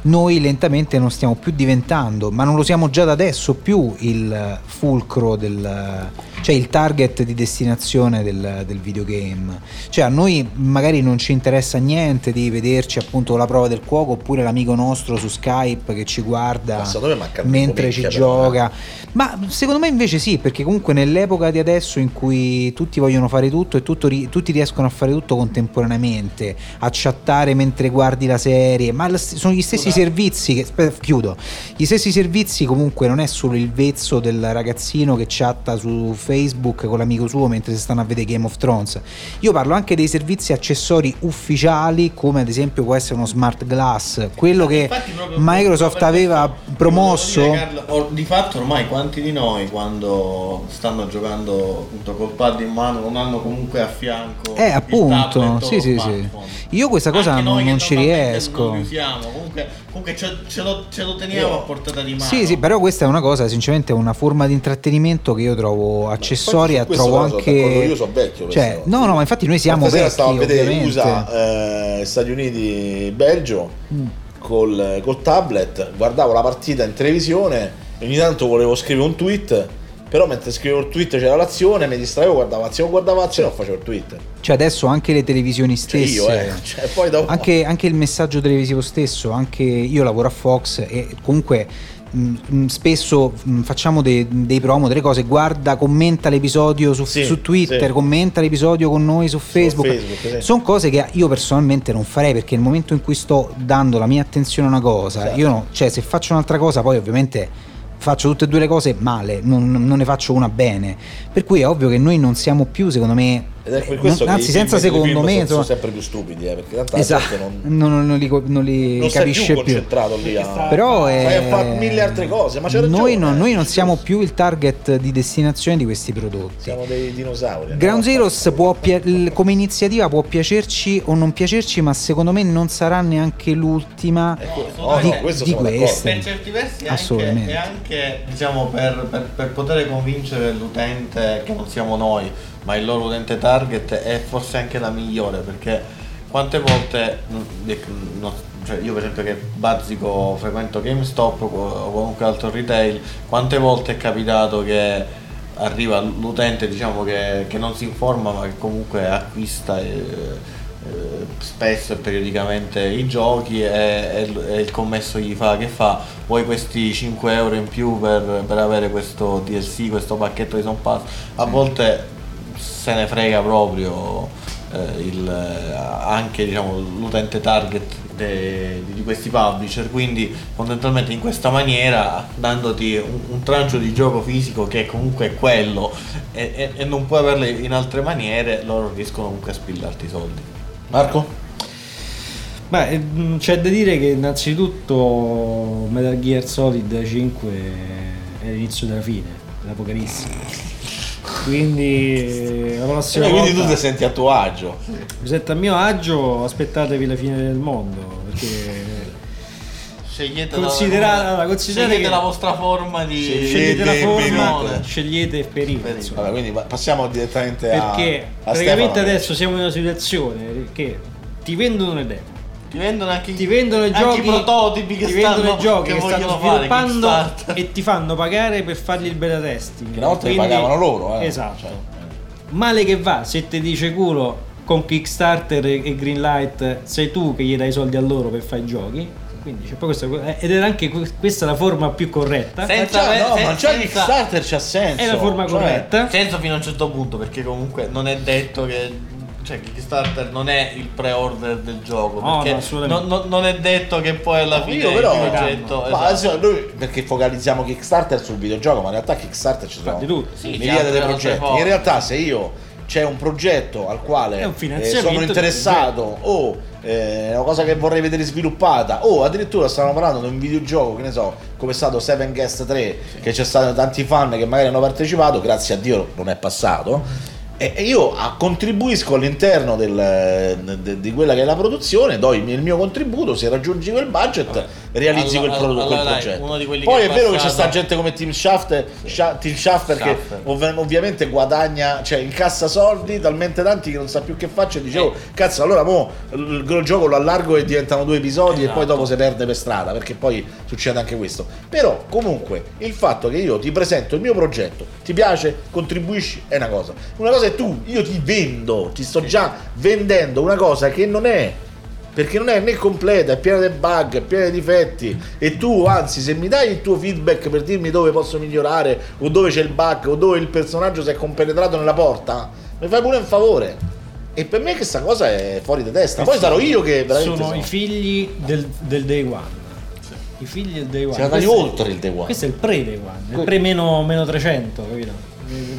noi lentamente non stiamo più diventando, ma non lo siamo già da adesso più il fulcro del cioè il target di destinazione del, del videogame. Cioè a noi magari non ci interessa niente di vederci appunto la prova del cuoco oppure l'amico nostro su Skype che ci guarda mentre ci minchia, però, gioca. Ma secondo me invece sì, perché comunque nell'epoca di adesso in cui tutti vogliono fare tutto e tutto tutti riescono a fare tutto contemporaneamente, a chattare mentre guardi la serie, ma sono gli stessi servizi che aspetta, chiudo. Gli stessi servizi comunque non è solo il vezzo del ragazzino che chatta su Facebook con l'amico suo mentre si stanno a vedere Game of Thrones. Io parlo anche dei servizi accessori ufficiali come ad esempio può essere uno smart glass, quello che Infatti proprio- Microsoft aveva promosso Volevo dire, Carlo, or- di fatto ormai quanti di noi quando stanno giocando appunto col pad in mano non hanno comunque a fianco Eh, appunto, sì, sì, sì. Io questa cosa Anche non, che non ci riesco. Non usiamo, comunque, comunque ce, ce lo, ce lo teniamo a portata di mano. Sì, sì, però questa è una cosa, sinceramente, è una forma di intrattenimento che io trovo accessoria, trovo anche. Io sono vecchio. Cioè, no, no, ma infatti noi siamo Stasera vecchi, stavo a vedere. USA, eh, Stati Uniti, Belgio Mm. col, col tablet, guardavo la partita in televisione ogni tanto volevo scrivere un tweet, però mentre scrivevo il tweet c'era l'azione, mi distraevo, guardavo azione, guardavo azione, o facevo il tweet. Cioè adesso anche le televisioni Cioè stesse, io, eh, cioè, dopo... anche, anche il messaggio televisivo stesso, anche io lavoro a Fox e comunque spesso mh, facciamo dei, dei promo, delle cose, guarda, commenta l'episodio su, Sì, su Twitter, sì. commenta l'episodio con noi su Facebook. Facebook, sì. Sono cose che io personalmente non farei perché nel momento in cui sto dando la mia attenzione a una cosa, Certo. io no, cioè se faccio un'altra cosa poi ovviamente faccio tutte e due le cose male, non, non ne faccio una bene. Per cui è ovvio che noi non siamo più, secondo me, Ed è per eh, questo anzi senza secondo film me, sono, sono sempre più stupidi, eh, perché tanto esatto, gente non, non, non li, non li non capisce più più. concentrato lì a... Però a è- fare mille altre cose, ma c'è ragione. noi, non, eh, noi non siamo più il target di destinazione di questi prodotti. Siamo dei dinosauri. Ground Zeroes può pia- l- come iniziativa può piacerci o non piacerci, ma secondo me non sarà neanche l'ultima no, di, no, questo di sono d'accordo. queste. Per certi versi anche, Assolutamente. e anche diciamo, per, per- per poter convincere l'utente che non siamo noi, ma il loro utente target è forse anche la migliore perché quante volte, no, cioè io per esempio che bazzico, frequento GameStop o qualunque altro retail, quante volte è capitato che arriva l'utente diciamo che, che non si informa ma che comunque acquista eh, eh, spesso e periodicamente i giochi e, e il commesso gli fa che fa? Vuoi questi 5 euro in più per, per avere questo DLC, questo pacchetto di Son Pass? A volte se ne frega proprio eh, il, eh, anche diciamo, l'utente target de- di questi publisher quindi fondamentalmente in questa maniera dandoti un, un trancio di gioco fisico che comunque è quello e, e- e non puoi averlo in altre maniere loro riescono comunque a spillarti i soldi Marco? Beh, ehm, c'è da dire che innanzitutto Metal Gear Solid 5 è l'inizio della fine, l'apocalisse. Quindi la prossima Eh, quindi tu volta ti senti a tuo agio. mi sento a mio agio, aspettatevi la fine del mondo, perché scegliete Considera- la, allora, considerate scegliete che- la vostra forma di scegliete la di forma, scegliete pericolo. insomma. Vabbè, quindi passiamo direttamente a Perché a praticamente Stefano. adesso siamo in una situazione che ti vendono le demo. Ti vendono anche, Ti vendono i giochi, i prototipi che ti vendono stanno i giochi che, che, stanno vogliono fare sviluppando e ti fanno pagare per fargli il beta testing. Che una volta li Quindi- pagavano loro, eh. Esatto. Cioè, Male che va, se ti dice culo con Kickstarter e Greenlight sei tu che gli dai i soldi a loro per fare i giochi. Quindi c'è poi questo, eh, ed era anche que- questa la forma più corretta. Senza Ma già, no, sen- ma già senza- Kickstarter c'ha senso. È la forma cioè, corretta. senso fino a un certo punto perché comunque non è detto che cioè Kickstarter non è il pre-order del gioco No, perché no, assolutamente. non, non- non è detto che poi alla fine Io però, il progetto ma esatto. noi perché focalizziamo Kickstarter sul videogioco, ma in realtà Kickstarter ci sono. Sì, altre progetti. In realtà, se io c'è un progetto al quale eh, sono interessato o eh, è una cosa che vorrei vedere sviluppata o addirittura stanno parlando di un videogioco che ne so come è stato Seven Guest 3 che c'è stato tanti fan che magari hanno partecipato grazie a Dio non è passato e io ah, contribuisco all'interno del- de- di quella che è la produzione, do il mio, contributo, se raggiungi quel budget realizzi Allora- quel, prodo- quel dai, progetto. uno di quelli Poi che è è vero che c'è sta gente come Team Shaft, Sha- Team Shaft perché Shaft. ov- ovviamente guadagna, cioè incassa soldi talmente tanti che non sa più che faccio e dicevo cazzo allora mo il, il gioco lo allargo e diventano due episodi e poi Esatto. dopo si perde per strada perché poi succede anche questo. Però comunque il fatto che io ti presento il mio progetto, ti piace, contribuisci è una cosa. Una cosa è tu, io ti vendo, ti sto già vendendo una cosa che non è perché non è né completa, è piena di bug, è piena di difetti e tu anzi se mi dai il tuo feedback per dirmi dove posso migliorare o dove c'è il bug o dove il personaggio si è compenetrato nella porta, mi fai pure un favore. E per me questa cosa è fuori di testa. Poi sarò io che veramente sono sono- i figli del, del day one. I figli del day one. Siamo andati Questo è- oltre il day one. Questo è il pre-day one, il Que- pre meno, meno 300, capito?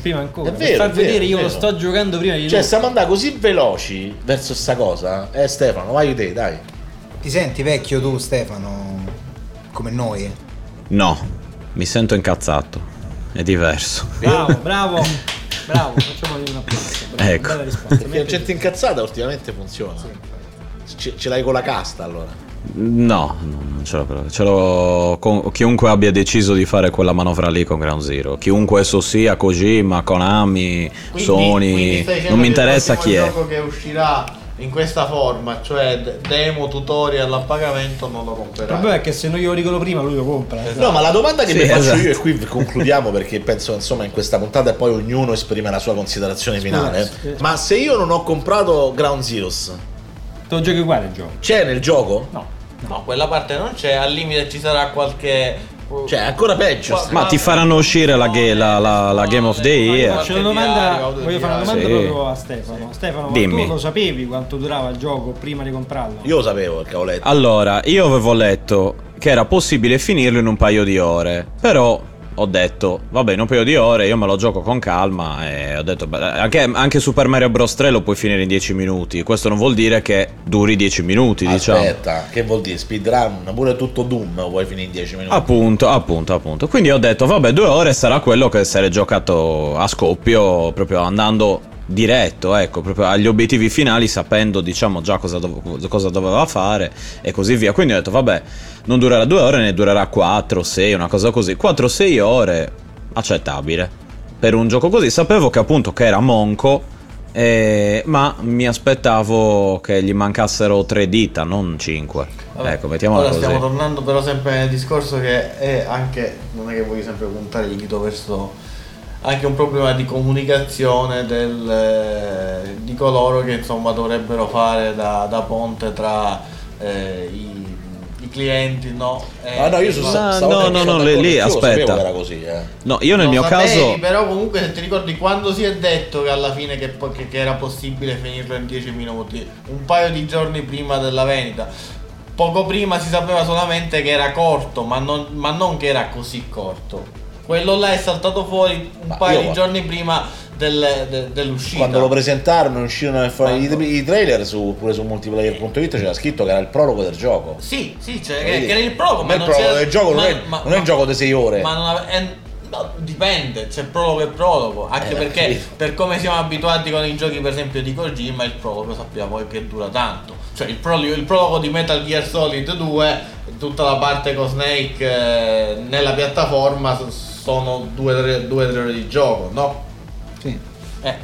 Prima ancora. È per vero, far è vero, vedere io lo sto giocando prima di Cioè, tutti. stiamo andando così veloci verso sta cosa. Eh Stefano, vai te, dai. Ti senti vecchio tu Stefano come noi? No, mi sento incazzato. È diverso. Bravo, bravo, bravo, facciamogli un applauso. Bravo, Ecco. Bella risposta. Perché la gente incazzata ultimamente funziona. Ce, ce l'hai con la casta allora. No, no, non ce l'ho però. Ce l'ho con chiunque abbia deciso di fare quella manovra lì con Ground Zero. Chiunque esso sia, Kojima, Konami, Quindi- Sony. quindi non mi il interessa chi è. gioco che uscirà in questa forma, cioè demo, tutorial a pagamento, non lo Il comprerà. problema è che se non glielo dicono prima lui lo compra. No, ma la domanda che Sì, mi faccio esatto. io e qui concludiamo perché penso insomma in questa puntata poi ognuno esprime la sua considerazione finale. sì. Ma se io non ho comprato Ground Zeroes, te lo giochi uguale il gioco? C'è nel gioco? No. No, quella parte non c'è, al limite ci sarà qualche... Cioè, ancora peggio. Ma ti faranno uscire la, ga- la- la- la Game of the Year. Faccio una domanda, voglio fare una domanda Sì. proprio a Stefano. Stefano, ma Dimmi. tu lo sapevi quanto durava il gioco prima di comprarlo? Io lo sapevo perché ho letto. Allora, io avevo letto che era possibile finirlo in un paio di ore, però ho detto, vabbè, in un paio di ore io me lo gioco con calma e ho detto, beh, anche, anche Super Mario Bros 3 lo puoi finire in 10 minuti, questo non vuol dire che duri 10 minuti, diciamo. Aspetta, che vuol dire? Speedrun, pure tutto Doom lo vuoi finire in 10 minuti. Appunto, appunto, appunto. Quindi ho detto, vabbè, due ore sarà quello che essere giocato a scoppio, proprio andando diretto, ecco, proprio agli obiettivi finali, sapendo, diciamo, già cosa, dov- cosa doveva fare e così via. Quindi ho detto, vabbè, non durerà due ore, ne durerà 4, 6, una cosa così. 4-6 ore, accettabile. Per un gioco così, sapevo che appunto che era monco, eh, ma mi aspettavo che gli mancassero tre dita, non 5. Vabbè, Ecco, mettiamola Ora così. stiamo tornando però sempre nel discorso che è anche, non è che voglio sempre puntare il dito verso anche un problema di comunicazione del, eh, di coloro che insomma dovrebbero fare da, da ponte tra eh, i, i clienti, no? E- Ah no, io sono No, stavo no, no, no, lì- lì, aspetta. così, eh. No, io nel Lo mio sapevi, caso... Però comunque se ti ricordi quando si è detto che alla fine che, che- che era possibile finirlo in 10 minuti, un paio di giorni prima della vendita. Poco prima si sapeva solamente che era corto, ma non, ma non che era così corto. Quello là è saltato fuori un Ma paio io- di giorni prima del- de- dell'uscita. Quando lo presentarono uscirono i, i trailer su, pure su multiplayer.it c'era scritto che era il prologo del gioco. Sì, sì, cioè, che, che era il prologo, Non ma è il non prologo del gioco, non ma- è- ma- non è un gioco di sei ore. Ma non ave- eh, no, dipende, c'è prologo e prologo, anche Eh, perché capito. per come siamo abituati con i giochi per esempio di Kojima, il prologo sappiamo che dura tanto. Cioè il prologo, il prologo di Metal Gear Solid 2, tutta la parte con Snake eh, nella piattaforma sono 2-3 ore di gioco, no? Sì. Eh,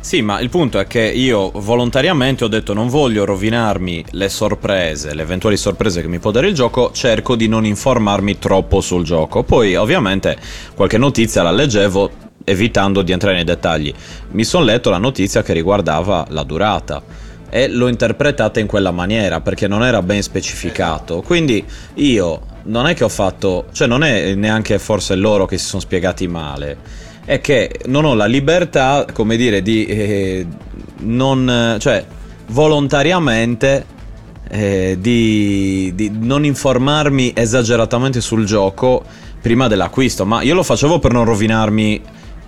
Sì, ma il punto è che io volontariamente ho detto non voglio rovinarmi le sorprese, le eventuali sorprese che mi può dare il gioco, cerco di non informarmi troppo sul gioco. Poi ovviamente qualche notizia la leggevo evitando di entrare nei dettagli. Mi sono letto la notizia che riguardava la durata e l'ho interpretata in quella maniera perché non era ben specificato. Quindi io non è che ho fatto, cioè non è neanche forse loro che si sono spiegati male è che non ho la libertà, come dire, di eh, non, cioè, volontariamente eh, di, di non informarmi esageratamente sul gioco prima dell'acquisto, ma io lo facevo per non rovinarmi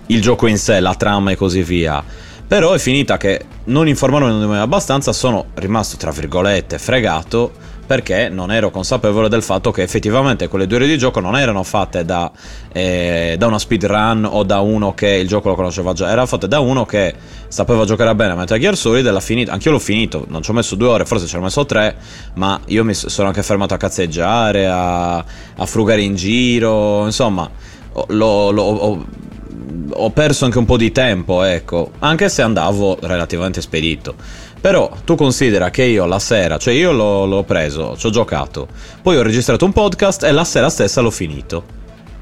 il gioco in sé, la trama e così via. Però è finita che non informarmi abbastanza, sono rimasto tra virgolette fregato perché non ero consapevole del fatto che effettivamente quelle due ore di gioco non erano fatte da, eh, da una speedrun o da uno che il gioco lo conosceva già, erano fatte da uno che sapeva giocare bene a Metal Gear Solid e l'ha finito. Anch'io l'ho finito, non ci ho messo due ore, forse ci ho messo tre, ma io mi sono anche fermato a cazzeggiare, a, a frugare in giro, insomma, l'ho- l'ho- ho, ho perso anche un po' di tempo, ecco, anche se andavo relativamente spedito. Però tu considera che io la sera, cioè io l'ho, l'ho preso, ci ho giocato, poi ho registrato un podcast e la sera stessa l'ho finito.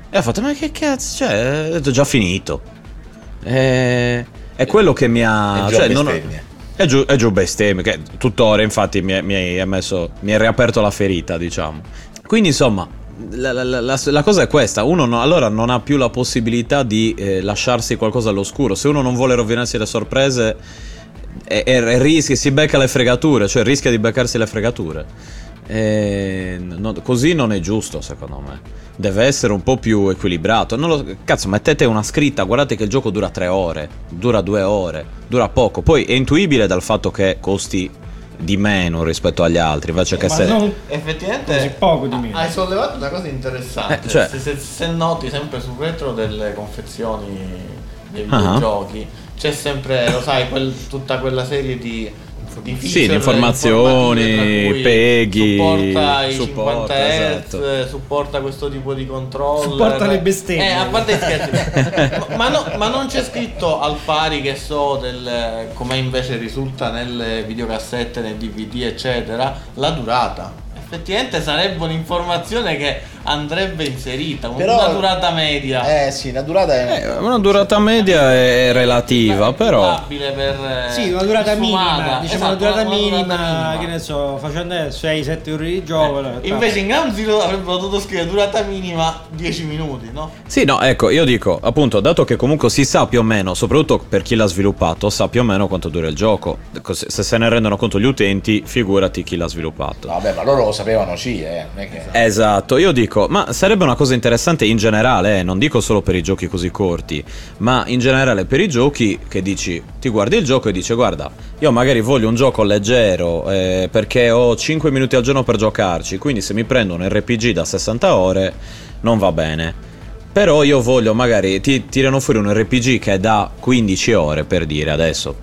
E ho fatto, ma che cazzo, cioè, ho già finito. E, è quello che mi ha... Giù cioè, non- è giù, è giù bestemmie, che tuttora infatti mi, mi messo, mi hai riaperto la ferita, diciamo. Quindi insomma, la, la- la- la- la cosa è questa, uno no- allora non ha più la possibilità di eh, lasciarsi qualcosa all'oscuro, se uno non vuole rovinarsi le sorprese e, e rischia, si becca le fregature, cioè rischia di beccarsi le fregature. E no- così non è giusto secondo me. Deve essere un po' più equilibrato. Non lo- cazzo, mettete una scritta, guardate che il gioco dura tre ore, dura due ore, dura poco. Poi è intuibile dal fatto che costi di meno rispetto agli altri, invece che Ma se... non effettivamente così poco di meno. hai sollevato una cosa interessante. Eh, cioè- se, se- se noti sempre sul retro delle confezioni dei Ah. videogiochi, c'è sempre, lo sai, quel- tutta quella serie di di Sì, feature di informazioni, peghi, supporta i supporta, 50 Hz, esatto. supporta questo tipo di controller Supporta le bestemmie. eh, a parte gli scherzi ma, ma no- ma non c'è scritto al pari che so del come invece risulta nelle videocassette, nei DVD eccetera la durata effettivamente sarebbe un'informazione che andrebbe inserita Però- una durata media Eh sì, la durata è... Eh, Una durata media è relativa, però. per eh, Sì, una durata sfumata. minima, diciamo Esatto, una durata una durata minima, minima. che ne so, facendo 6-7 ore di gioco. eh, Invece in Ground avrebbero dovuto scrivere durata minima 10 minuti, no? Sì, no, ecco, io dico, appunto, dato che comunque si sa più o meno, soprattutto per chi l'ha sviluppato, sa più o meno quanto dura il gioco. Se se se ne rendono conto gli utenti, figurati chi l'ha sviluppato. Vabbè, ma loro lo sapevano, sì, eh. Che... Esatto, io dico, ma sarebbe una cosa interessante in generale, eh, non dico solo per i giochi così corti, ma in generale per i giochi che dici, ti guardi il gioco e dici, guarda, io magari voglio un gioco leggero eh, perché ho 5 minuti al giorno per giocarci, quindi se mi prendo un RPG da 60 ore non va bene. Però io voglio magari, ti tirano fuori un RPG che è da 15 ore per dire adesso,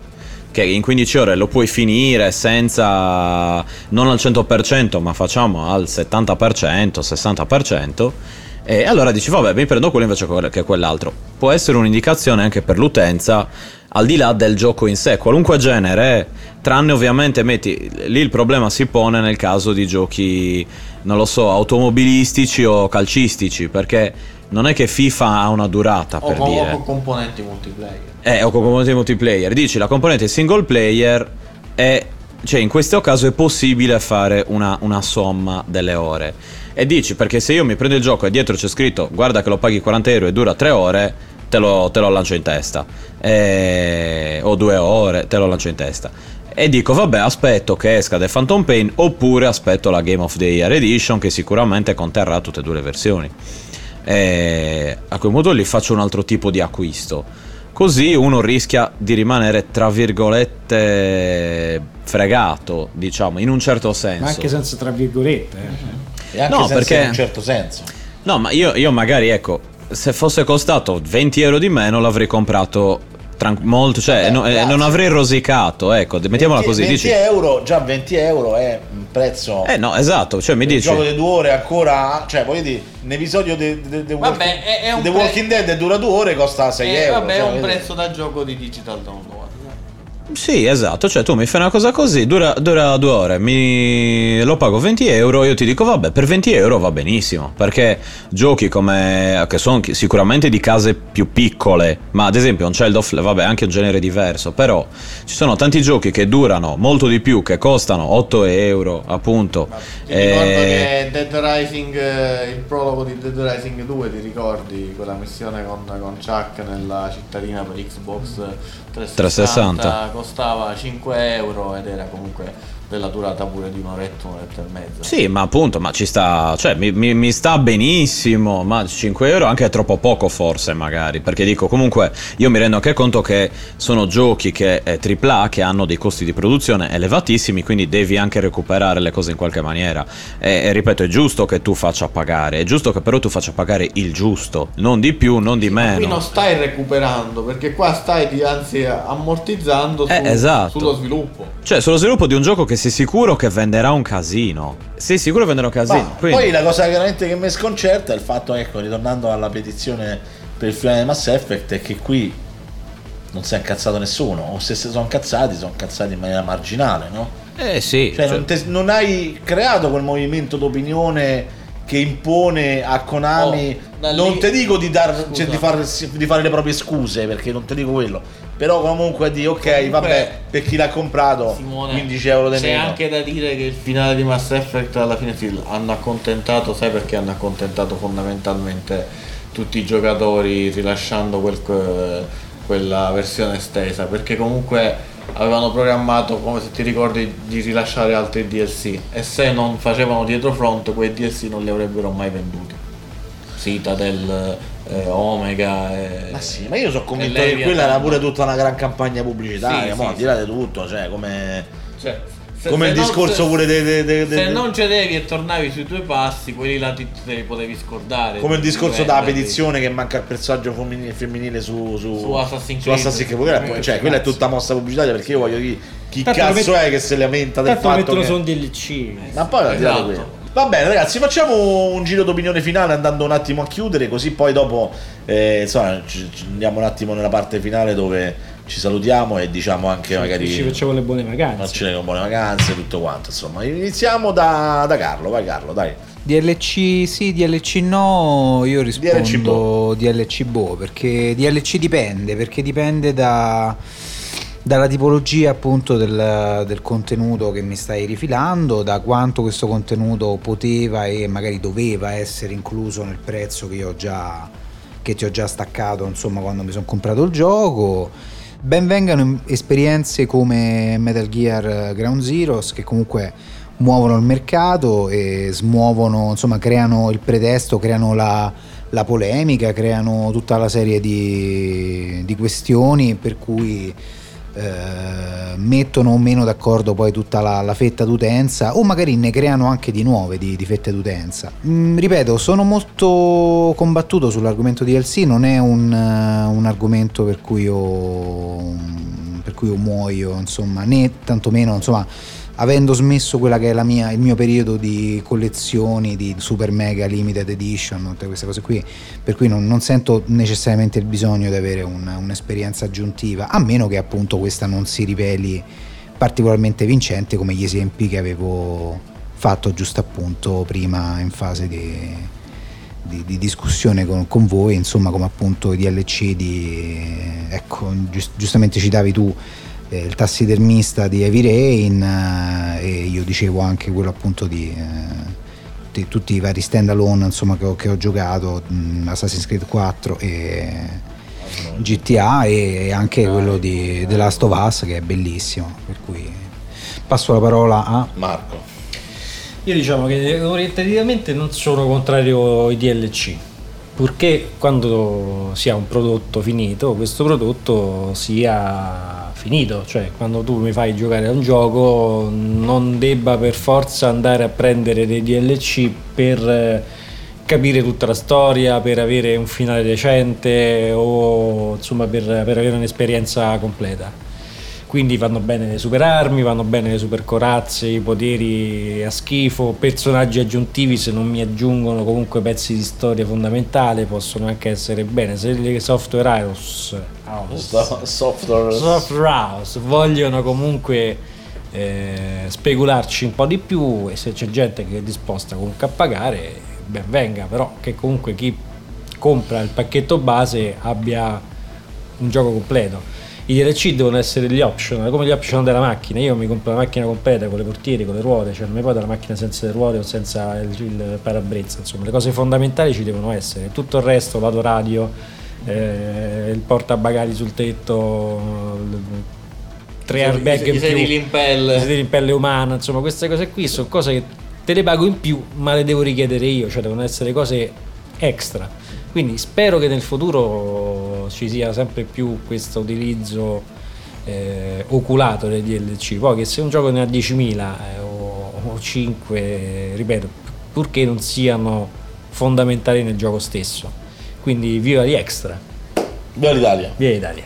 che in 15 ore lo puoi finire senza non al 100% ma facciamo al 70% 60% e allora dici vabbè mi prendo quello invece che quell'altro. Può essere un'indicazione anche per l'utenza al di là del gioco in sé. Qualunque genere tranne ovviamente metti lì il problema si pone nel caso di giochi non lo so automobilistici o calcistici perché non è che FIFA ha una durata O per con, o dire con componenti multiplayer. eh, o con componente multiplayer. Dici la componente single player è. Cioè, in questo caso è possibile fare una, una somma delle ore. E dici, perché se io mi prendo il gioco e dietro c'è scritto guarda che lo paghi 40 euro e dura 3 ore, te lo, te lo lancio in testa. Eh, o 2 ore, te lo lancio in testa. E dico, vabbè, aspetto che esca The Phantom Pain oppure aspetto la Game of the Year Edition che sicuramente conterrà tutte e due le versioni. E a quel modo lì faccio un altro tipo di acquisto. Così uno rischia di rimanere, tra virgolette, fregato, diciamo, in un certo senso. Ma anche senza tra virgolette. eh. E anche No, senza perché- in un certo senso. No, ma io, io magari, ecco, se fosse costato 20 euro di meno l'avrei comprato tran- molto, cioè no- eh, grazie. non avrei rosicato, ecco, mettiamola 20 così. 20 dici, euro, già 20 euro è un prezzo... eh no, esatto, cioè mi Il dici... gioco di due ore ancora, cioè voglio dire, un episodio di The è- è un Walking Dead dura due ore costa 6 Eh, euro. vabbè, è cioè, un voglio dire. prezzo da gioco di digital download. Sì, esatto, cioè tu mi fai una cosa così, dura, dura due ore, mi... lo pago 20 euro, io ti dico vabbè, per 20 euro va benissimo, perché giochi come, che sono sicuramente di case più piccole, ma ad esempio un Child of, vabbè, anche un genere diverso, però ci sono tanti giochi che durano molto di più, che costano 8 euro, appunto. Ti ricordo Eh, che Dead Rising, eh, il prologo di Dead Rising 2, ti ricordi quella missione con, con Chuck nella cittadina per Xbox 360, 360. Costava 5 euro ed era comunque della durata pure di un'oretta, un'oretta e mezza. Sì, ma appunto, ma ci sta, cioè mi, mi- mi sta benissimo, ma 5 euro anche è troppo poco forse magari, perché dico comunque io mi rendo anche conto che sono giochi che è AAA che hanno dei costi di produzione elevatissimi, quindi devi anche recuperare le cose in qualche maniera. E, e ripeto, è giusto che tu faccia pagare, è giusto che però tu faccia pagare il giusto, non di più, non di Qui non meno. stai recuperando perché qua stai anzi ammortizzando su- Eh, esatto. sullo sviluppo. Cioè, sullo sviluppo di un gioco che sei sicuro che venderà un casino. Sei sicuro che venderà un casino. Ma quindi- Poi la cosa veramente che mi sconcerta è il fatto, ecco, ritornando alla petizione per il finale di Mass Effect, è che qui non si è incazzato nessuno, o se si sono incazzati, sono incazzati in maniera marginale, no? Eh sì. Cioè, cioè- non, te- non hai creato quel movimento d'opinione che impone a Konami. Oh, non lì- ti dico di, dar- cioè, di, fare, di fare le proprie scuse, perché non ti dico quello. Però comunque di ok, Comunque- vabbè, per chi l'ha comprato Simone, 15 euro di C'è meno. anche da dire che il finale di Mass Effect alla fine sì, hanno accontentato, sai perché hanno accontentato fondamentalmente tutti i giocatori rilasciando quel- quella versione estesa, perché comunque avevano programmato, come se ti ricordi, di rilasciare altri DLC e se non facevano dietro front quei DLC non li avrebbero mai venduti. Citadel, eh, Omega. eh, Ma sì, ma io sono convinto che quella era pure tutta una gran campagna pubblicitaria, Sì, mo, sì, al di là di tutto, cioè come, Cioè, se- come se il non- discorso se- pure de- de- de- de- Se non cedevi e tornavi sui tuoi passi, quelli là ti, te li potevi scordare. come il di discorso della petizione che manca il personaggio femminile, femminile su, su, Su Assassin's su Assassin's Creed. Creed, quella, è- cioè, quella è tutta mossa pubblicitaria perché io voglio Chi Tanto cazzo lo met- è che se lamenta del fatto che... un DLC. Ma poi la tirate qui. Va bene ragazzi, facciamo un giro d'opinione finale andando un attimo a chiudere, così poi dopo eh, insomma, ci, ci andiamo un attimo nella parte finale dove ci salutiamo e diciamo anche magari... Ci facciamo le buone vacanze. Facciamo le buone vacanze, tutto quanto. Insomma, iniziamo da, da Carlo, vai Carlo, dai. DLC sì, DLC no, io rispondo DLC boh, perché DLC dipende, perché dipende da, dalla tipologia appunto del, del contenuto che mi stai rifilando, da quanto questo contenuto poteva e magari doveva essere incluso nel prezzo che ho già che ti ho già staccato insomma quando mi sono comprato il gioco. Ben vengano esperienze come Metal Gear Ground Zeroes che comunque muovono il mercato e smuovono, insomma, creano il pretesto, creano la, la polemica, creano tutta la serie di, di questioni per cui eh, mettono o meno d'accordo poi tutta la, la, fetta d'utenza o magari ne creano anche di nuove di, di fette d'utenza. Mm, ripeto, sono molto combattuto sull'argomento DLC, non è un, uh, un argomento per cui io, per cui io muoio, insomma, né tantomeno, insomma avendo smesso quella che è mia, il mio periodo di collezioni di super mega limited edition, tutte queste cose qui, per cui non, non sento necessariamente il bisogno di avere una, un'esperienza aggiuntiva, a meno che appunto questa non si riveli particolarmente vincente come gli esempi che avevo fatto giusto appunto prima in fase di, di, di discussione con, con, voi, insomma come appunto i DLC di, ecco, giust, giustamente citavi tu il tassidermista di Heavy Rain eh, e io dicevo anche quello appunto di, eh, di tutti i vari stand alone insomma, che, ho, che ho giocato mh, Assassin's Creed 4 e GTA e anche quello di The Last of Us che è bellissimo per cui passo la parola a Marco. Io diciamo che orientativamente non sono contrario ai DLC purché quando si ha un prodotto finito questo prodotto sia finito, cioè quando tu mi fai giocare a un gioco non debba per forza andare a prendere dei DLC per capire tutta la storia, per avere un finale decente o insomma per, per avere un'esperienza completa. Quindi vanno bene le super armi, vanno bene le super corazze, i poteri a schifo, personaggi aggiuntivi se non mi aggiungono comunque pezzi di storia fondamentale possono anche essere bene. Se le software house, house software. software house vogliono comunque eh, specularci un po' di più e se c'è gente che è disposta comunque a pagare, ben venga, però che comunque chi compra il pacchetto base abbia un gioco completo i DLC devono essere gli optional, come gli optional della macchina. Io mi compro la macchina completa con le portiere, con le ruote, cioè non mi può dare la macchina senza le ruote o senza il, il parabrezza. Insomma, le cose fondamentali ci devono essere. Tutto il resto, lato radio, eh, il portabagagli sul tetto, tre airbag in più, sedili in pelle. i sedili in pelle umana, insomma, queste cose qui sono cose che te le pago in più, ma le devo richiedere io, cioè devono essere cose extra. Quindi spero che nel futuro ci sia sempre più questo utilizzo eh, oculato dei DLC. Poi che se un gioco ne ha 10.000 eh, o, o 5, ripeto, purché non siano fondamentali nel gioco stesso. Quindi viva gli extra. Viva l'Italia. Viva l'Italia.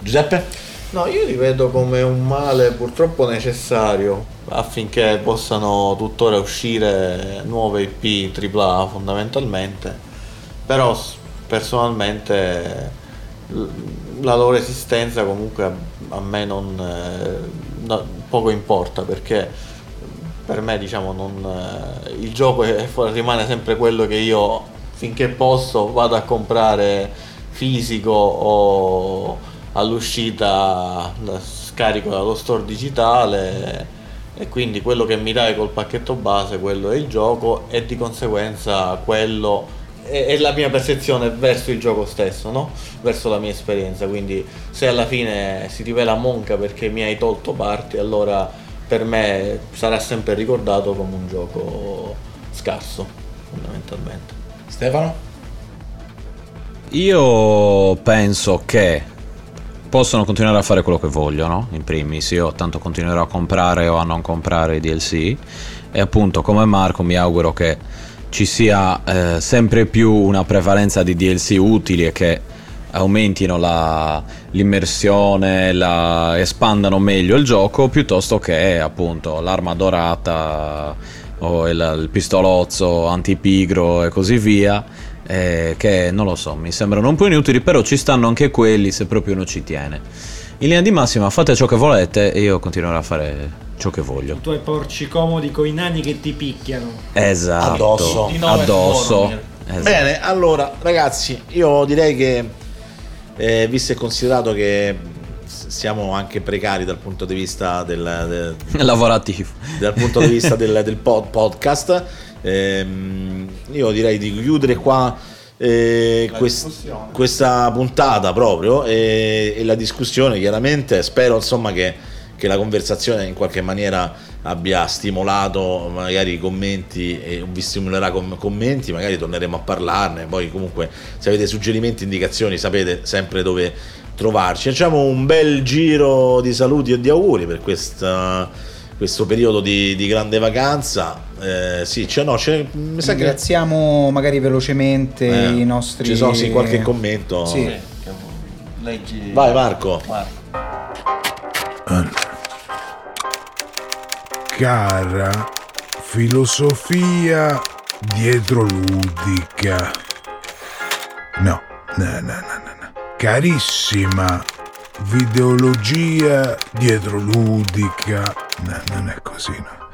Giuseppe? No, io li vedo come un male purtroppo necessario affinché possano tuttora uscire nuove IP AAA fondamentalmente però personalmente la loro esistenza comunque a, me non eh, no, poco importa perché per me diciamo non, eh, il gioco è, rimane sempre quello che io finché posso vado a comprare fisico o all'uscita scarico dallo store digitale e quindi quello che mi dai col pacchetto base quello è il gioco e di conseguenza quello è, la mia percezione verso il gioco stesso, no? verso la mia esperienza. Quindi, se alla fine si rivela monca perché mi hai tolto parti, allora per me sarà sempre ricordato come un gioco scarso, fondamentalmente. Stefano? Io penso che possono continuare a fare quello che vogliono, in primis, io tanto continuerò a comprare o a non comprare i DLC e appunto come Marco mi auguro che ci sia eh, sempre più una prevalenza di DLC utili e che aumentino la- l'immersione, la- espandano meglio il gioco, piuttosto che appunto l'arma dorata o il, il pistolozzo antipigro e così via. eh, che non lo so, mi sembrano un po' inutili, però ci stanno anche quelli se proprio uno ci tiene. In linea di massima fate ciò che volete e io continuerò a fare ciò che voglio. Tu hai porci comodi con i nani che ti picchiano. Esatto. Addosso. Addosso. Esatto. Bene, allora ragazzi, io direi che eh, visto e considerato che siamo anche precari dal punto di vista del, del- Lavorativo. dal punto di vista del, del pod- podcast, ehm, io direi di chiudere qua eh, quest- questa puntata proprio e, e la discussione chiaramente spero insomma che, che la conversazione in qualche maniera abbia stimolato magari i commenti e vi stimolerà com- commenti magari torneremo a parlarne poi comunque se avete suggerimenti indicazioni sapete sempre dove trovarci. Facciamo un bel giro di saluti e di auguri per questa questo periodo di, di grande vacanza eh, sì c'è no c'è mi sa che Ringraziamo magari velocemente Eh, i nostri. ci sono, sì, qualche commento. Sì. Leggi. Vai, Marco. Cara filosofia dietro ludica. No, no, no, no, no, no. Carissima videologia dietro ludica. No, non è così, no.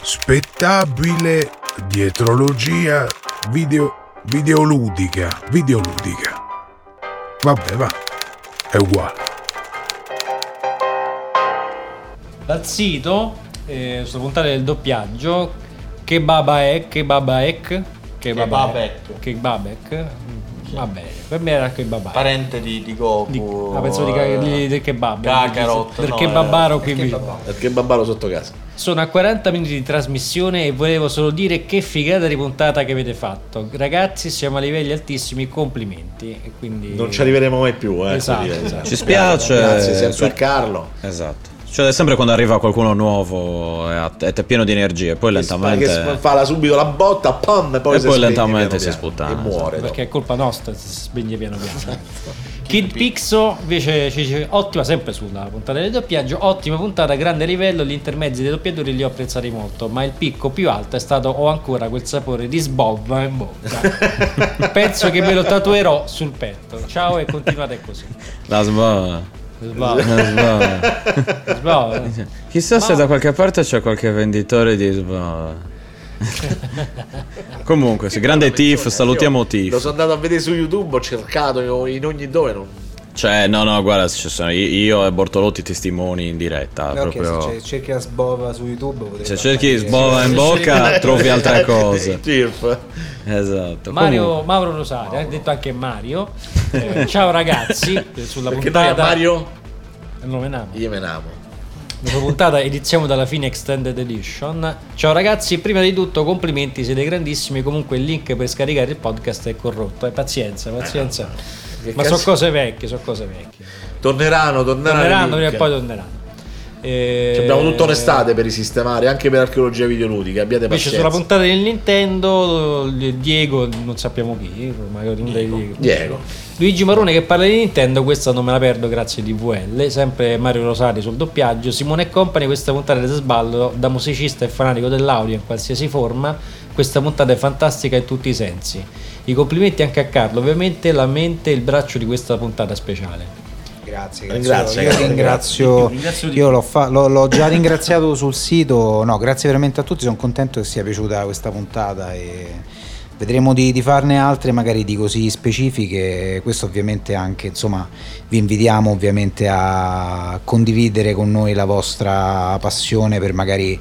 Spettabile dietrologia video videoludica. Videoludica. Vabbè, va. È uguale. Dal sito, eh, sulla puntata del doppiaggio, Kebabaek, Kebabaek, Kebabaek, Kebabek, vabbè, per me era Kebabaek. Parente di, di Goku. Ah, pensavo di, ca- di- del kebab. Kakarot, del no, kebabaro eh, qui del vicino. Perché Babbaro sotto casa. Sono a 40 minuti di trasmissione e volevo solo dire che figata di puntata che avete fatto. Ragazzi, siamo a livelli altissimi, complimenti. E quindi... Non ci arriveremo mai più, eh. Esatto, esatto. Ci spiace. Grazie sempre Su- a Carlo. Esatto. Cioè, sempre quando arriva qualcuno nuovo e ed è pieno di energie, poi lentamente. Che fa la- subito la botta, pam, e poi, e si poi lentamente piano si sputtana. E muore. Perché è colpa nostra se si spegne piano piano. Kid Pixo invece ci dice ottima sempre sulla puntata del doppiaggio, ottima puntata, grande livello, gli intermezzi dei doppiatori li ho apprezzati molto, ma il picco più alto è stato ho ancora quel sapore di sbobba in bocca. Penso che me lo tatuerò sul petto. Ciao e continuate così. La sbava. Sbava. La sbava. Sbava. Chissà se da qualche parte c'è qualche venditore di sbava. Comunque, sì, grande Tif, salutiamo Lo Tif. sono andato a vedere su YouTube, ho cercato in ogni dove. Non... Cioè, no, no, guarda, sono io- io e Bortolotti testimoni in diretta. No, proprio... se c'è- cerchi la sbova su YouTube. Se cerchi sbova in bocca, trovi altre cose. Esatto. Mario, Comunque- Mauro Rosario, ha detto anche Mario. Eh, ciao ragazzi, eh, sulla Perché puntata Mario nome Namo. io me n'amo. Dopo puntata iniziamo dalla fine Extended Edition. Ciao ragazzi, prima di tutto complimenti, siete grandissimi. Comunque il link per scaricare il podcast è corrotto. Eh, pazienza, pazienza. Ma sono cose vecchie, sono cose vecchie. Torneranno, torneranno. Torneranno e poi torneranno. Eh, Ci abbiamo tutta un'estate per risistemare, anche per archeologia videoludica. Abbiate Invece pazienza. sulla puntata del Nintendo, Diego, non sappiamo chi, magari dei Diego. Diego. Luigi Marone che parla di Nintendo, questa non me la perdo grazie a DVL, sempre Mario Rosari sul doppiaggio, Simone e Company, questa puntata di sballo da musicista e fanatico dell'audio in qualsiasi forma, questa puntata è fantastica in tutti i sensi. I complimenti anche a Carlo, ovviamente la mente e il braccio di questa puntata speciale. Grazie, Ringrazio, io grazie, ringrazio, Ringrazio io l'ho, fa- l'ho- l'ho già ringraziato sul sito, no, grazie veramente a tutti, sono contento che sia piaciuta questa puntata e vedremo di, di farne altre magari di così specifiche, questo ovviamente anche, insomma, vi invitiamo ovviamente a condividere con noi la vostra passione per magari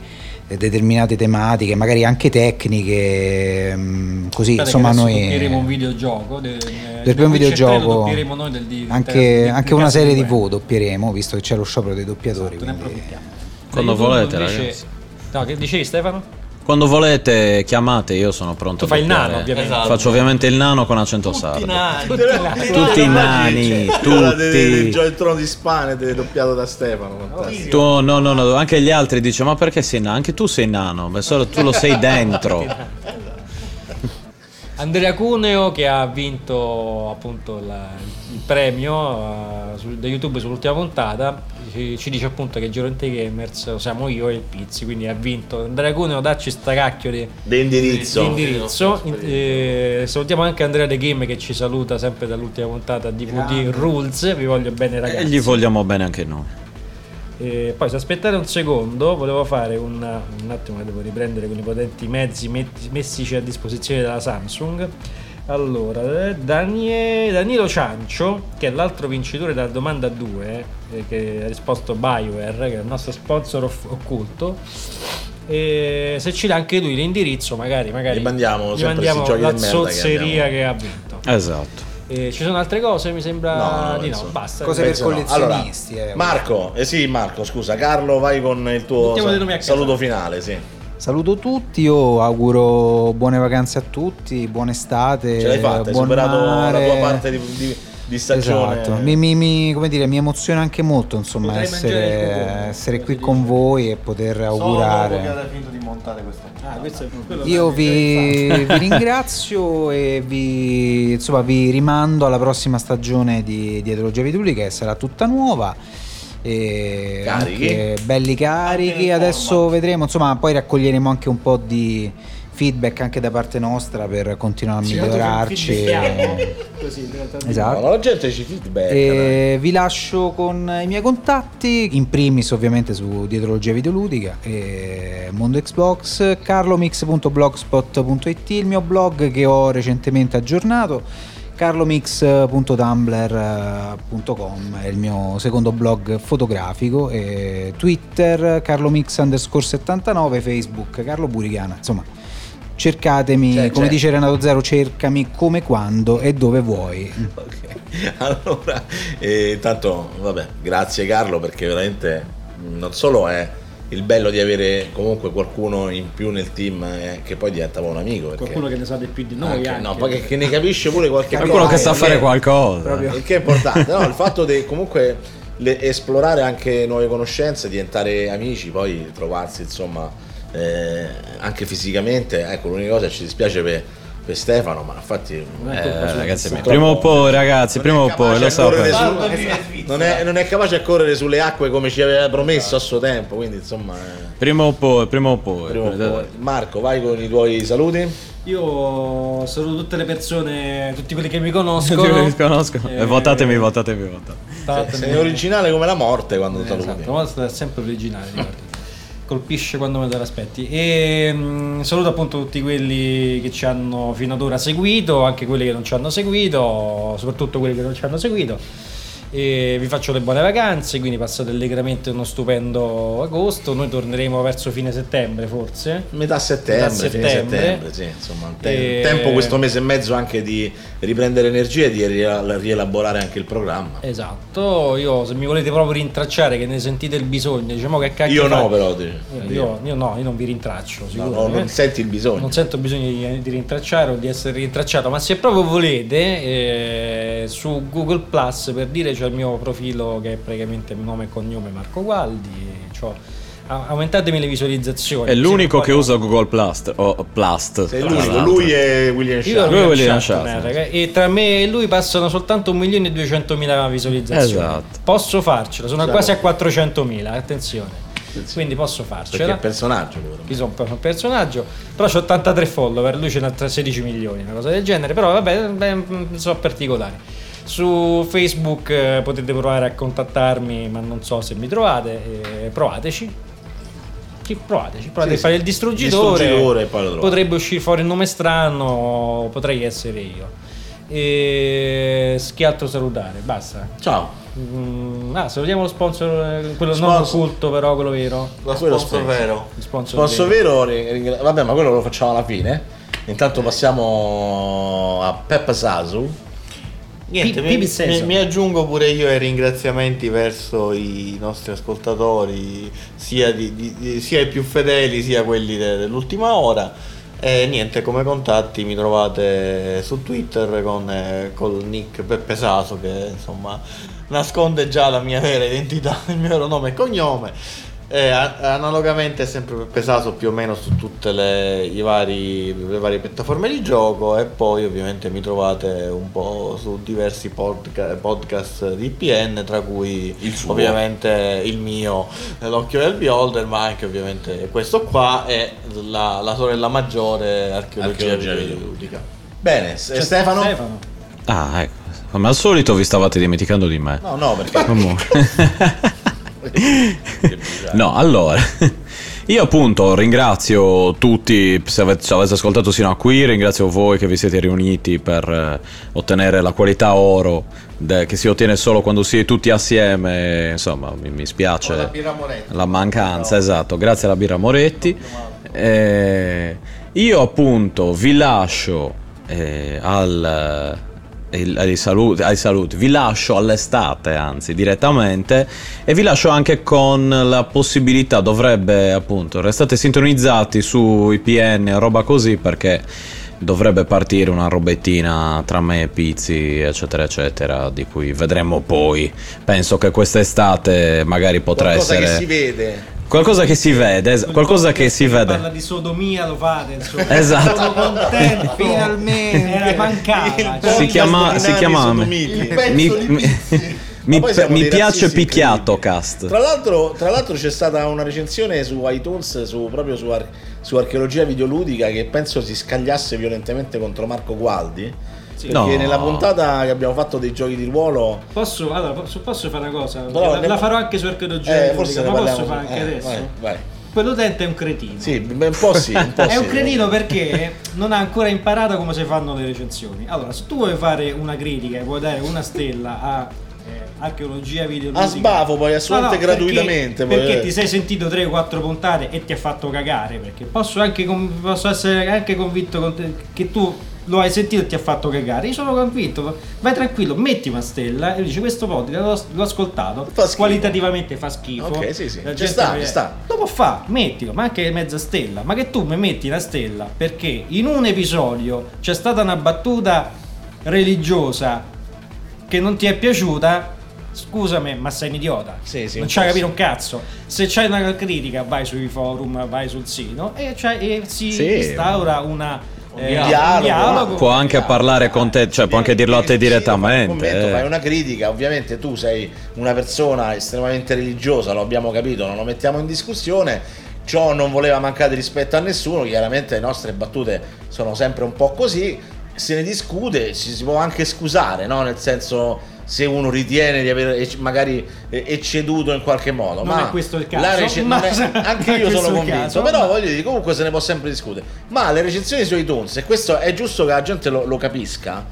determinate tematiche, magari anche tecniche, mm, così che insomma noi... doppieremo un videogioco. De, Per un videogioco, doppieremo noi del, di, anche, di- anche una serie Guerra. vo doppieremo, visto che c'è lo sciopero dei doppiatori. Esatto, ne quindi- Quando volete, invece- ragazzi. No, che dicevi Stefano? Quando volete, chiamate, io sono pronto Tu fai il nano, ovviamente. Esatto. Faccio ovviamente il nano con accento sardo. Tutti i nani. Tutti i nani, de- tutti. de- il trono di Spane doppiato da Stefano. fantastico. Tu, no, no, no, anche gli altri dicono, ma perché sei nano? Anche tu sei nano, ma solo tu lo sei dentro. Andrea Cuneo che ha vinto appunto la- il premio eh, su- da YouTube sull'ultima puntata ci, ci dice appunto che Giorente Gamers siamo io e il Pizzi quindi ha vinto Andrea Cuneo dacci sta cacchio di, Di indirizzo. di indirizzo. In- eh, salutiamo anche Andrea De Game che ci saluta sempre dall'ultima puntata di DVD Rules vi voglio bene ragazzi E gli vogliamo bene anche noi. E poi se aspettate un secondo, volevo fare un, un attimo che devo riprendere con i potenti mezzi met- messici a disposizione della Samsung. Allora, Danie- Danilo Ciancio, che è l'altro vincitore della domanda 2, eh, che ha risposto BioWare, che è il nostro sponsor off- occulto. E se ci dà anche lui l'indirizzo, magari, magari Gli mandiamo gli sempre mandiamo la zozzeria che ha vinto. Esatto. E ci sono altre cose? Mi sembra No, no, di no. penso- Basta. penso no. Allora, eh, Marco, eh sì, Marco, scusa, Carlo, vai con il tuo saluto finale, sì. Saluto tutti, io auguro buone vacanze a tutti, buona estate. Ce l'hai fatta, hai buon superato mare. la tua parte di, di- di stagione. Esatto. Mi, mi- mi- come dire, mi emoziona anche molto insomma, essere, essere qui con voi e poter augurare. di. Ah, Io vi, vi ringrazio e vi, insomma, vi rimando alla prossima stagione di Dietrologia Videoludica che sarà tutta nuova. E Carichi? belli carichi. Adesso vedremo, insomma, poi raccoglieremo anche un po' di feedback anche da parte nostra per continuare a migliorarci. Così, Esatto. No, la gente ci feedback. E vi lascio con i miei contatti, in primis ovviamente su Dietrologia Videoludica, e Mondo Xbox, carlomix.blogspot.it, il mio blog che ho recentemente aggiornato, carlomix.tumblr.com è il mio secondo blog fotografico, e Twitter carlomix underscore 79, Facebook Carlo Buricana, insomma cercatemi, C'è, come c'è. dice Renato Zero, cercami come, quando e dove vuoi. Allora, eh, intanto, vabbè, grazie Carlo perché veramente non solo è il bello di avere comunque qualcuno in più nel team eh, che poi diventa un amico. Perché Qualcuno che ne sa di più di noi anche- anche. no, poi che, che ne capisce pure qualche Qualcuno cosa, che sa il fare qualcosa. Proprio. Il che è importante, no? il fatto di comunque le- esplorare anche nuove conoscenze, diventare amici, poi trovarsi insomma eh, anche fisicamente. Ecco, l'unica cosa ci dispiace per, per Stefano, ma infatti Eh, ragazzi, purtroppo prima o poi, ragazzi, prima o poi, lo so. su- non, è, non è capace a correre sulle acque come ci aveva promesso a suo tempo, quindi insomma... eh, Prima o poi, prima o poi. prima o poi. Marco, vai con i tuoi saluti. Io saluto tutte le persone, tutti quelli che mi Tutti conoscono. quelli che mi conoscono. Eh, E votatemi, votatemi, votatemi. Fatemi- Sei originale come la morte quando Esatto, saluti. ma è sempre originale. Colpisce quando me lo aspetti. E mm, saluto appunto tutti quelli che ci hanno fino ad ora seguito, anche quelli che non ci hanno seguito, soprattutto quelli che non ci hanno seguito. E vi faccio le buone vacanze, quindi passate allegramente uno stupendo agosto. Noi torneremo verso fine settembre, forse. Metà settembre, Metà fine settembre. settembre, sì, insomma, te- E- tempo questo mese e mezzo anche di riprendere energie e di rie- rielaborare anche il programma. Esatto, io se mi volete proprio rintracciare, che ne sentite il bisogno, diciamo che cacchio Io no, però. dice. Eh, Io, io no, io non vi rintraccio, No, sicuro. no, non eh. senti il bisogno. Non sento bisogno di, di rintracciare o di essere rintracciato, ma se proprio volete, eh, su Google Plus per dire c'è il mio profilo che è praticamente nome e cognome Marco Gualdi. a- aumentatemi le visualizzazioni. È l'unico che usa Google Plus. O Plus. Sei l'unico, lui e William Shatner. Lui e William Shatner, e tra me e lui passano soltanto 1 milione e 200 mila visualizzazioni. Esatto. Posso farcela, sono Siamo- quasi a 400 mila, attenzione. Quindi posso Perché è farcela. personaggio. Io sono un personaggio, però c'ho 83 follower, lui ce n'ha tra 16 milioni, una cosa del genere, però vabbè, beh, mm, sono particolari. Su Facebook eh, potete provare a contattarmi, ma non so se mi trovate, eh, provateci. Provateci, provate Sì, a fare sì. il distruggitore. Distruggitore e poi lo trovate. Potrebbe uscire fuori un nome strano, potrei essere io. E che altro salutare? Basta. Ciao. Mm, ah, salutiamo lo sponsor, eh, quello non Sponsor. occulto, però quello vero. Lo Quello sponsor sponsor. vero. Il sponsor, Sponsor vero, ringra- vabbè, ma quello lo facciamo alla fine. Intanto passiamo a Peppa Sasu. Niente, mi, mi- mi aggiungo pure io ai ringraziamenti verso i nostri ascoltatori, sia, di- di- sia i più fedeli sia quelli de- dell'ultima ora. E niente, come contatti mi trovate su Twitter con eh, col nick Peppe Saso che insomma nasconde già la mia vera identità, il mio vero nome e cognome. Eh, analogamente è sempre pesato più o meno su tutte le, i vari, le varie piattaforme di gioco e poi ovviamente mi trovate un po' su diversi podca- podcast di IPN tra cui suo. ovviamente il mio L'occhio del beholder ma anche ovviamente questo qua e la, la sorella maggiore archeologia, Archeologia videoludica Bene, S- Stefano? Ah, ecco. Come al solito vi stavate dimenticando di me. No, no, perché... No, allora. Io appunto ringrazio tutti, se avete, ascoltato sino a qui, ringrazio voi che vi siete riuniti per eh, ottenere la qualità oro che si ottiene solo quando si è tutti assieme, insomma mi, spiace la birra Moretti. la mancanza, esatto, grazie alla birra Moretti. Eh, io appunto vi lascio eh, al, ai, saluti, ai saluti, vi lascio all'estate anzi direttamente e vi lascio anche con la possibilità, dovrebbe appunto, restate sintonizzati su IPN roba così perché dovrebbe partire una robettina tra me e Pizzi eccetera eccetera di cui vedremo poi penso che quest'estate magari potrà Qualcosa essere che si vede. Qualcosa che si vede, es- qualcosa che si Parla vede. di sodomia, lo fate, insomma. Esatto. Sono contento. Finalmente. Era mancava. Si chiama, si chiama mi, mi, mi- piace picchiato cast. Tra l'altro, tra l'altro c'è stata una recensione su iTunes su, proprio su, ar- su archeologia videoludica che penso si scagliasse violentemente contro Marco Gualdi. Perché No. nella puntata che abbiamo fatto dei giochi di ruolo Posso, allora, posso, posso fare una cosa? Però la, ne- la farò anche su archeologia, Eh, forse ma posso fare anche eh, adesso? vai, vai. Quell'utente è un cretino. Sì, un po' sì, un po' è sì. un cretino perché non ha ancora imparato come si fanno le recensioni. Allora, se tu vuoi fare una critica e vuoi dare una stella a eh, archeologia videoludica A sbafo, poi, assolutamente perché- gratuitamente, poi, Perché, eh. ti sei sentito 3 o 4 puntate e ti ha fatto cagare. Perché posso, anche posso essere anche convinto con te che tu lo hai sentito e ti ha fatto cagare. Io sono convinto, vai tranquillo, metti una stella e dici questo podcast l'ho, ascoltato, qualitativamente fa schifo. Ok, sì, sì. Ci sta, ci sta. Può fare, mettilo, ma anche mezza stella. Ma che tu mi metti la stella perché in un episodio c'è stata una battuta religiosa che non ti è piaciuta. Scusami, ma sei un idiota. Sì, sì, non c'hai sì. un cazzo. Se c'hai una critica, vai sui forum, vai sul sito e, c'è- e si Sì. instaura una, eh, un dialogo, dialogo. Può anche parlare con te, cioè può anche dirlo a te direttamente. commento, eh. fai una critica, ovviamente tu sei una persona estremamente religiosa, lo abbiamo capito, non lo mettiamo in discussione. Ciò non voleva mancare di rispetto a nessuno, chiaramente le nostre battute sono sempre un po' così, se ne discute, ci si può anche scusare, no? Nel senso se uno ritiene di aver magari eh, ecceduto in qualche modo, Non ma è questo il caso, la rece- ma- è- anche io sono convinto, caso, però ma- voglio dire, comunque se ne può sempre discutere. Ma le recensioni su iTunes, e questo è giusto che la gente lo, lo capisca,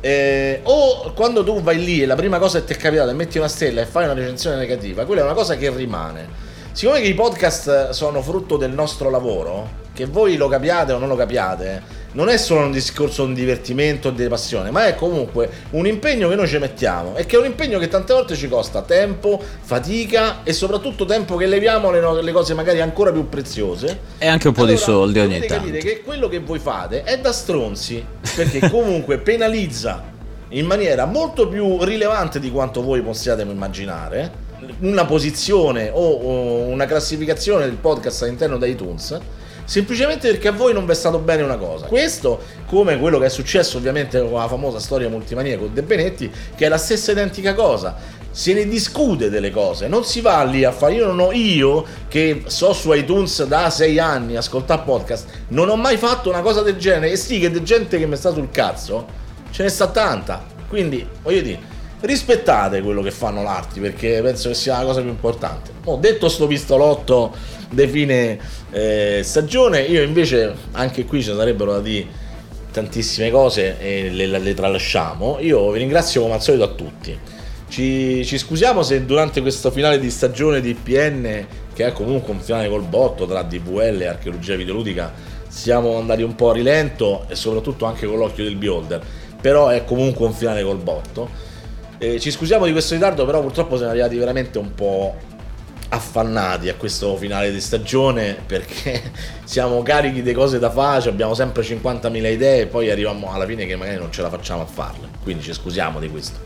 eh, o quando tu vai lì e la prima cosa che ti è capitata è metti una stella e fai una recensione negativa, quella è una cosa che rimane. Siccome che i podcast sono frutto del nostro lavoro, che voi lo capiate o non lo capiate, non è solo un discorso di divertimento e di passione, ma è comunque un impegno che noi ci mettiamo e che è un impegno che tante volte ci costa tempo, fatica e soprattutto tempo che leviamo le, no- le cose magari ancora più preziose. E anche un po' di soldi ogni tanto. capire che quello che voi fate è da stronzi, perché comunque penalizza in maniera molto più rilevante di quanto voi possiate immaginare una posizione o, o una classificazione del podcast all'interno di iTunes semplicemente perché a voi non vi è stato bene una cosa. Questo, come quello che è successo ovviamente con la famosa storia multimania con De Benetti, che è la stessa identica cosa. Se ne discute delle cose, non si va lì a fare. Io non ho io che so su iTunes da sei anni ascoltare podcast, non ho mai fatto una cosa del genere. E sì, che di gente che mi sta sul cazzo, ce ne sta tanta. Quindi, voglio dire, rispettate quello che fanno l'arti perché penso che sia la cosa più importante. Ho detto sto pistolotto di fine eh, stagione, io invece anche qui ci sarebbero da dire tantissime cose e le, le tralasciamo. Io vi ringrazio come al solito a tutti. Ci, ci scusiamo se durante questo finale di stagione di IPN, che è comunque un finale col botto tra DVL e archeologia videoludica, siamo andati un po' a rilento e soprattutto anche con l'occhio del beholder. Però è comunque un finale col botto. Eh, ci scusiamo di questo ritardo, però purtroppo siamo arrivati veramente un po' affannati a questo finale di stagione perché siamo carichi di cose da fare, abbiamo sempre 50.000 idee e poi arriviamo alla fine che magari non ce la facciamo a farle. Quindi ci scusiamo di questo.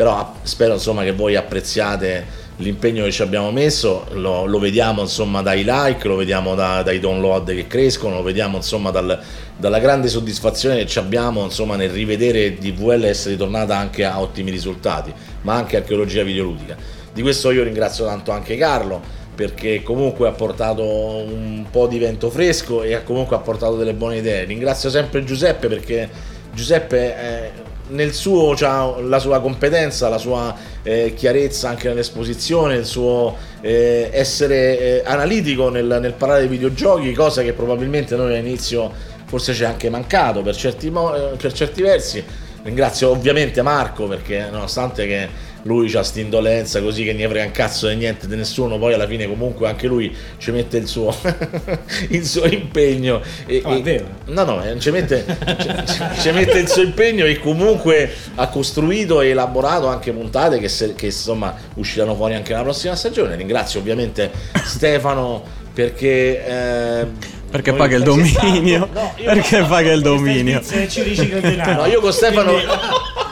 Però spero insomma che voi apprezziate l'impegno che ci abbiamo messo, lo, lo vediamo insomma dai like, lo vediamo da- dai download che crescono, lo vediamo insomma dal- dalla grande soddisfazione che ci abbiamo nel rivedere DVL essere tornata anche a ottimi risultati, ma anche archeologia videoludica. Di questo io ringrazio tanto anche Carlo perché comunque ha portato un po' di vento fresco e ha comunque ha portato delle buone idee. Ringrazio sempre Giuseppe perché Giuseppe eh, nel suo c'ha la sua competenza, la sua eh, chiarezza anche nell'esposizione, il suo eh, essere eh, analitico nel, nel parlare di videogiochi, cosa che probabilmente noi all'inizio forse ci è anche mancato per certi, mo- eh, per certi versi. Ringrazio ovviamente Marco perché nonostante che lui ha sta indolenza così che ne frega un cazzo di niente di nessuno, poi alla fine comunque anche lui ci mette il suo, il suo impegno. E, Oh, e-. No, no, eh, ci mette, ci- ci mette il suo impegno e comunque ha costruito e elaborato anche puntate che, se- che, insomma usciranno fuori anche la prossima stagione. Ringrazio ovviamente Stefano perché... eh, Perché paga il dominio. No, io- Perché paga il dominio. Se ci ricicla il denaro. No, io con Stefano,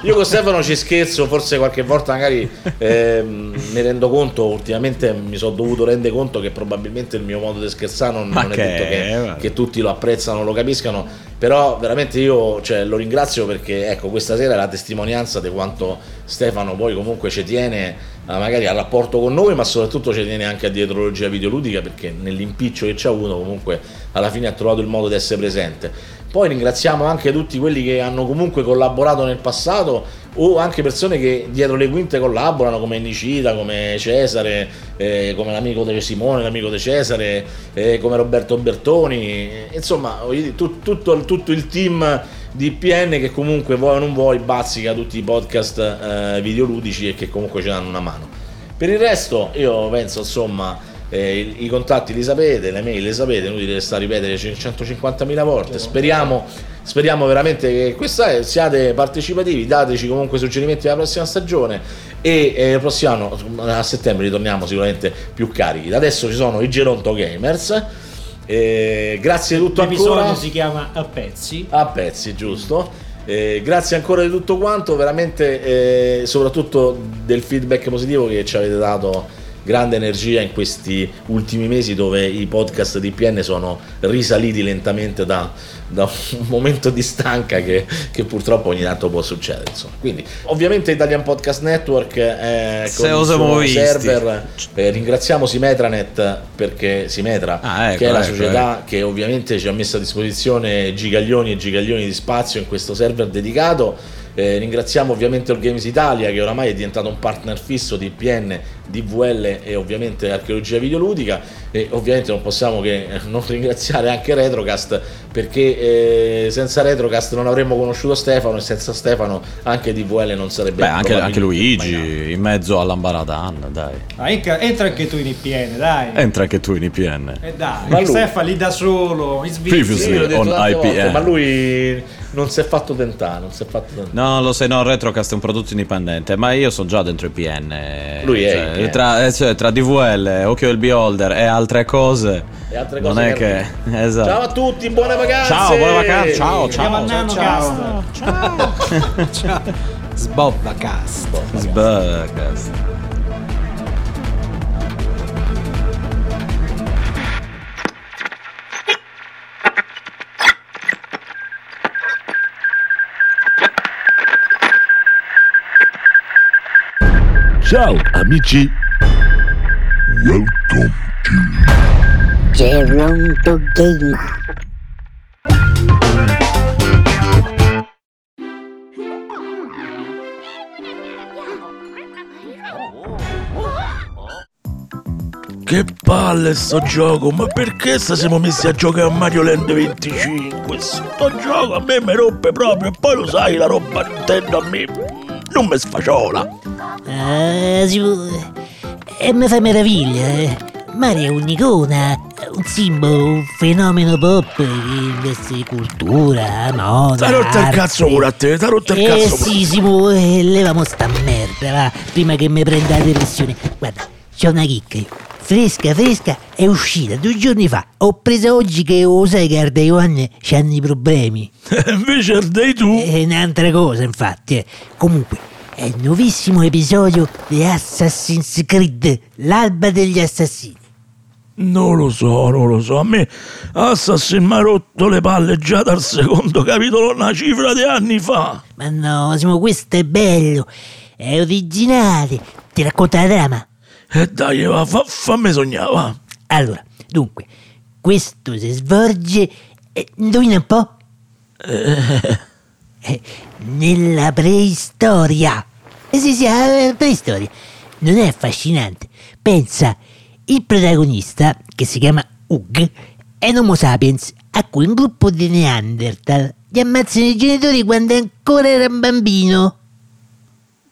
io con Stefano ci scherzo, forse qualche volta magari ehm, mi rendo conto, ultimamente mi sono dovuto rendere conto che probabilmente il mio modo di scherzare non, non è che- detto che, che tutti lo apprezzano, lo capiscano, però veramente io cioè, lo ringrazio perché ecco, questa sera è la testimonianza di quanto Stefano poi comunque ci tiene eh, magari al rapporto con noi, ma soprattutto ci tiene anche a dietrologia videoludica perché nell'impiccio che ci ha avuto comunque alla fine ha trovato il modo di essere presente. Poi ringraziamo anche tutti quelli che hanno comunque collaborato nel passato o anche persone che dietro le quinte collaborano come Nicita, come Cesare, eh, come l'amico di Simone, l'amico di Cesare, eh, come Roberto Bertoni, insomma voglio dire, tut- tutto, tutto il team di PN che comunque vuoi o non vuoi bazzica tutti i podcast eh, videoludici e che comunque ci danno una mano. Per il resto io penso insomma eh, i, i contatti li sapete, le mail le sapete, inutile sta a ripetere 150.000 volte. Speriamo, speriamo veramente che questa siate partecipativi, dateci comunque suggerimenti alla prossima stagione e eh, prossimo anno a settembre ritorniamo sicuramente più carichi. Da adesso ci sono i Geronto Gamers. Eh, grazie di tutto L'episodio ancora. si chiama A pezzi. A pezzi, giusto. Eh, grazie ancora di tutto quanto, veramente eh, soprattutto del feedback positivo che ci avete dato grande energia in questi ultimi mesi dove i podcast di PN sono risaliti lentamente da, da un momento di stanca che, che purtroppo ogni tanto può succedere. Insomma. Quindi ovviamente Italian Podcast Network eh, con Se il suo server eh, ringraziamo Simetranet perché Simetra Ah, ecco, che è la ecco, società che ovviamente ci ha messo a disposizione gigaglioni e gigaglioni di spazio in questo server dedicato. Eh, ringraziamo ovviamente il Games Italia che oramai è diventato un partner fisso di PN, DVL e ovviamente archeologia videoludica e ovviamente non possiamo che eh, non ringraziare anche Retrocast perché eh, senza Retrocast non avremmo conosciuto Stefano e senza Stefano anche DVL non sarebbe Beh, anche, anche Luigi in mezzo all'Ambaradan, dai. Ah, entra, anche tu in IPN, dai. Entra anche tu in IPN. E dai, Ma lui- Stefano lì da solo, in Previously detto on tante volte, IPN. ma lui non si è fatto tentare, non si è fatto tentare. No, lo sai, no, Retrocast è un prodotto indipendente, ma io sono già dentro IPN. eh, Lui è IPN. Tra, eh, cioè, tra DVL, Occhio del Beholder e altre cose. E altre non cose è che che. Esatto. Ciao a tutti, buone vacanze! Ciao, buone vacanze, ciao, a ciao. Nano Cast. Ciao. Sbobba cast. Sbacast. Ciao amici. Welcome Geronto Gamer. Che palle sto gioco, ma perché sta siamo messi a giocare a Mario Land 25? Sto gioco a me mi rompe proprio, e poi lo sai, la roba Nintendo a me non mi sfaciola. Ah, si può- E mi fa meraviglia, eh. Mario è un'icona, un simbolo, un fenomeno pop che investe cultura, moda. T'ha rotto il cazzo pure a te, t'ha rotto il Eh cazzo pure. sì, si può, eh, levamo sta merda, va, prima che mi prenda la depressione. Guarda, c'ho una chicca io. Fresca, fresca, è uscita due giorni fa. Ho presa oggi che lo sai che Arda Ioanne c'hanno i problemi. Invece ardei tu. È un'altra cosa, infatti. eh. Comunque, è il nuovissimo episodio di Assassin's Creed, l'alba degli assassini. Non lo so, non lo so. A me Assassin mi ha rotto le palle già dal secondo capitolo, una cifra di anni fa. Ma no, Simo, questo è bello, è originale. Ti racconta la trama? E dai, va, fa, fammi sognare, va. Allora, dunque, questo si svolge, eh, indovina un po'? Eh, nella preistoria. Eh sì, sì, eh, preistoria. Non è affascinante? Pensa, il protagonista, che si chiama Ug, è un Homo sapiens a cui un gruppo di Neanderthal gli ammazzano i genitori quando ancora era un bambino.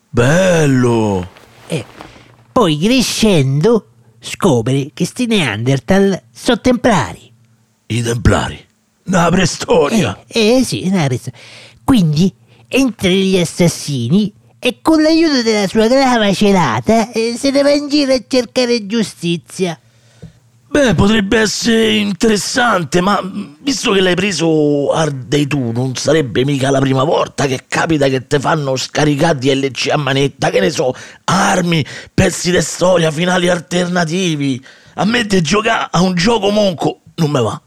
Bello! E poi crescendo scopre che sti Neanderthal sono templari. I templari? Una preistoria! Eh, eh sì, una preistoria. Quindi entra negli assassini e con l'aiuto della sua clava celata eh, se ne va in giro a cercare giustizia. Beh, potrebbe essere interessante, ma visto che l'hai preso Ardei tu, non sarebbe mica la prima volta che capita che te fanno scaricare DLC a manetta, che ne so, armi, pezzi di storia, finali alternativi. A me te giocare a un gioco monco non me va.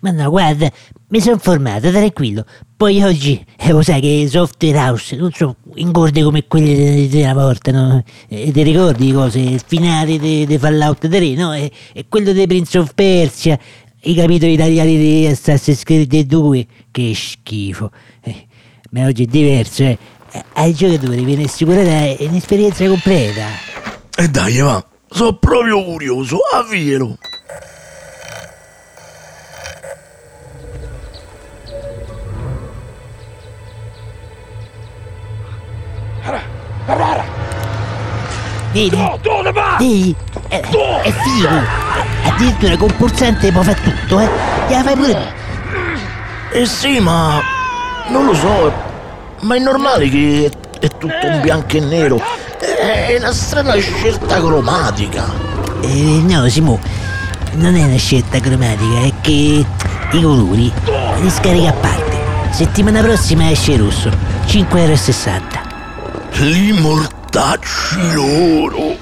Ma no, guarda, mi sono informato, tranquillo. Poi oggi, eh, lo sai che software house non sono ingorde come di una volta, no? E ti ricordi di cose? Il finale di, Fallout 3, no? E, e quello di Prince of Persia, i capitoli italiani di Assassin's Creed 2, che schifo. Eh, ma oggi è diverso, eh. Ai giocatori viene assicurata un'esperienza completa. E dai, va, sono proprio curioso, avvielo. Vedi? No, dove va? Vedi? È, è figo. Addirittura con pulsante può fare tutto, eh. Gliela fai pure tu. Eh sì, ma non lo so, ma è normale che è tutto in bianco e nero. È una strana scelta cromatica. Eh, no, Simo, non è una scelta cromatica, è che i colori li scarica a parte. Settimana prossima esce rosso, 5,60 euro. Li mortacci loro.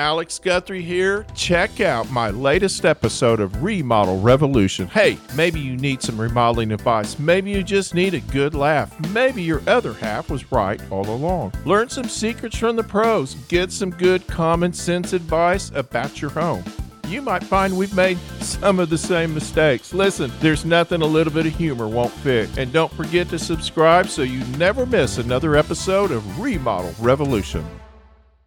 Alex Guthrie here. Check out my latest episode of Remodel Revolution. Hey, maybe you need some remodeling advice. Maybe you just need a good laugh. Maybe your other half was right all along. Learn some secrets from the pros. Get some good common sense advice about your home. You might find we've made some of the same mistakes. Listen, there's nothing a little bit of humor won't fix. And don't forget to subscribe so you never miss another episode of Remodel Revolution.